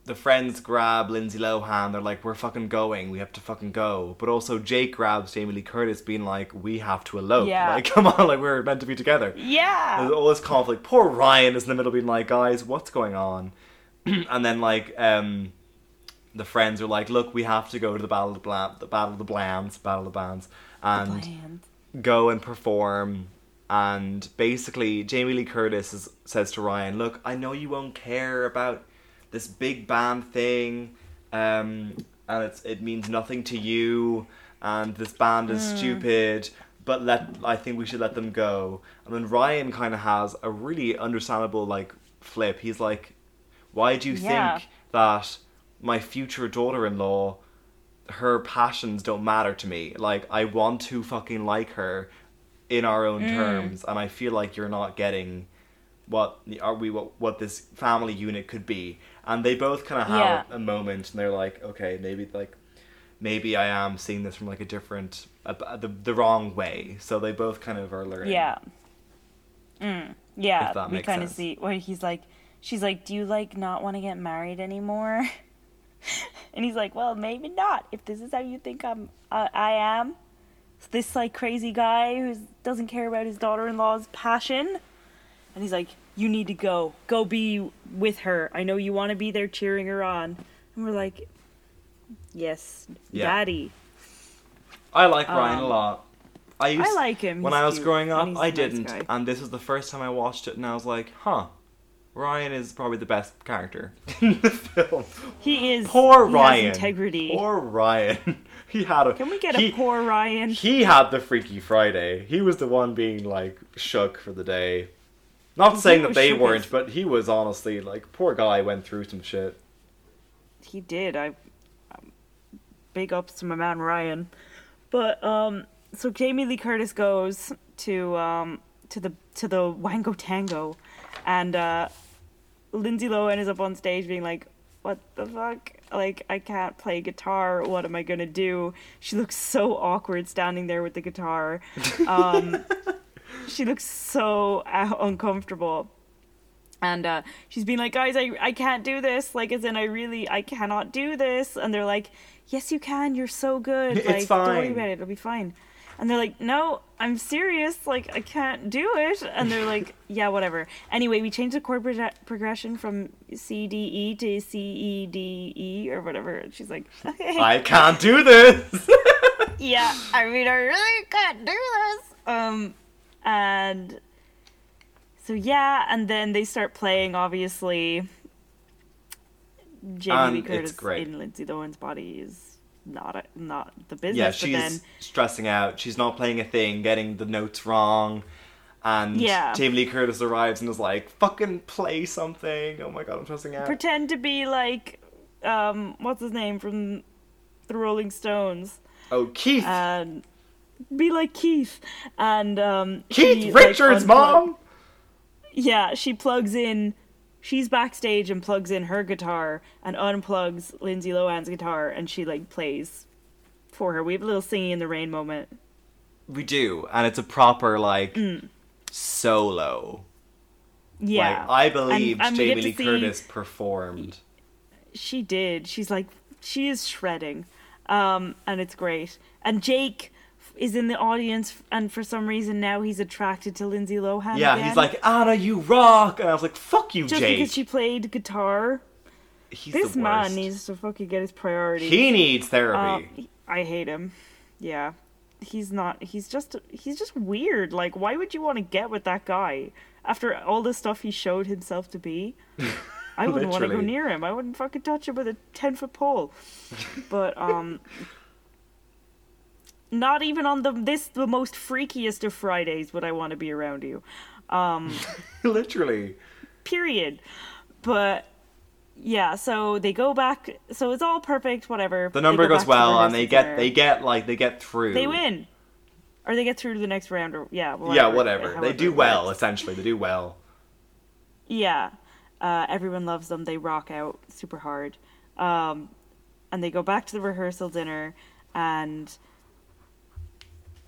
the friends grab Lindsay Lohan. They're like, "We're fucking going. We have to fucking go." But also Jake grabs Jamie Lee Curtis, being like, "We have to elope. Yeah. Like, come on, like we're meant to be together." Yeah. There's all this conflict. Poor Ryan is in the middle, being like, "Guys, what's going on?" and then like um, the friends are like, "Look, we have to go to the battle of the Bla- the battle of the Blands, battle of the bands, and Bland. go and perform." And basically, Jamie Lee Curtis is, says to Ryan, "Look, I know you won't care about this big band thing, um, and it's it means nothing to you, and this band is stupid." But let I think we should let them go. And then Ryan kind of has a really understandable like flip. He's like, "Why do you Yeah. think that my future daughter-in-law her passions don't matter to me. Like I want to fucking like her in our own terms, and I feel like you're not getting what are we what what this family unit could be. And they both kind of have Yeah. a moment, and they're like, okay, maybe like maybe I am seeing this from like a different a, the the wrong way. So they both kind of are learning. Yeah. Mm, yeah, If that we kind of see where he's like, she's like, "Do you like not want to get married anymore?" and he's like, "Well, maybe not. If this is how you think I'm, uh, I am, this like crazy guy who doesn't care about his daughter-in-law's passion." And he's like, "You need to go. Go be with her. I know you want to be there cheering her on." And we're like, "Yes, Yeah. daddy." I like Ryan a Um, lot. I used I like him. when He's I was cute, growing up, I nice didn't, guy. and this was the first time I watched it, and I was like, "Huh, Ryan is probably the best character in the film." He is. Poor he Ryan. integrity. Poor Ryan. he had a. Can we get he, a poor Ryan? He had the Freaky Friday. He was the one being like shook for the day. Not saying that they weren't, but he was honestly like poor guy went through some shit. He did. I um, big ups to my man Ryan. But um, so Jamie Lee Curtis goes to um to the to the Wango Tango, and uh, Lindsay Lohan is up on stage being like, "What the fuck? Like I can't play guitar. What am I gonna do?" She looks so awkward standing there with the guitar. Um, she looks so uh, uncomfortable. And uh, she's been like, guys, I, I can't do this. Like, as in, I really, I cannot do this. And they're like, yes, you can. You're so good. It's Like, don't worry about it. It'll be fine. And they're like, no, I'm serious. Like, I can't do it. And they're like, yeah, whatever. Anyway, we changed the chord pro- progression from C D E to C E D E or whatever. And she's like, okay. I can't do this. yeah, I mean, I really can't do this. Um, and so yeah, and then they start playing. Obviously, Jamie And Lee Curtis in Lindsay Lohan's body is not a, not the business. yeah, but she's then stressing out. She's not playing a thing, getting the notes wrong. And Yeah. Jamie Lee Curtis arrives and is like, "Fucking play something!" Oh my god, I'm stressing out. pretend to be like, um, what's his name from the Rolling Stones, oh, Keith, and be like Keith, and um, Keith she, like, Richards' unplug- mom. Yeah, she plugs in. She's backstage and plugs in her guitar and unplugs Lindsay Lohan's guitar, and she like plays for her. We have a little singing in the rain moment. We do, and it's a proper like solo. Mm. Yeah, Like I believe Jamie Lee Curtis performed. she did. She's like she is shredding, um, and it's great. And Jake is in the audience, and for some reason now he's attracted to Lindsay Lohan. Yeah, again, he's like Anna, you rock, and I was like, "Fuck you, just Jake." because she played guitar. He's this man needs to fucking get his priorities. He needs Uh, therapy. I hate him. Yeah. He's not he's just he's just weird. Like why would you want to get with that guy after all the stuff he showed himself to be? I wouldn't want to go near him. I wouldn't fucking touch him with a 10-foot pole. But um not even on the this the most freakiest of Fridays would I want to be around you. Um Literally. period. But yeah, so they go back. So it's all perfect. Whatever. The number go goes well, and they get dinner. they get like they get through. They win, or they get through to the next round. Or yeah, whatever, yeah, whatever. They do well. Essentially, they do well. Yeah, uh, everyone loves them. They rock out super hard, um, and they go back to the rehearsal dinner, and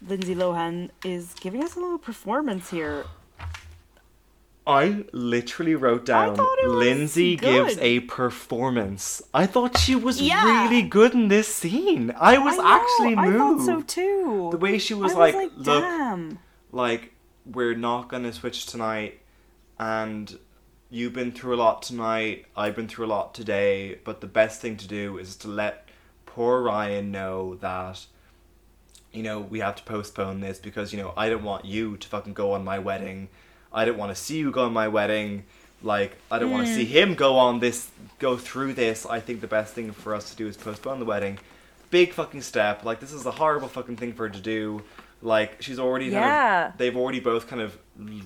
Lindsay Lohan is giving us a little performance here. I literally wrote down Lindsay gives a performance. I thought she was Yeah. really good in this scene. I was I actually I moved. thought so too. The way she was I like, was like, look, damn. like we're not gonna switch tonight and you've been through a lot tonight i've been through a lot today but the best thing to do is to let poor ryan know that you know we have to postpone this because you know i don't want you to fucking go on my wedding. I don't want to see you go on my wedding. Like i don't want to see mm. him go on this go through this. I think the best thing for us to do is postpone the wedding. Big fucking step. Like this is a horrible fucking thing for her to do. Like she's already kind of- Yeah. they've already both kind of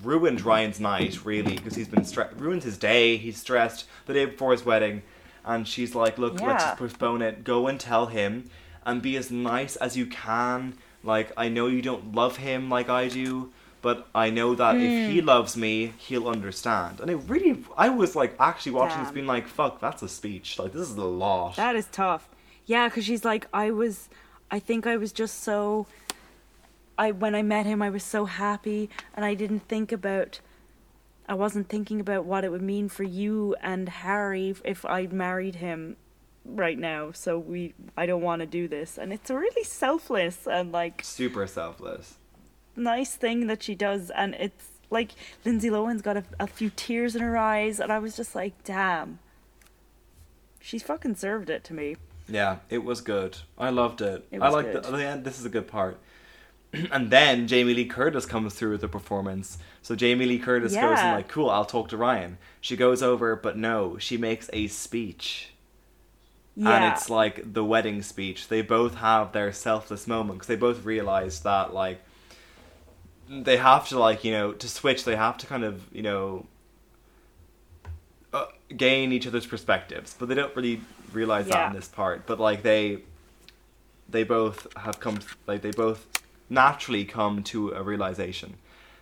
ruined Ryan's night, really, because he's been stre- ruined his day. He's stressed the day before his wedding, and she's like, "Look, let's just postpone it. Go and tell him, and be as nice as you can. Like, I know you don't love him like I do." But I know that if Hmm. he loves me, he'll understand. And it really, I was like actually watching this, being like, "Fuck, that's a speech. Like this is a lot." That is tough. Yeah, because she's like, I was, I think I was just so. I when I met him, I was so happy, and I didn't think about. I wasn't thinking about what it would mean for you and Harry if- if I married him right now. So we, I don't want to do this, and it's a really selfless and like Super selfless. nice thing that she does, and it's like Lindsay Lohan's got a, a few tears in her eyes, and I was just like, damn. She's fucking served it to me. Yeah, it was good. I loved it. It I like the, the end. This is a good part. and then Jamie Lee Curtis comes through with the performance. So Jamie Lee Curtis goes and like, "Cool, I'll talk to Ryan." She goes over, but no, she makes a speech, Yeah. and it's like the wedding speech. They both have their selfless moment because they both realize that like they have to like you know to switch. They have to kind of you know uh, gain each other's perspectives, but they don't really realize that in this part. But like they, they both have come, like they both naturally come to a realization.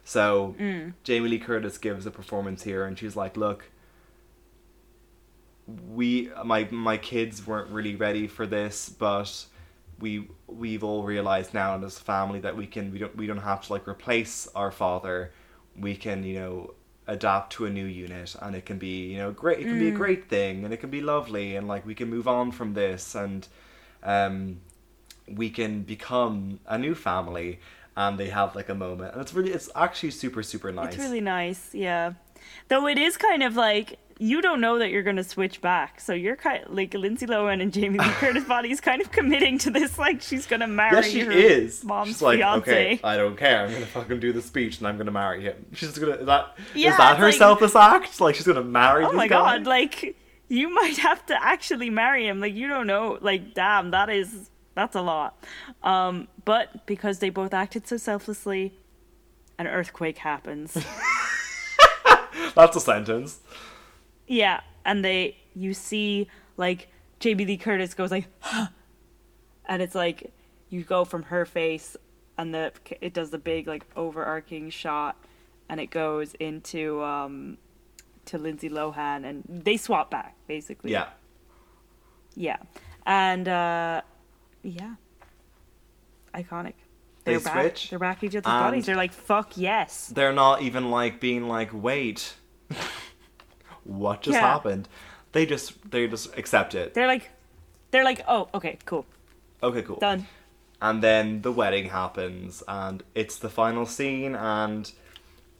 So Mm. Jamie Lee Curtis gives a performance here, and she's like, "Look, we, my my kids weren't really ready for this, but." We we've all realized now as a family that we can we don't we don't have to like replace our father. We can you know adapt to a new unit and it can be you know great it can be a great thing and it can be lovely and like we can move on from this and um we can become a new family and they have like a moment and it's really it's actually super super nice It's really nice, yeah. Though it is kind of like you don't know that you're going to switch back, so you're kind like Lindsay Lohan and Jamie Lee Curtis body's kind of committing to this, like she's going to marry yeah she is mom's she's like fiance. okay i don't care i'm gonna fucking do the speech and i'm gonna marry him she's gonna is that is Yeah, that it's her like- selfless act like she's gonna marry oh my guy? god, like you might have to actually marry him. Like you don't know, like damn, that is that's a lot. Um, but because they both acted so selflessly, an earthquake happens. that's a sentence Yeah, and they you see like Jamie Lee Curtis goes like, and it's like you go from her face, and the it does the big like overarching shot, and it goes into um to Lindsay Lohan, and they swap back basically. yeah yeah, and uh yeah, iconic. They They're back. switch, They're back each other's bodies. They're like, fuck yes. they're not even like being like wait what just Yeah. happened. They just they just accept it. They're like, they're like, oh, okay, cool, okay cool. Done. and then the wedding happens and it's the final scene and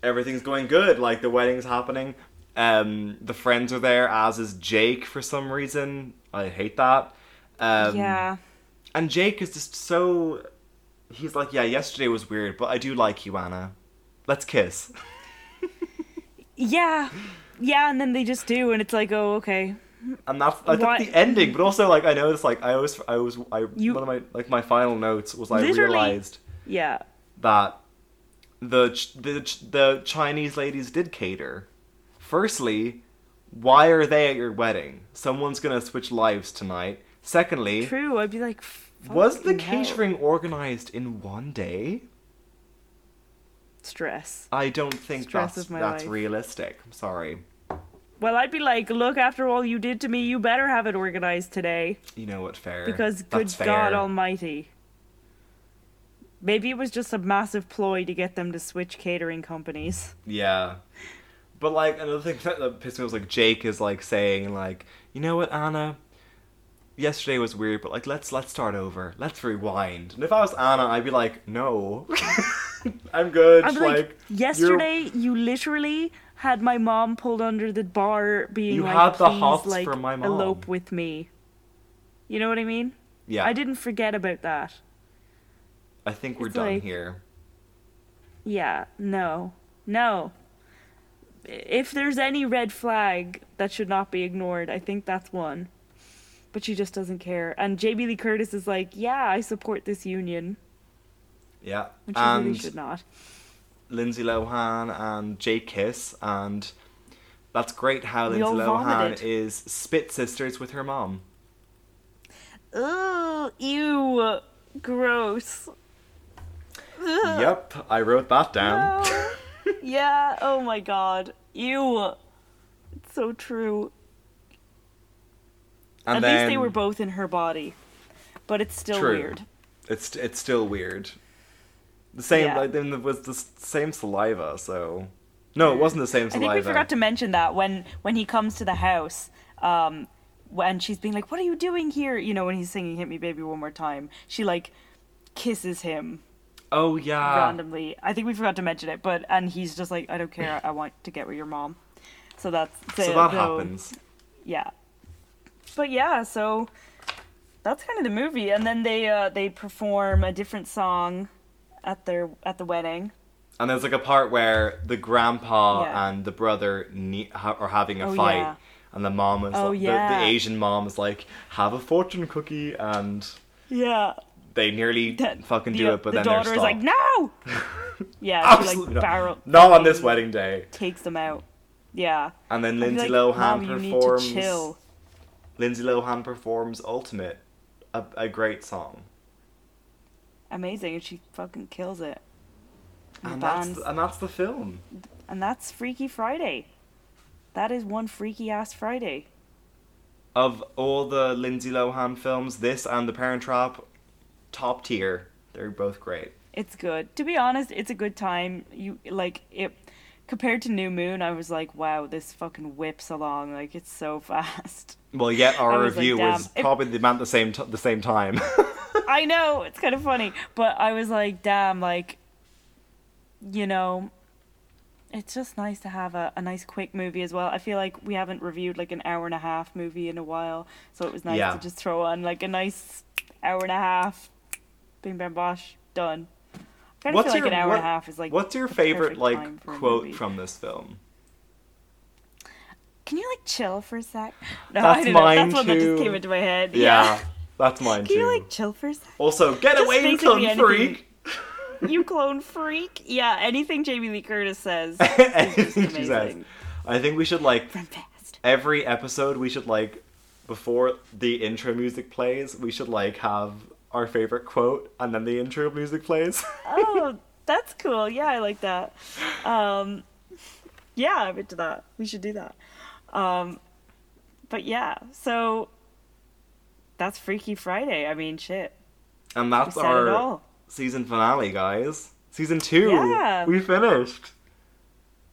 everything's going good. Like the wedding's happening. Um the friends are there as is jake for some reason. I hate that. Um yeah. and jake is just so he's like yeah yesterday was weird but i do like you anna. Let's kiss. Yeah, yeah, and then they just do, and it's like, oh, okay. and that's I Why- think the ending, but also like I noticed like I always I was I You- one of my like my final notes was I Literally- realized Yeah, that the Ch- the Ch- the Chinese ladies did cater. Firstly, why are they at your wedding? Someone's gonna switch lives tonight. Secondly, true. I'd be like, was the fucking hell. catering organized in one day? stress? I don't think Stress that's of my that's life. realistic. I'm sorry. Well, I'd be like, look, after all you did to me, you better have it organized today, You know what? Fair. because good That's fair. God Almighty. Maybe it was just a massive ploy to get them to switch catering companies. Yeah. But like another thing that, pissed me was like Jake is like saying like, you know what, Anna, yesterday was weird, but like let's let's start over. Let's rewind. And if I was Anna, I'd be like, no, I'm good. I'm like, like you're- yesterday you literally had my mom pulled under the bar being You like, had the please, like, for my mom." elope with me. You know what I mean? yeah, I didn't forget about that. I think we're It's done like- here. Yeah, no. No. If there's any red flag that should not be ignored, I think that's one. But she just doesn't care. And Jamie Lee Curtis is like, yeah, I support this union. Yeah, Which she and really should not. Lindsay Lohan and Jake kiss, and that's great how We Lindsay Lohan vomited. is spit sisters with her mom. Ugh, ew. Gross. Ugh. Yep, I wrote that down. No. yeah, oh my god. Ew. It's so true. And At then least they were both in her body. But it's still True. weird. it's it's still weird. The same Yeah. like then it was the same saliva, so no, it wasn't the same saliva. I think we forgot to mention that when when he comes to the house, um, when she's being like, "What are you doing here?" You know, when he's singing "Hit Me, Baby, One More Time," she like kisses him Oh yeah, randomly. I think we forgot to mention it, but and he's just like, "I don't care. I want to get with your mom." So that's so the- that happens. Yeah, but yeah, so that's kind of the movie, and then they uh, they perform a different song at their at the wedding. And there's like a part where the grandpa Yeah. and the brother ne- ha- are having a Oh, fight, yeah. and the mom is Oh, like, the, yeah. the Asian mom is like, "Have a fortune cookie," and Yeah, they nearly that- fucking the, do it, but the then daughter is like, "No!" yeah, Absolutely like not. barrel. Not on this wedding day. Takes them out. Yeah. And then Lindsay like, Lohan "Mom, you need to performs. Lindsay Lohan performs "Ultimate," a, a great song, Amazing, and she fucking kills it. And, and that's band's- and that's the film. and that's Freaky Friday. That is one freaky ass Friday. Of all the Lindsay Lohan films, this and The Parent Trap, top tier. They're both great. It's good. To be honest, it's a good time. You like it compared to New Moon, I was like, wow, this fucking whips along. Like it's so fast. Well, yet our was like, review was damn, if- probably the about the same t- the same time. I know, it's kind of funny, but I was like, damn, like you know, it's just nice to have a, a nice quick movie as well. I feel like we haven't reviewed like an hour and a half movie in a while, so it was nice Yeah. to just throw on like a nice hour and a half. Bing bang bosh, done. I kind of feel like an hour what- and a half is like. What's your favorite like time for a quote from this film? Can you like chill for a sec? No, That's I don't know. mine That's one that too. just came into my head. Yeah, that's mine Can too. Can you like chill for a sec? also, get Just away, you clone anything. freak! you clone freak. Yeah, anything Jamie Lee Curtis says. is Anything just she says. I think we should like every episode. We should like before the intro music plays. We should like have our favorite quote, and then the intro music plays. Oh, that's cool. Yeah, I like that. Um, yeah, I'm into that. We should do that. Um, but yeah, so that's Freaky Friday. I mean, shit. and that's We said it our season finale, guys. Season two. Yeah. We finished.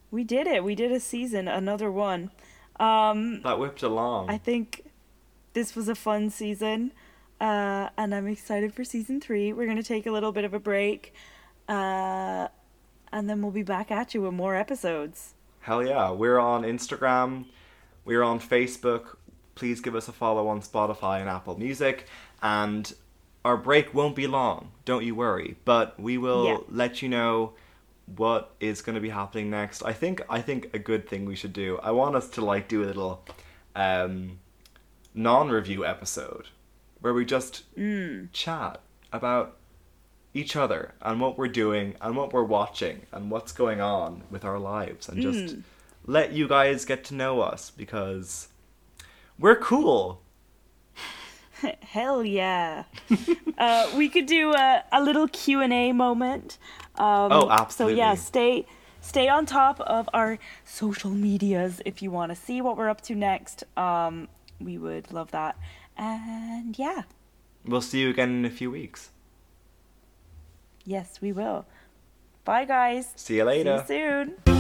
We did it. We did a season, another one. Um, That whipped along. I think this was a fun season, uh, and I'm excited for season three. We're gonna take a little bit of a break, uh, and then we'll be back at you with more episodes. Hell yeah. We're on Instagram. We're on Facebook. Please give us a follow on Spotify and Apple Music. And our break won't be long, don't you worry. But we will Yeah. let you know what is going to be happening next. I think I think a good thing we should do. I want us to like do a little um non-review episode where we just chat about each other and what we're doing and what we're watching and what's going on with our lives and just let you guys get to know us because we're cool. Hell yeah! uh, we could do a, a little Q and A moment. Um, Oh, absolutely. So yeah, stay stay on top of our social medias if you want to see what we're up to next. Um, we would love that. And yeah, We'll see you again in a few weeks. yes, we will. Bye, guys. See you later. See you soon.